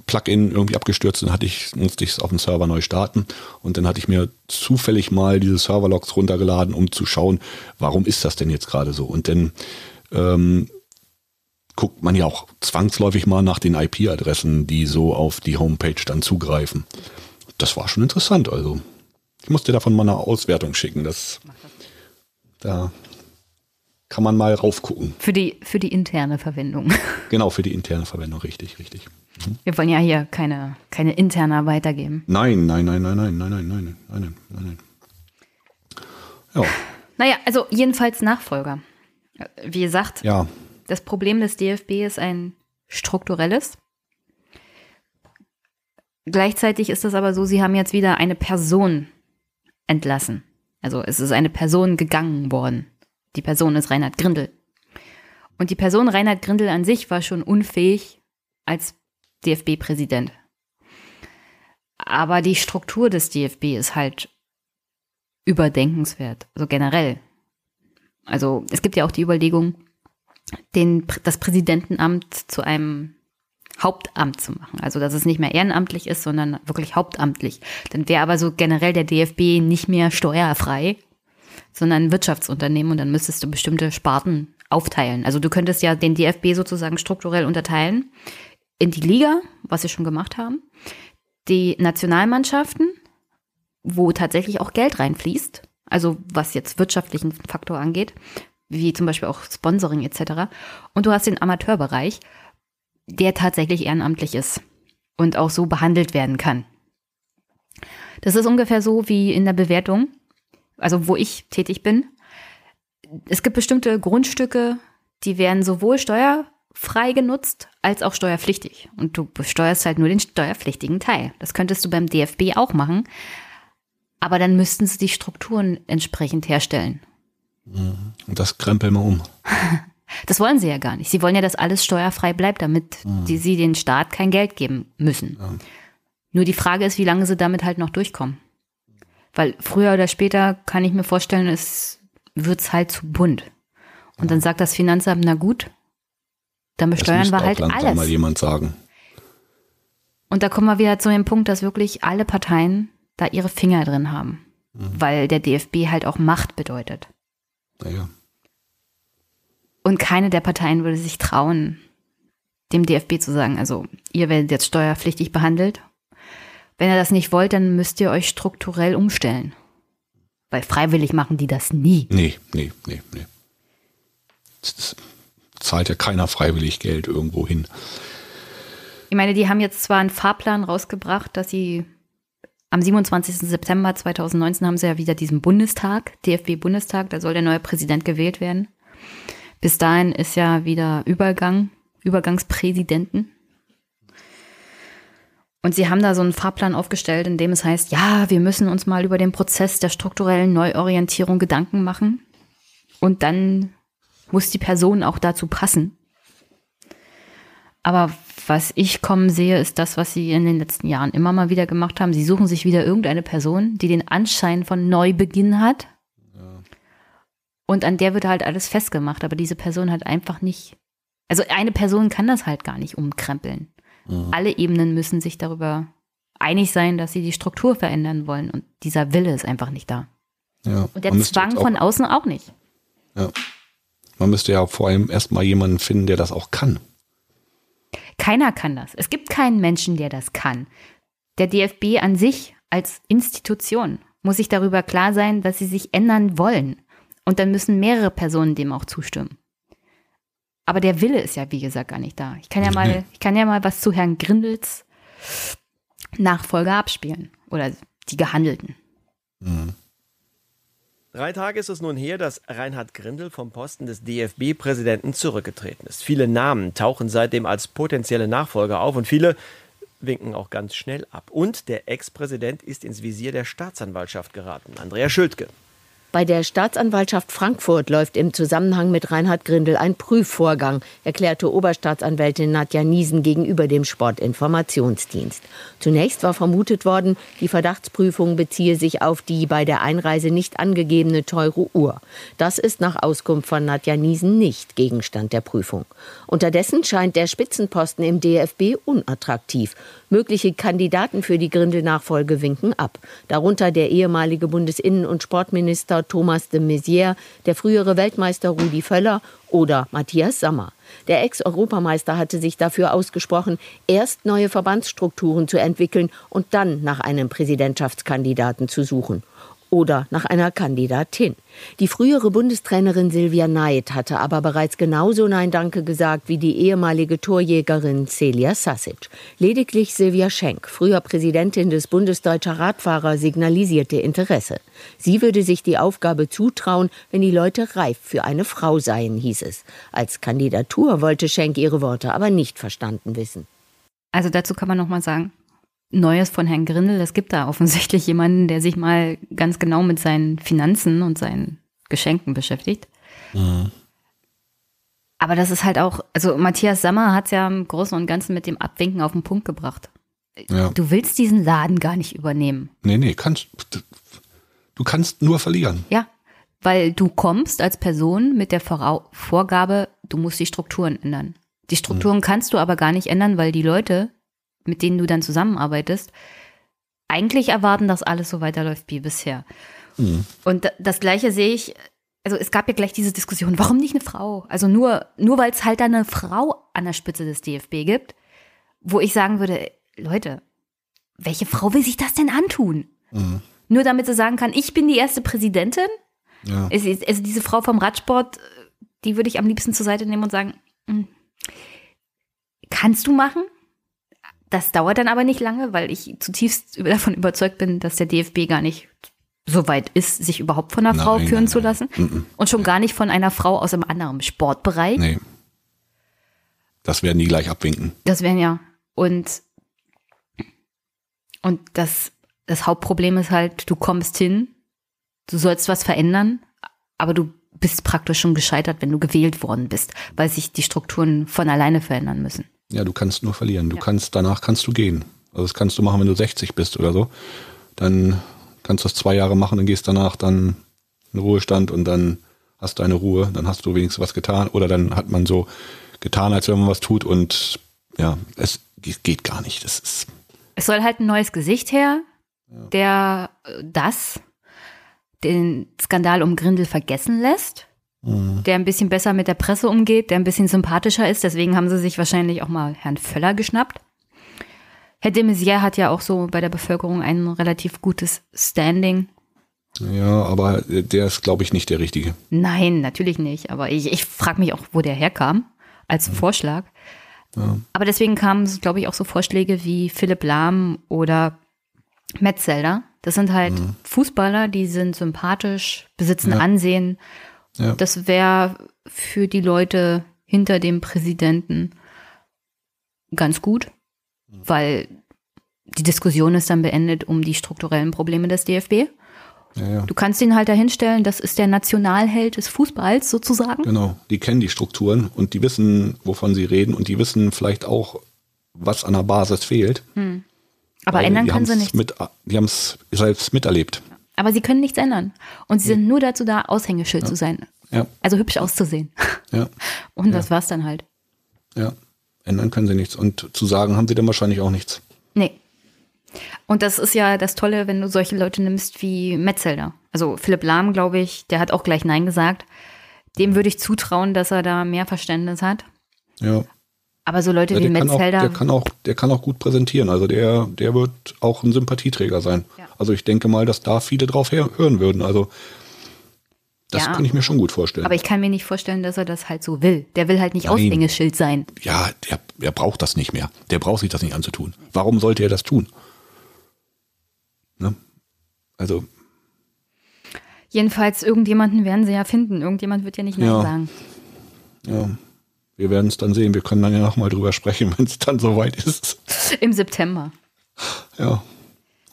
Plugin irgendwie abgestürzt und hatte ich, musste ich es auf dem Server neu starten. Und dann hatte ich mir zufällig mal diese Serverlogs runtergeladen, um zu schauen, warum ist das denn jetzt gerade so? Und dann ähm, guckt man ja auch zwangsläufig mal nach den IP-Adressen, die so auf die Homepage dann zugreifen. Das war schon interessant. Also ich musste davon mal eine Auswertung schicken. Das, da kann man mal raufgucken. Für die, für die interne Verwendung. Genau, für die interne Verwendung, richtig, richtig. Mhm. Wir wollen ja hier keine, keine interner weitergeben. Nein, nein, nein, nein, nein, nein, nein, nein, nein, nein, nein. Ja. Naja, also jedenfalls Nachfolger. Wie gesagt, ja. das Problem des DFB ist ein strukturelles. Gleichzeitig ist es aber so, sie haben jetzt wieder eine Person entlassen. Also es ist eine Person gegangen worden. Die Person ist Reinhard Grindel. Und die Person Reinhard Grindel an sich war schon unfähig als DFB-Präsident. Aber die Struktur des DFB ist halt überdenkenswert, so also generell. Also es gibt ja auch die Überlegung, den, das Präsidentenamt zu einem Hauptamt zu machen. Also dass es nicht mehr ehrenamtlich ist, sondern wirklich hauptamtlich. Dann wäre aber so generell der DFB nicht mehr steuerfrei, sondern ein Wirtschaftsunternehmen und dann müsstest du bestimmte Sparten aufteilen. Also du könntest ja den DFB sozusagen strukturell unterteilen in die Liga, was sie schon gemacht haben, die Nationalmannschaften, wo tatsächlich auch Geld reinfließt, also was jetzt wirtschaftlichen Faktor angeht, wie zum Beispiel auch Sponsoring etc. Und du hast den Amateurbereich, der tatsächlich ehrenamtlich ist und auch so behandelt werden kann. Das ist ungefähr so wie in der Bewertung also wo ich tätig bin. Es gibt bestimmte Grundstücke, die werden sowohl steuerfrei genutzt als auch steuerpflichtig. Und du besteuerst halt nur den steuerpflichtigen Teil. Das könntest du beim DFB auch machen. Aber dann müssten sie die Strukturen entsprechend herstellen. Mhm. Und das krempeln wir um. Das wollen sie ja gar nicht. Sie wollen ja, dass alles steuerfrei bleibt, damit mhm. die, sie den Staat kein Geld geben müssen. Ja. Nur die Frage ist, wie lange sie damit halt noch durchkommen. Weil früher oder später kann ich mir vorstellen, es wird halt zu bunt. Und dann sagt das Finanzamt, na gut, dann besteuern wir halt alles. mal jemand sagen. Und da kommen wir wieder zu dem Punkt, dass wirklich alle Parteien da ihre Finger drin haben. Mhm. Weil der DFB halt auch Macht bedeutet. Naja. Und keine der Parteien würde sich trauen, dem DFB zu sagen, also ihr werdet jetzt steuerpflichtig behandelt wenn ihr das nicht wollt, dann müsst ihr euch strukturell umstellen. Weil freiwillig machen die das nie. Nee, nee, nee, nee. Das zahlt ja keiner freiwillig Geld irgendwo hin. Ich meine, die haben jetzt zwar einen Fahrplan rausgebracht, dass sie am 27. September 2019 haben sie ja wieder diesen Bundestag, DFB-Bundestag, da soll der neue Präsident gewählt werden. Bis dahin ist ja wieder Übergang, Übergangspräsidenten. Und sie haben da so einen Fahrplan aufgestellt, in dem es heißt, ja, wir müssen uns mal über den Prozess der strukturellen Neuorientierung Gedanken machen. Und dann muss die Person auch dazu passen. Aber was ich kommen sehe, ist das, was sie in den letzten Jahren immer mal wieder gemacht haben. Sie suchen sich wieder irgendeine Person, die den Anschein von Neubeginn hat. Ja. Und an der wird halt alles festgemacht. Aber diese Person hat einfach nicht. Also eine Person kann das halt gar nicht umkrempeln. Mhm. Alle Ebenen müssen sich darüber einig sein, dass sie die Struktur verändern wollen. Und dieser Wille ist einfach nicht da. Ja, und der Zwang von außen auch nicht. Ja. Man müsste ja vor allem erstmal jemanden finden, der das auch kann. Keiner kann das. Es gibt keinen Menschen, der das kann. Der DFB an sich als Institution muss sich darüber klar sein, dass sie sich ändern wollen. Und dann müssen mehrere Personen dem auch zustimmen. Aber der Wille ist ja, wie gesagt, gar nicht da. Ich kann ja mal, ich kann ja mal was zu Herrn Grindels Nachfolger abspielen. Oder die Gehandelten. Mhm. Drei Tage ist es nun her, dass Reinhard Grindel vom Posten des DFB-Präsidenten zurückgetreten ist. Viele Namen tauchen seitdem als potenzielle Nachfolger auf und viele winken auch ganz schnell ab. Und der Ex-Präsident ist ins Visier der Staatsanwaltschaft geraten, Andrea Schültke. Bei der Staatsanwaltschaft Frankfurt läuft im Zusammenhang mit Reinhard Grindel ein Prüfvorgang, erklärte Oberstaatsanwältin Nadja Niesen gegenüber dem Sportinformationsdienst. Zunächst war vermutet worden, die Verdachtsprüfung beziehe sich auf die bei der Einreise nicht angegebene teure Uhr. Das ist nach Auskunft von Nadja Niesen nicht Gegenstand der Prüfung. Unterdessen scheint der Spitzenposten im DFB unattraktiv. Mögliche Kandidaten für die Grindel-Nachfolge winken ab. Darunter der ehemalige Bundesinnen- und Sportminister Thomas de Maizière, der frühere Weltmeister Rudi Völler oder Matthias Sammer. Der Ex-Europameister hatte sich dafür ausgesprochen, erst neue Verbandsstrukturen zu entwickeln und dann nach einem Präsidentschaftskandidaten zu suchen oder nach einer Kandidatin. Die frühere Bundestrainerin Silvia Neid hatte aber bereits genauso Nein Danke gesagt wie die ehemalige Torjägerin Celia Sasic. Lediglich Silvia Schenk, früher Präsidentin des Bundesdeutscher Radfahrer, signalisierte Interesse. Sie würde sich die Aufgabe zutrauen, wenn die Leute reif für eine Frau seien, hieß es. Als Kandidatur wollte Schenk ihre Worte aber nicht verstanden wissen. Also dazu kann man noch mal sagen, Neues von Herrn Grindel. Es gibt da offensichtlich jemanden, der sich mal ganz genau mit seinen Finanzen und seinen Geschenken beschäftigt. Mhm. Aber das ist halt auch, also Matthias Sammer hat es ja im Großen und Ganzen mit dem Abwinken auf den Punkt gebracht. Ja. Du willst diesen Laden gar nicht übernehmen. Nee, nee, kannst, du kannst nur verlieren. Ja, weil du kommst als Person mit der Vorgabe, du musst die Strukturen ändern. Die Strukturen mhm. kannst du aber gar nicht ändern, weil die Leute, mit denen du dann zusammenarbeitest, eigentlich erwarten, dass alles so weiterläuft wie bisher. Mhm. Und das Gleiche sehe ich, also es gab ja gleich diese Diskussion, warum nicht eine Frau? Also nur, nur weil es halt da eine Frau an der Spitze des DFB gibt, wo ich sagen würde, Leute, welche Frau will sich das denn antun? Mhm. Nur damit sie sagen kann, ich bin die erste Präsidentin. Ja. Also diese Frau vom Radsport, die würde ich am liebsten zur Seite nehmen und sagen, hm, kannst du machen? Das dauert dann aber nicht lange, weil ich zutiefst davon überzeugt bin, dass der DFB gar nicht so weit ist, sich überhaupt von einer nein, Frau führen nein, zu lassen. Nein. Und schon gar nicht von einer Frau aus einem anderen Sportbereich. Nee. Das werden die gleich abwinken. Das werden ja. Und, und das, das Hauptproblem ist halt, du kommst hin, du sollst was verändern, aber du bist praktisch schon gescheitert, wenn du gewählt worden bist, weil sich die Strukturen von alleine verändern müssen. Ja, du kannst nur verlieren. Du ja. kannst, danach kannst du gehen. Also das kannst du machen, wenn du 60 bist oder so. Dann kannst du das zwei Jahre machen und gehst danach dann in Ruhestand und dann hast du eine Ruhe, dann hast du wenigstens was getan. Oder dann hat man so getan, als wenn man was tut und ja, es geht gar nicht. Das ist es soll halt ein neues Gesicht her, der äh, das, den Skandal um Grindel vergessen lässt mhm. der ein bisschen besser mit der Presse umgeht, der ein bisschen sympathischer ist. Deswegen haben sie sich wahrscheinlich auch mal Herrn Völler geschnappt. Herr de Maizière hat ja auch so bei der Bevölkerung ein relativ gutes Standing. Ja, aber der ist, glaube ich, nicht der Richtige. Nein, natürlich nicht. Aber ich, ich frage mich auch, wo der herkam als ja. Vorschlag. Ja. Aber deswegen kamen, glaube ich, auch so Vorschläge wie Philipp Lahm oder Metzelder. Das sind halt mhm. Fußballer, die sind sympathisch, besitzen ja. Ansehen ja. Das wäre für die Leute hinter dem Präsidenten ganz gut, weil die Diskussion ist dann beendet um die strukturellen Probleme des DFB. Ja, ja. Du kannst ihn halt dahinstellen, das ist der Nationalheld des Fußballs sozusagen. Genau, die kennen die Strukturen und die wissen, wovon sie reden und die wissen vielleicht auch, was an der Basis fehlt. Hm. Aber ändern können sie nichts. Mit, die haben es selbst miterlebt. Aber sie können nichts ändern. Und sie sind nur dazu da, Aushängeschild ja. zu sein. Ja. Also hübsch auszusehen. Ja. Und das war's dann halt. Ja. Ändern können sie nichts. Und zu sagen haben sie dann wahrscheinlich auch nichts. Nee. Und das ist ja das Tolle, wenn du solche Leute nimmst wie Metzelder. Also Philipp Lahm, glaube ich, der hat auch gleich Nein gesagt. Dem würde ich zutrauen, dass er da mehr Verständnis hat. Ja. Aber so Leute ja, wie Metzelder. Der, kann auch, der kann auch gut präsentieren. Also der, der wird auch ein Sympathieträger sein. Ja. Also ich denke mal, dass da viele drauf hören würden. Also das ja, kann ich mir schon gut vorstellen. Aber ich kann mir nicht vorstellen, dass er das halt so will. Der will halt nicht Nein. Aushängeschild sein. Ja, der, der braucht das nicht mehr. Der braucht sich das nicht anzutun. Warum sollte er das tun? Ne? Also. Jedenfalls, irgendjemanden werden sie ja finden. Irgendjemand wird ja nicht Nein ja. sagen. Ja. Wir werden es dann sehen. Wir können dann ja nochmal drüber sprechen, wenn es dann soweit ist. Im September. Ja.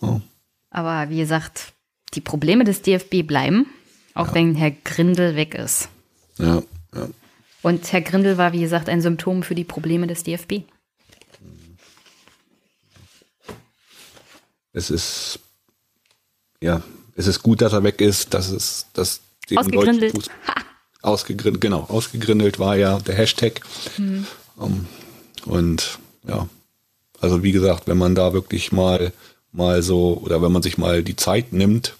ja. Aber wie gesagt, die Probleme des DFB bleiben. Auch ja. wenn Herr Grindel weg ist. Ja, ja. Und Herr Grindel war, wie gesagt, ein Symptom für die Probleme des DFB. Es ist, ja, es ist gut, dass er weg ist, dass es, dass dem Ausgegrindelt. Fuß, ausgegrindelt, genau, ausgegrindelt war ja der Hashtag. Mhm. Um, und ja, also wie gesagt, wenn man da wirklich mal, mal so, oder wenn man sich mal die Zeit nimmt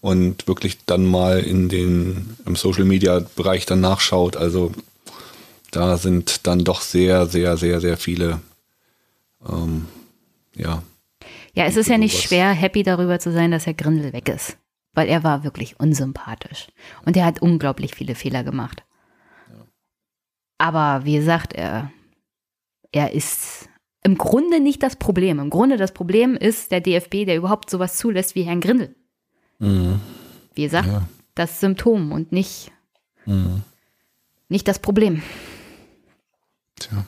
und wirklich dann mal in den, im Social Media Bereich dann nachschaut, also da sind dann doch sehr, sehr, sehr, sehr viele, ähm, ja. Ja, es ist ja nicht schwer, happy darüber zu sein, dass Herr Grindel weg ist. Weil er war wirklich unsympathisch. Und er hat unglaublich viele Fehler gemacht. Ja. Aber wie gesagt, er, er ist im Grunde nicht das Problem. Im Grunde das Problem ist der DFB, der überhaupt sowas zulässt wie Herrn Grindel. Mhm. Wie gesagt, ja. das Symptom und nicht, mhm. nicht das Problem. Tja.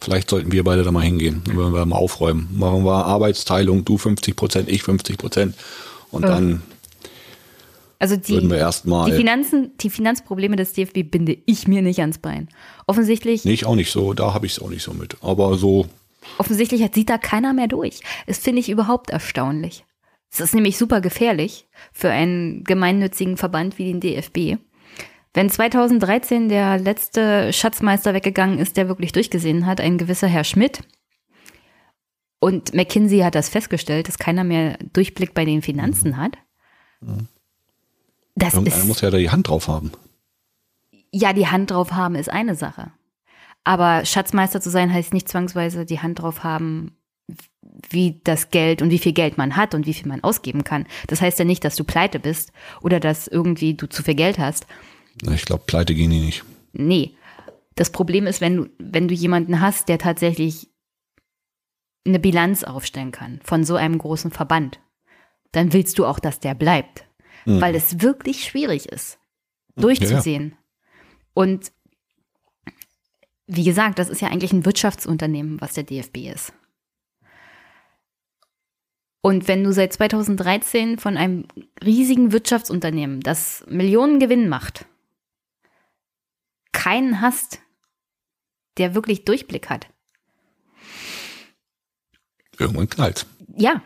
Vielleicht sollten wir beide da mal hingehen, wenn wir mal aufräumen. Machen wir Arbeitsteilung, du 50 Prozent, ich 50 Prozent. Und dann also die, würden wir erstmal. Die Finanzen, die Finanzprobleme des DFB binde ich mir nicht ans Bein. Offensichtlich. Nee, ich auch nicht so, da habe ich es auch nicht so mit. Aber so. Offensichtlich sieht da keiner mehr durch. Das finde ich überhaupt erstaunlich. Es ist nämlich super gefährlich für einen gemeinnützigen Verband wie den DFB. Wenn 2013 der letzte Schatzmeister weggegangen ist, der wirklich durchgesehen hat, ein gewisser Herr Schmidt, und McKinsey hat das festgestellt, dass keiner mehr Durchblick bei den Finanzen mhm. hat. Mhm. Das Irgendeiner ist, muss ja da die Hand drauf haben. Ja, die Hand drauf haben ist eine Sache. Aber Schatzmeister zu sein heißt nicht zwangsweise die Hand drauf haben, wie das Geld und wie viel Geld man hat und wie viel man ausgeben kann. Das heißt ja nicht, dass du pleite bist oder dass irgendwie du zu viel Geld hast. Ich glaube, pleite gehen die nicht. Nee. Das Problem ist, wenn du, wenn du jemanden hast, der tatsächlich eine Bilanz aufstellen kann von so einem großen Verband, dann willst du auch, dass der bleibt. Mhm. Weil es wirklich schwierig ist, durchzusehen. Ja, ja. Und wie gesagt, das ist ja eigentlich ein Wirtschaftsunternehmen, was der DFB ist. Und wenn du seit 2013 von einem riesigen Wirtschaftsunternehmen, das Millionen Gewinn macht, keinen hast, der wirklich Durchblick hat. Irgendwann knallt. Ja.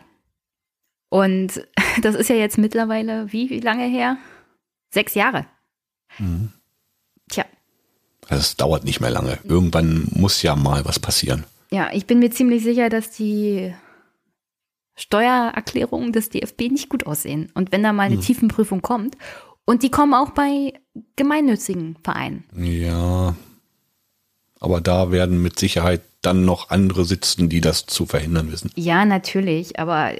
Und das ist ja jetzt mittlerweile, wie, wie lange her? Sechs Jahre. Mhm. Tja. Es dauert nicht mehr lange. Irgendwann muss ja mal was passieren. Ja, ich bin mir ziemlich sicher, dass die Steuererklärungen des DFB nicht gut aussehen. Und wenn da mal eine hm. Tiefenprüfung kommt, und die kommen auch bei gemeinnützigen Vereinen. Ja, aber da werden mit Sicherheit dann noch andere sitzen, die das zu verhindern wissen. Ja, natürlich, aber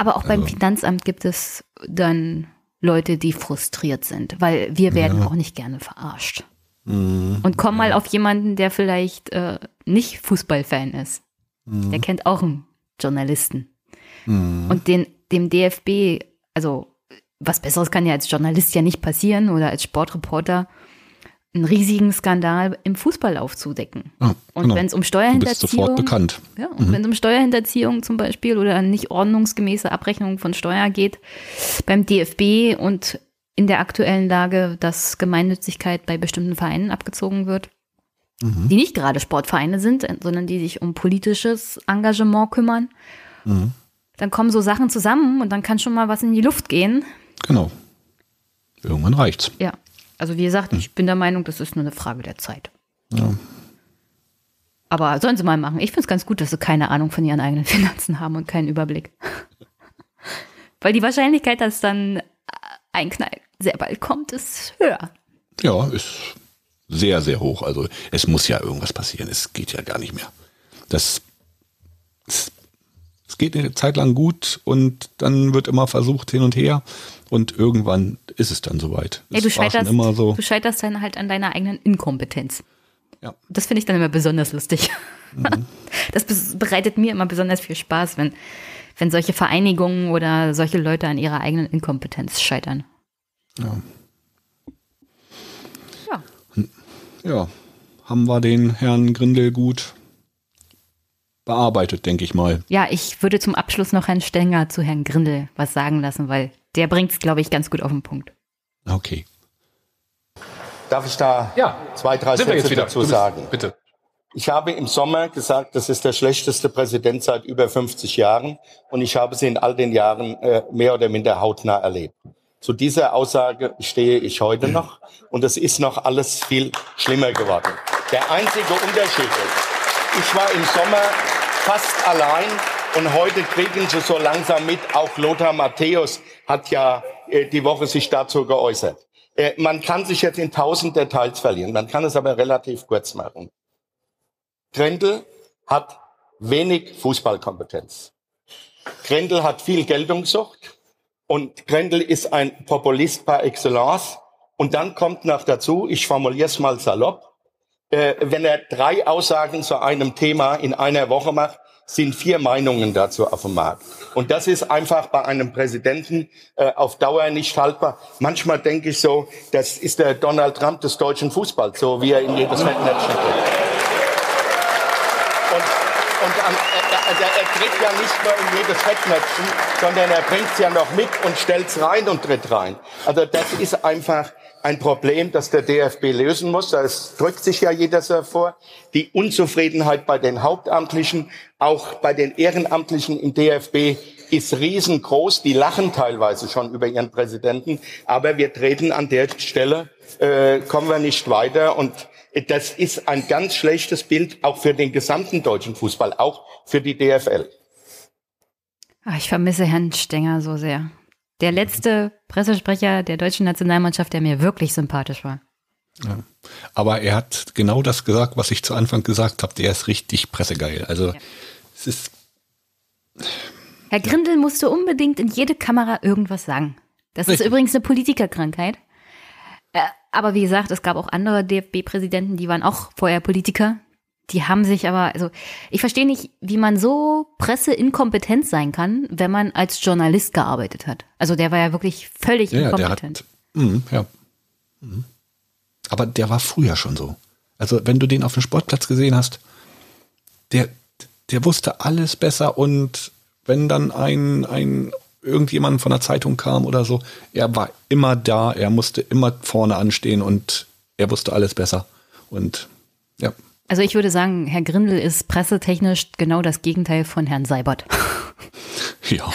aber auch beim also. Finanzamt gibt es dann Leute, die frustriert sind, weil wir werden ja. auch nicht gerne verarscht. Mhm. Und komm mal auf jemanden, der vielleicht äh, nicht Fußballfan ist. Mhm. Der kennt auch einen Journalisten. Mhm. Und den, dem DFB, also was Besseres kann ja als Journalist ja nicht passieren oder als Sportreporter, einen riesigen Skandal im Fußball aufzudecken. Ah, und genau. wenn es um Steuerhinterziehung. Sofort bekannt. Ja, und mhm. wenn es um Steuerhinterziehung zum Beispiel oder nicht ordnungsgemäße Abrechnung von Steuer geht, beim DFB und in der aktuellen Lage, dass Gemeinnützigkeit bei bestimmten Vereinen abgezogen wird, mhm. die nicht gerade Sportvereine sind, sondern die sich um politisches Engagement kümmern. Mhm. Dann kommen so Sachen zusammen und dann kann schon mal was in die Luft gehen. Genau. Irgendwann reicht's. Ja. Also wie gesagt, ich bin der Meinung, das ist nur eine Frage der Zeit. Ja. Aber sollen sie mal machen. Ich finde es ganz gut, dass sie keine Ahnung von ihren eigenen Finanzen haben und keinen Überblick. Weil die Wahrscheinlichkeit, dass dann ein Knall sehr bald kommt, ist höher. Ja, ist sehr, sehr hoch. Also es muss ja irgendwas passieren. Es geht ja gar nicht mehr. Das, es geht eine Zeit lang gut und dann wird immer versucht hin und her und irgendwann ist es dann soweit. Ja, du, scheiterst, immer so. du scheiterst dann halt an deiner eigenen Inkompetenz. Ja. Das finde ich dann immer besonders lustig. Mhm. Das bereitet mir immer besonders viel Spaß, wenn, wenn solche Vereinigungen oder solche Leute an ihrer eigenen Inkompetenz scheitern. Ja. Ja. Ja. Haben wir den Herrn Grindel gut bearbeitet, denke ich mal. Ja, ich würde zum Abschluss noch Herrn Stenger zu Herrn Grindel was sagen lassen, weil der bringt es, glaube ich, ganz gut auf den Punkt. Okay. Darf ich da Ja. zwei, drei Sind Sätze dazu bist- sagen? Bitte. Ich habe im Sommer gesagt, das ist der schlechteste Präsident seit über 50 Jahren und ich habe sie in all den Jahren äh, mehr oder minder hautnah erlebt. Zu dieser Aussage stehe ich heute noch und es ist noch alles viel schlimmer geworden. Der einzige Unterschied ist, ich war im Sommer fast allein und heute kriegen Sie so langsam mit, auch Lothar Matthäus hat ja äh, die Woche sich dazu geäußert. Äh, man kann sich jetzt in tausend Details verlieren, man kann es aber relativ kurz machen. Grendel hat wenig Fußballkompetenz. Grendel hat viel Geltungssucht und Grendel ist ein Populist par excellence. Und dann kommt noch dazu, ich formuliere es mal salopp, äh, wenn er drei Aussagen zu einem Thema in einer Woche macht, sind vier Meinungen dazu auf dem Markt. Und das ist einfach bei einem Präsidenten äh, auf Dauer nicht haltbar. Manchmal denke ich so, das ist der Donald Trump des deutschen Fußballs, so wie er in jedes Fettnäpfchen tritt. Und, und an, er, also er tritt ja nicht nur in jedes Fettnäpfchen, sondern er bringt's ja noch mit und stellt's rein und tritt rein. Also das ist einfach ein Problem, das der DFB lösen muss. Das drückt sich ja jeder so vor. Die Unzufriedenheit bei den Hauptamtlichen, auch bei den Ehrenamtlichen im DFB ist riesengroß. Die lachen teilweise schon über ihren Präsidenten. Aber wir treten an der Stelle, äh, kommen wir nicht weiter. Und das ist ein ganz schlechtes Bild auch für den gesamten deutschen Fußball, auch für die DFL. Ach, ich vermisse Herrn Stenger so sehr. Der letzte Pressesprecher der deutschen Nationalmannschaft, der mir wirklich sympathisch war. Aber er hat genau das gesagt, was ich zu Anfang gesagt habe. Der ist richtig pressegeil. Also es ist Herr Grindel musste unbedingt in jede Kamera irgendwas sagen. Das ist Richtig. übrigens eine Politikerkrankheit. Äh, aber wie gesagt, es gab auch andere DFB-Präsidenten, die waren auch vorher Politiker. Die haben sich aber, also ich verstehe nicht, wie man so presseinkompetent sein kann, wenn man als Journalist gearbeitet hat. Also der war ja wirklich völlig ja, ja, der inkompetent. hat mhm, ja. Mhm. Aber der war früher schon so. Also wenn du den auf dem Sportplatz gesehen hast, der der wusste alles besser und wenn dann ein ein irgendjemand von der Zeitung kam oder so, er war immer da, er musste immer vorne anstehen und er wusste alles besser und ja. Also ich würde sagen, Herr Grindel ist pressetechnisch genau das Gegenteil von Herrn Seibert. Ja.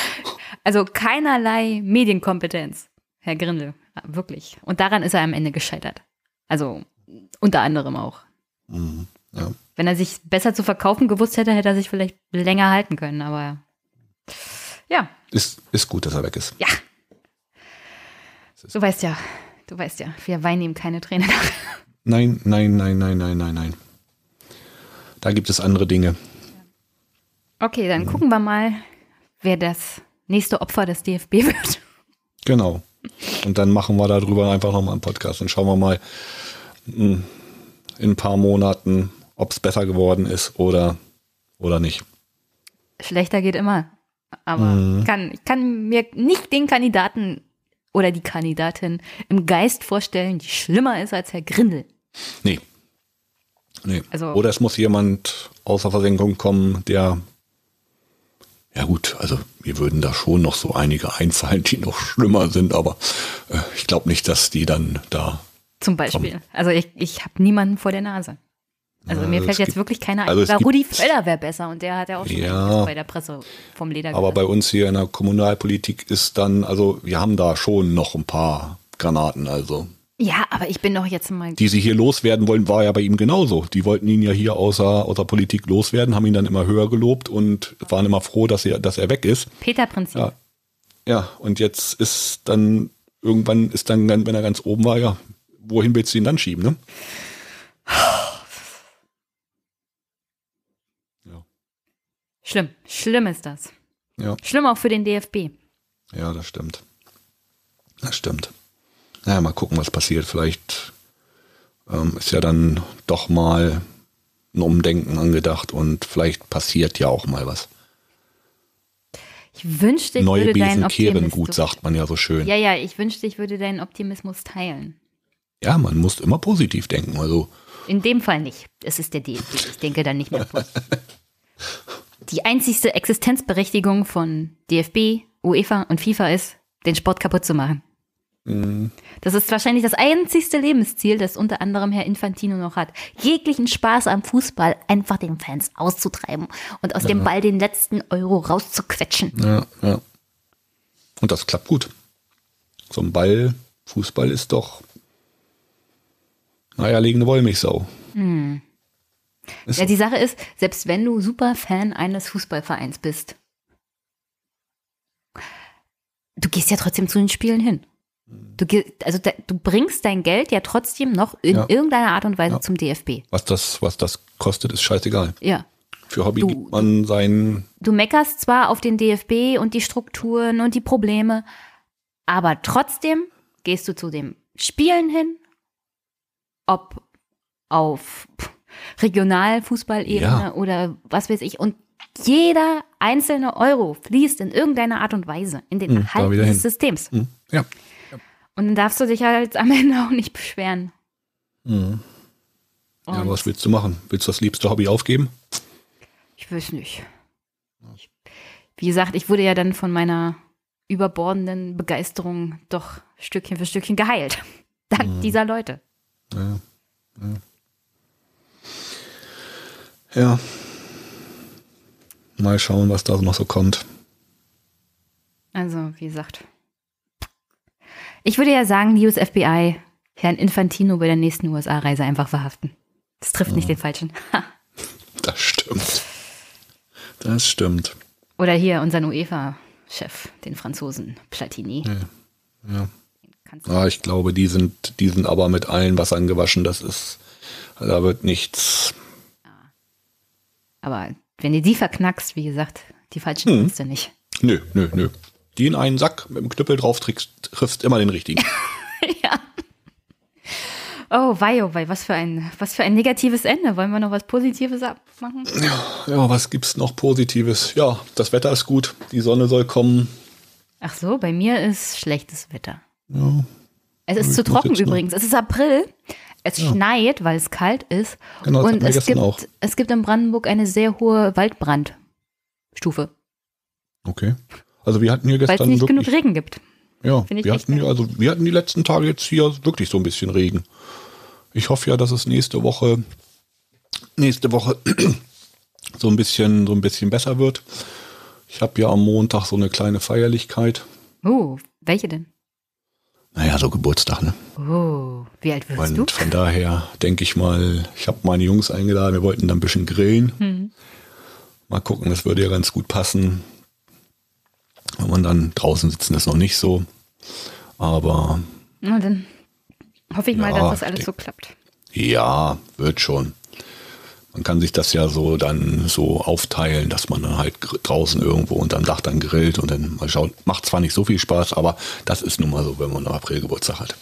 Also keinerlei Medienkompetenz, Herr Grindel, wirklich. Und daran ist er am Ende gescheitert. Also unter anderem auch. Mhm, ja. Wenn er sich besser zu verkaufen gewusst hätte, hätte er sich vielleicht länger halten können, aber ja, Ist, ist gut, dass er weg ist. ja. Du weißt ja, du weißt ja, wir weinen ihm keine Tränen. Nein, nein, nein, nein, nein, nein, nein. Da gibt es andere Dinge. Okay, dann gucken wir mal, wer das nächste Opfer des DFB wird. Genau. Und dann machen wir darüber einfach nochmal einen Podcast und schauen wir mal mh, in ein paar Monaten, ob es besser geworden ist oder, oder nicht. Schlechter geht immer. Aber kann, ich kann mir nicht den Kandidaten oder die Kandidatin im Geist vorstellen, die schlimmer ist als Herr Grindel. Nee. Nee. Also- oder es muss jemand außer Versenkung kommen, der ja gut, also mir würden da schon noch so einige einfallen, die noch schlimmer sind, aber äh, ich glaube nicht, dass die dann da. Zum Beispiel. Also ich, ich habe niemanden vor der Nase. Also mir fällt jetzt gibt- wirklich keiner ein. also Rudi Völler wäre besser und der hat ja auch schon Ja. bei der Presse vom Leder Aber bei gelassen. uns hier in der Kommunalpolitik ist dann, also wir haben da schon noch ein paar Granaten, also. Ja, aber ich bin doch jetzt mal. Die sie hier loswerden wollen, war ja bei ihm genauso. Die wollten ihn ja hier außer, außer Politik loswerden, haben ihn dann immer höher gelobt und waren immer froh, dass er, dass er weg ist. Peter-Prinzip. Ja. Ja, und jetzt ist dann, irgendwann ist dann, wenn er ganz oben war, ja, wohin willst du ihn dann schieben, ne? Schlimm. Schlimm ist das. Ja, Schlimm auch für den DFB. ja, das stimmt. Das stimmt. Naja, mal gucken, was passiert. Vielleicht ähm, ist ja dann doch mal ein Umdenken angedacht und vielleicht passiert ja auch mal was. Ich wünschte, ich Neue würde deinen Besen kehren Optimismus. gut, sagt man ja so schön. Ja, ja, ich wünschte, ich würde deinen Optimismus teilen. Ja, man muss immer positiv denken. Also, In dem Fall nicht. Es ist der DFB. Ich denke dann nicht mehr positiv. die einzigste Existenzberechtigung von DFB, UEFA und FIFA ist, den Sport kaputt zu machen. Mhm. Das ist wahrscheinlich das einzigste Lebensziel, das unter anderem Herr Infantino noch hat. Jeglichen Spaß am Fußball einfach den Fans auszutreiben und aus ja. dem Ball den letzten Euro rauszuquetschen. Ja, ja. Und das klappt gut. So ein Ball, Fußball ist doch, naja, legende Wollmilchsau. Hm. Ja, die Sache ist, selbst wenn du super Fan eines Fußballvereins bist, du gehst ja trotzdem zu den Spielen hin. Du, also du bringst dein Geld ja trotzdem noch in ja. irgendeiner Art und Weise ja. zum DFB. Was das, was das kostet, ist scheißegal. Ja. Für Hobby du, gibt man sein. Du meckerst zwar auf den DFB und die Strukturen und die Probleme, aber trotzdem gehst du zu den Spielen hin, ob auf Regionalfußballebene ja. oder was weiß ich. Und jeder einzelne Euro fließt in irgendeiner Art und Weise in den hm, Erhalt des Systems. Hm, ja. Und dann darfst du dich halt am Ende auch nicht beschweren. Mhm. Ja, was willst du machen? Willst du das liebste Hobby aufgeben? Ich weiß nicht. Ich, wie gesagt, ich wurde ja dann von meiner überbordenden Begeisterung doch Stückchen für Stückchen geheilt. Dank mhm. dieser Leute. Ja. ja. Ja. Mal schauen, was da noch so kommt. Also, wie gesagt, ich würde ja sagen, die US-FBI Herrn Infantino bei der nächsten USA-Reise einfach verhaften. Das trifft ja. nicht den Falschen. das stimmt. Das stimmt. Oder hier unseren UEFA-Chef, den Franzosen Platini. Ja. ja. Ah, ich glaube, die sind, die sind aber mit allen Wassern gewaschen. Das ist, da wird nichts. Ja. Aber wenn du die verknackst, wie gesagt, die falschen hm. du nicht. Nö, nö, nö die in einen Sack mit dem Knüppel drauf triffst, triffst immer den richtigen. ja. Oh, wei, oh, wei, was für ein, was für ein negatives Ende. Wollen wir noch was Positives abmachen? Ja, ja, was gibt's noch Positives? Ja, das Wetter ist gut, die Sonne soll kommen. Ach so, bei mir ist schlechtes Wetter. Ja. Es ist zu trocken übrigens. Es ist April. Es ja. schneit, weil es kalt ist. Genau, das und es gibt, auch. es gibt in Brandenburg eine sehr hohe Waldbrandstufe. Okay. Also wir hatten hier gestern Weil es nicht wirklich, genug Regen gibt. Ja, wir hatten, also wir hatten die letzten Tage jetzt hier wirklich so ein bisschen Regen. Ich hoffe ja, dass es nächste Woche, nächste Woche so ein bisschen, so ein bisschen besser wird. Ich habe ja am Montag so eine kleine Feierlichkeit. Oh, welche denn? Naja, so Geburtstag, ne? Oh, wie alt wirst Und du? von daher denke ich mal, ich habe meine Jungs eingeladen, wir wollten dann ein bisschen grillen. Hm. Mal gucken, das würde ja ganz gut passen. Wenn man dann draußen sitzen, ist noch nicht so. Aber. Na, dann hoffe ich mal, dass das alles so klappt. Ja, wird schon. Man kann sich das ja so dann so aufteilen, dass man dann halt draußen irgendwo unterm Dach dann grillt und dann mal schaut. Macht zwar nicht so viel Spaß, aber das ist nun mal so, wenn man im April Geburtstag hat.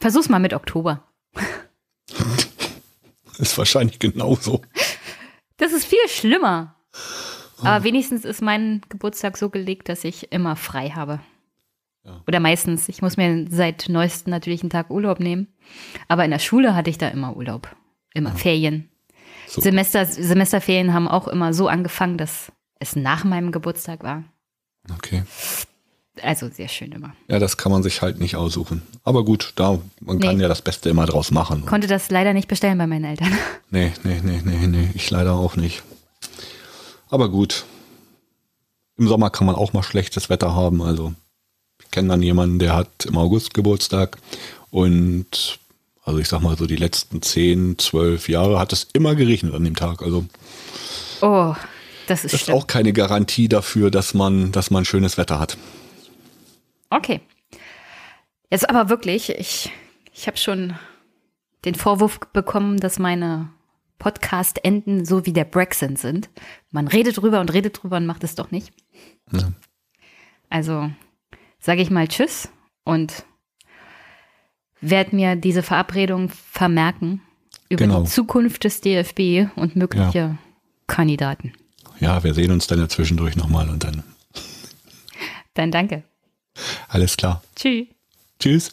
Versuch's mal mit Oktober. ist wahrscheinlich genauso. Das ist viel schlimmer. Aber wenigstens ist mein Geburtstag so gelegt, dass ich immer frei habe. Ja. Oder meistens. Ich muss mir seit neuestem natürlich einen Tag Urlaub nehmen. Aber in der Schule hatte ich da immer Urlaub. Immer ja. Ferien. So. Semester, Semesterferien haben auch immer so angefangen, dass es nach meinem Geburtstag war. Okay. Also sehr schön immer. Ja, das kann man sich halt nicht aussuchen. Aber gut, da man nee. kann ja das Beste immer draus machen. Konnte das leider nicht bestellen bei meinen Eltern. Nee, nee, nee, nee, nee. Ich leider auch nicht. Aber gut. Im Sommer kann man auch mal schlechtes Wetter haben. Also ich kenne dann jemanden, der hat im August Geburtstag und also ich sag mal so die letzten 10, 12 Jahre hat es immer geregnet an dem Tag. Also oh, das ist, das ist auch keine Garantie dafür, dass man, dass man schönes Wetter hat. Okay. Jetzt aber wirklich, ich, ich habe schon den Vorwurf bekommen, dass meine Podcast enden so wie der Brexit sind. Man redet drüber und redet drüber und macht es doch nicht. Ja. Also sage ich mal Tschüss und werde mir diese Verabredung vermerken über genau. die Zukunft des DFB und mögliche ja. Kandidaten. Ja, wir sehen uns dann ja zwischendurch nochmal und dann. Dann danke. Alles klar. Tschüss. Tschüss.